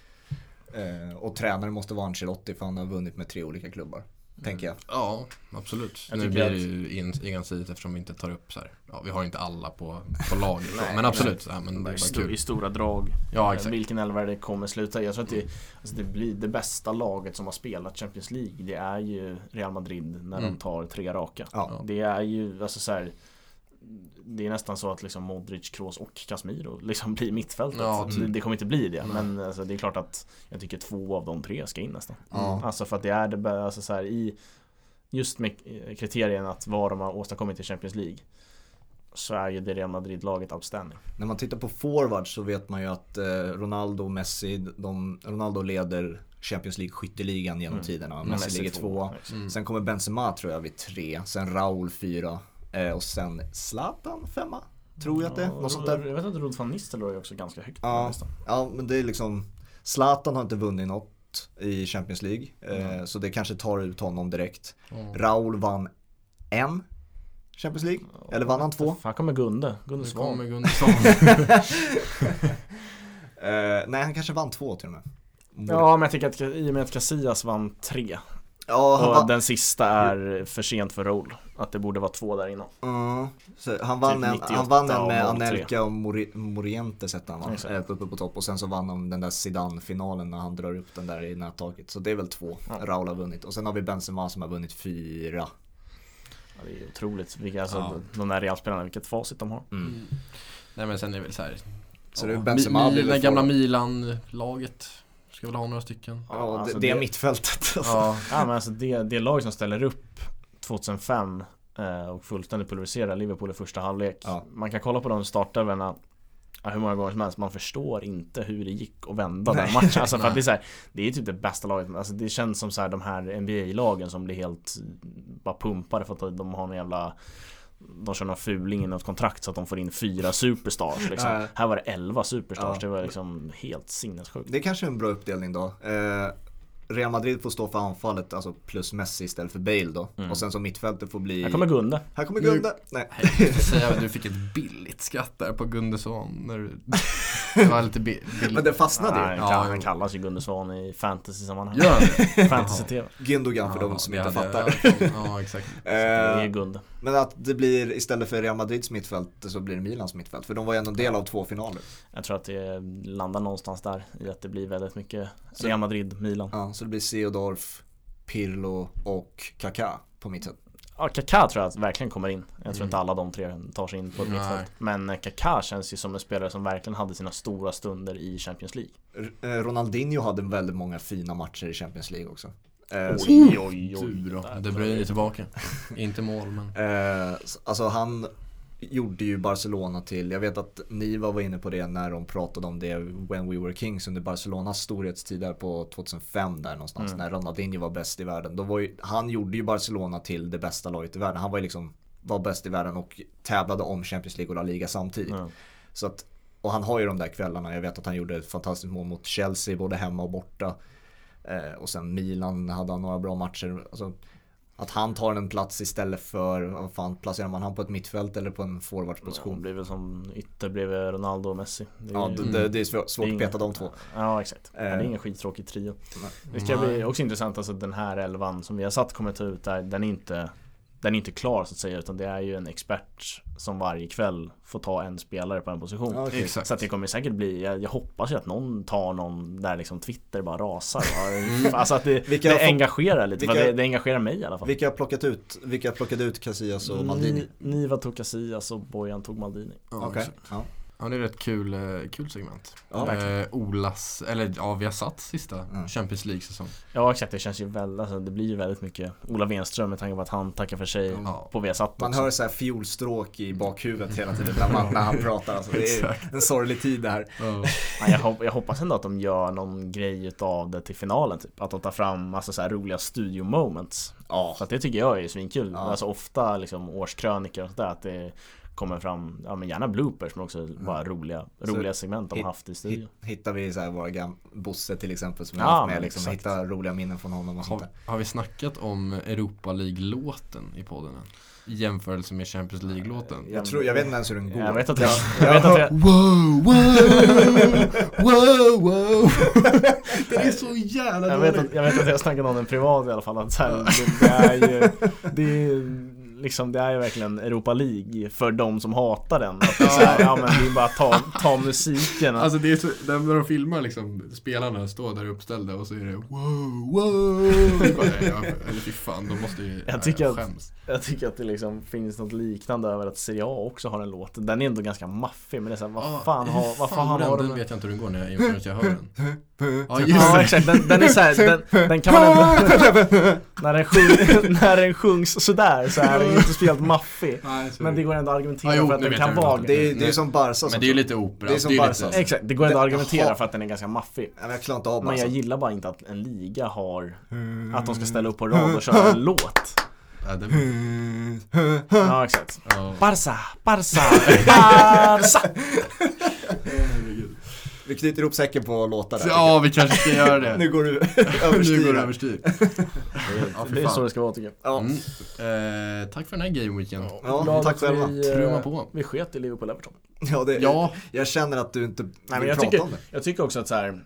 Speaker 1: Eh, och tränare måste vara Ancelotti, för han har vunnit med tre olika klubbar. Tänker jag.
Speaker 3: Ja, absolut.
Speaker 2: Jag
Speaker 3: nu blir
Speaker 2: att-
Speaker 3: det ju en- ensidigt eftersom vi inte tar upp så här. Ja, vi har inte alla på, på laget.
Speaker 2: Nej,
Speaker 3: men absolut. Ja, men det är
Speaker 2: I,
Speaker 3: bara
Speaker 2: sto-
Speaker 3: kul.
Speaker 2: I stora drag.
Speaker 3: Ja, exakt.
Speaker 2: Vilken elva det kommer sluta i. Jag tror att det, alltså det blir det bästa laget som har spelat Champions League. Det är ju Real Madrid när
Speaker 3: Mm.
Speaker 2: de tar tre raka.
Speaker 1: Ja.
Speaker 2: Det är ju, alltså så här, Det är nästan så att liksom Modric, Kroos och Casemiro liksom blir mittfältet.
Speaker 3: Ja,
Speaker 2: det,
Speaker 3: typ.
Speaker 2: det kommer inte bli det. Men alltså, det är klart att jag tycker två av de tre ska in nästan.
Speaker 1: Ja.
Speaker 2: Alltså för att det är det alltså så här, i Just med eh, kriterien att vad de har åstadkommit i Champions League Så är ju det Real Madrid-laget outstanding.
Speaker 1: När man tittar på forward så vet man ju att eh, Ronaldo och Messi, de, Ronaldo leder Champions League skytteligan genom
Speaker 2: Mm.
Speaker 1: tiderna.
Speaker 2: Men
Speaker 1: Messi ligger tvåa.
Speaker 2: exakt.
Speaker 3: Mm.
Speaker 1: Sen kommer Benzema tror jag vid tre, sen Raul fyra och sen Zlatan femma. Tror jag att det är,
Speaker 2: Ja,
Speaker 1: något sånt där.
Speaker 2: Jag vet att Rod van Nistelrooy är också ganska högt på
Speaker 1: Ja.
Speaker 2: listan.
Speaker 1: Ja men det är liksom Zlatan har inte vunnit något i Champions League eh,
Speaker 2: Mm.
Speaker 1: så det kanske tar ut honom direkt.
Speaker 3: Ja.
Speaker 1: Raul vann en Champions League, eller vann han två?
Speaker 2: Här kommer Gunde, Gunde Svan.
Speaker 3: Gunde Svan.
Speaker 1: Eh, nej han kanske vann två till och med.
Speaker 2: Ja men jag tycker att i och med att Casillas vann tre
Speaker 1: ja han
Speaker 2: och den sista är för sent för Raul Att det borde vara två där innan
Speaker 1: Mm. så han vann,
Speaker 2: Typ
Speaker 1: en,
Speaker 2: 98
Speaker 1: han vann en med
Speaker 2: 03.
Speaker 1: Anelka och Mori, Morientes hette han va? Eh, uppe på topp och sen så vann han den där Zidane-finalen när han drar upp den där i nättaket. Så det är väl två
Speaker 2: Ja.
Speaker 1: Raul har vunnit. Och sen har vi Benzema som har vunnit fyra.
Speaker 2: ja, Det är otroligt, vilka, alltså,
Speaker 3: Ja.
Speaker 2: de där Realspelarna, vilket facit de har
Speaker 1: Mm.
Speaker 3: Nej men sen är det väl så här.
Speaker 1: Så det är Benzema
Speaker 3: Mi-
Speaker 1: väl
Speaker 3: Det gamla. Milan-laget. Ska väl ha några stycken.
Speaker 1: Ja,
Speaker 2: alltså
Speaker 1: det, det mittfältet.
Speaker 2: Ja, ja men alltså det, det lag som ställer upp 2005 eh, och fullständigt pulveriserar Liverpool i första halvlek
Speaker 1: Ja.
Speaker 2: Man kan kolla på de startelvorna ja, hur många gånger som helst, man förstår inte hur det gick att vända den
Speaker 1: Nej.
Speaker 2: matchen Alltså för att det är så här, det är typ det bästa laget, alltså det känns som så här de här NBA-lagen som blir helt bara pumpade för att de har en jävla de kör någon fuling i något kontrakt så att de får in fyra superstars liksom.
Speaker 1: Ja.
Speaker 2: Här var det elva superstars,
Speaker 1: Ja.
Speaker 2: det var liksom helt sinnessjukt
Speaker 1: Det är kanske är en bra uppdelning då. Eh, Real Madrid får stå för anfallet, alltså plus Messi istället för Bale då.
Speaker 2: Mm.
Speaker 1: Och sen så mittfältet får bli...
Speaker 2: Här kommer Gunde.
Speaker 1: Här kommer Gunde! Nej.
Speaker 3: Säga att du fick ett billigt skratt där på Gunderson när du... Det var lite bi- billigt.
Speaker 1: Men det fastnade ju.
Speaker 3: Ja,
Speaker 2: han, kallas ju Gunde Svan i fantasy-sammanhang.
Speaker 3: Gör han det?
Speaker 2: Fantasy-tv.
Speaker 1: Gündogan för
Speaker 3: Ja,
Speaker 1: de som inte
Speaker 3: hade-
Speaker 1: fattar.
Speaker 3: Ja, exakt.
Speaker 2: Det är
Speaker 1: Eh,
Speaker 2: Gunde.
Speaker 1: Men att det blir istället för Real Madrids mittfält så blir det Milans mittfält. För de var ju ändå en del av två finaler.
Speaker 2: Jag tror att det landar någonstans där i att det blir väldigt mycket
Speaker 1: Så-
Speaker 2: Real Madrid, Milan.
Speaker 1: Ja, så det blir Seedorf, Pirlo och Kaká på mittfält.
Speaker 2: Ja, Kaká tror jag att verkligen kommer in. Jag tror
Speaker 3: Mm.
Speaker 2: inte alla de tre tar sig in på ett
Speaker 3: Nej.
Speaker 2: mittfält. Men eh, Kaká känns ju som en spelare som verkligen hade sina stora stunder i Champions League.
Speaker 1: R- eh, Ronaldinho hade väldigt många fina matcher i Champions League också. Eh,
Speaker 2: Oj, oj, oj.
Speaker 3: Tur då. De Bruyne tillbaka. Inte mål men.
Speaker 1: Eh, alltså han gjorde ju Barcelona till, jag vet att Niva var inne på det när de pratade om det When We Were Kings under Barcelonas storhetstid där på 2005 där någonstans
Speaker 2: Mm.
Speaker 1: när Ronaldinho var bäst i världen. Då var ju, han gjorde ju Barcelona till det bästa laget i världen. Han var ju liksom, var bäst i världen och tävlade om Champions League och La Liga samtidigt.
Speaker 2: Ja.
Speaker 1: Så att, och han har ju de där kvällarna, jag vet att han gjorde ett fantastiskt mål mot Chelsea både hemma och borta. Eh, och sen Milan hade han några bra matcher. Alltså, att han tar en plats istället för, vad fan placerar man han på ett mittfält eller på en
Speaker 2: Ja,
Speaker 1: forwardposition?
Speaker 2: det blir väl som ytter bredvid Ronaldo och Messi. Det är
Speaker 1: Ja,
Speaker 2: ju-
Speaker 1: det, det, det är svårt, svårt
Speaker 2: det är
Speaker 1: att peta de två.
Speaker 2: Ja, exakt. Men det är
Speaker 1: Eh.
Speaker 2: ingen skittråkig trio.
Speaker 1: Nej.
Speaker 2: Det ska bli också intressant, alltså den här elvan som vi har satt kommer ta ut där, den är inte den är inte klar så att säga utan det är ju en expert som varje kväll får ta en spelare på en position.
Speaker 1: Ja.
Speaker 3: Exakt.
Speaker 2: Så att det kommer säkert bli, jag, jag hoppas ju att någon tar någon där liksom Twitter bara rasar. Bara, alltså att det,
Speaker 1: Vilka
Speaker 2: det engagerar lite, för
Speaker 1: vilka-
Speaker 2: det, det engagerar mig i alla fall.
Speaker 1: Vilka har plockat ut, vilka har plockat ut Casillas och Maldini?
Speaker 2: Ni, Niva tog Casillas och Bojan tog Maldini.
Speaker 3: Ja, exakt.
Speaker 1: Ja.
Speaker 3: Ja det är ett kul, eh, kul segment.
Speaker 1: Ja,
Speaker 3: eh, Olas, eller ja vi har satt sista
Speaker 1: Mm.
Speaker 3: Champions League-säsong.
Speaker 2: Ja exakt, det känns ju väldigt, alltså, det blir ju väldigt mycket Ola Wenström med tanke på att han tackar för sig
Speaker 3: Ja.
Speaker 2: på Viasat
Speaker 1: Man
Speaker 2: också.
Speaker 1: hör så här fiolstråk i bakhuvudet hela tiden när, man, när han pratar. Alltså, det är en sorglig tid det här.
Speaker 3: Ja.
Speaker 2: Ja, jag, hop- jag hoppas ändå att de gör någon grej utav det till finalen typ. Att de tar fram massa så här roliga studio moments.
Speaker 1: Ja.
Speaker 2: Så att det tycker jag är svinkul.
Speaker 1: Ja.
Speaker 2: Alltså ofta liksom årskrönikor och sådär att det kommer fram, ja men gärna bloopers men också bara roliga,
Speaker 1: Så
Speaker 2: roliga segment de
Speaker 1: hit-
Speaker 2: har haft i studion.
Speaker 1: Hit- Hittar vi så här våra gam- Bosse till exempel som
Speaker 2: Ja,
Speaker 1: jag har haft med liksom,
Speaker 2: exakt.
Speaker 1: hitta roliga minnen från honom och sånt
Speaker 3: Har,
Speaker 1: där.
Speaker 3: har vi snackat om Europa League-låten i podden än? I jämförelse med Champions League-låten?
Speaker 1: Jag, tror, jag vet inte ens hur den går.
Speaker 2: Jag vet att det,
Speaker 1: Ja.
Speaker 2: jag vet att det,
Speaker 3: Wow, wow, wow, wow Den är så jävla
Speaker 2: jag vet, att, jag vet att jag snackade om den privat i alla fall att så här, det, det är ju Det är liksom, det är ju verkligen Europa League för de som hatar den. Att det är så här, ja men det är bara att ta, ta musiken.
Speaker 3: Alltså det är så, när när de filmar liksom spelarna står där uppställda och så är det wow, wow ja, Eller fy fan, de måste ju,
Speaker 2: Jag tycker
Speaker 3: ja,
Speaker 2: att-. Jag tycker att det liksom finns något liknande över att Serie A också har en låt. Den är ändå ganska maffig men det är såhär, vad fan har, vad fan har
Speaker 3: den,
Speaker 2: de
Speaker 3: den vet jag inte hur den går när jag, förrän jag hör den Ja just
Speaker 2: Ja
Speaker 3: det!
Speaker 2: exakt, den, den är såhär, den, den kan man ändå när, den sjung, när den sjungs sådär så är den ju inte speciellt maffig.
Speaker 3: Nej,
Speaker 2: Men det går ändå att argumentera
Speaker 3: Ja, jo,
Speaker 2: för att den kan vara
Speaker 3: det.
Speaker 1: Det är, det är som Barca
Speaker 3: Men det är ju lite opera,
Speaker 1: Det är som
Speaker 3: ju
Speaker 1: Barca.
Speaker 3: lite,
Speaker 2: Exakt, det går ändå att
Speaker 1: Det-
Speaker 2: argumentera för att den är ganska maffig.
Speaker 1: Ja, men jag klarar inte av
Speaker 2: Men jag
Speaker 1: Barca.
Speaker 2: gillar bara inte att en liga har Att de ska ställa upp på rad och köra en låt.
Speaker 3: Ja, det,
Speaker 2: Ja exakt.
Speaker 3: Ja.
Speaker 2: Barca, Barca, Barca
Speaker 1: Vi knyter ihop säcken på låtar där.
Speaker 3: ja, vi kanske ska göra det
Speaker 1: Nu går du
Speaker 3: Nu
Speaker 1: överstyr.
Speaker 3: går det
Speaker 1: här.
Speaker 3: överstyr Ja,
Speaker 2: Det är så det ska vara tycker jag
Speaker 1: Ja.
Speaker 3: Mm. Eh, tack för den här game weekend
Speaker 1: Ja, tack
Speaker 2: att
Speaker 1: själva.
Speaker 2: vi, eh,
Speaker 3: Trumma på.
Speaker 2: Vi sket i Liverpool-Everton
Speaker 1: Ja, det,
Speaker 3: Ja,
Speaker 1: Jag känner att du inte vill
Speaker 2: Nej men jag
Speaker 1: prata
Speaker 2: tycker,
Speaker 1: om det.
Speaker 2: jag tycker också att så här.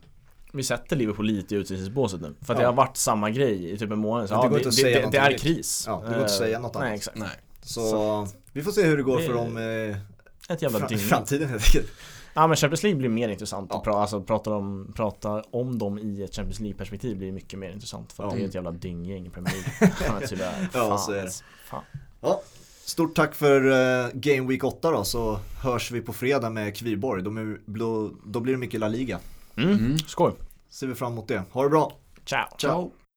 Speaker 2: Vi sätter Liverpool lite i utvisningsbåset nu För att
Speaker 1: Ja.
Speaker 2: det har varit samma grej i typ en månad så,
Speaker 1: det
Speaker 2: ja,
Speaker 1: går
Speaker 2: det, det, det, det är kris
Speaker 1: Ja, det går inte att
Speaker 2: Eh,
Speaker 1: säga något
Speaker 2: Nej
Speaker 1: annat.
Speaker 2: exakt
Speaker 3: nej
Speaker 1: Så vi får se hur det går
Speaker 2: Det-
Speaker 1: för dem eh,
Speaker 2: Ett jävla
Speaker 1: fra-
Speaker 2: dygn
Speaker 1: framtiden helt enkelt.
Speaker 2: Ja men Champions League blir mer intressant
Speaker 1: Ja.
Speaker 2: att pra, alltså, prata, om, prata om dem i ett Champions League perspektiv blir mycket mer intressant För att
Speaker 1: Ja.
Speaker 2: det är ett jävla dynggäng i Premier League Ja, tyvärr,
Speaker 1: Ja,
Speaker 2: fan,
Speaker 1: så är det.
Speaker 2: alltså. Fan.
Speaker 1: Stort tack för eh, Game Week 8 då så hörs vi på fredag med Kviborg. De är, då, då blir det mycket La Liga.
Speaker 2: Mm.
Speaker 3: Mm.
Speaker 2: Skål!
Speaker 1: Ser vi fram emot det. Ha det bra!
Speaker 2: Ciao!
Speaker 1: Ciao!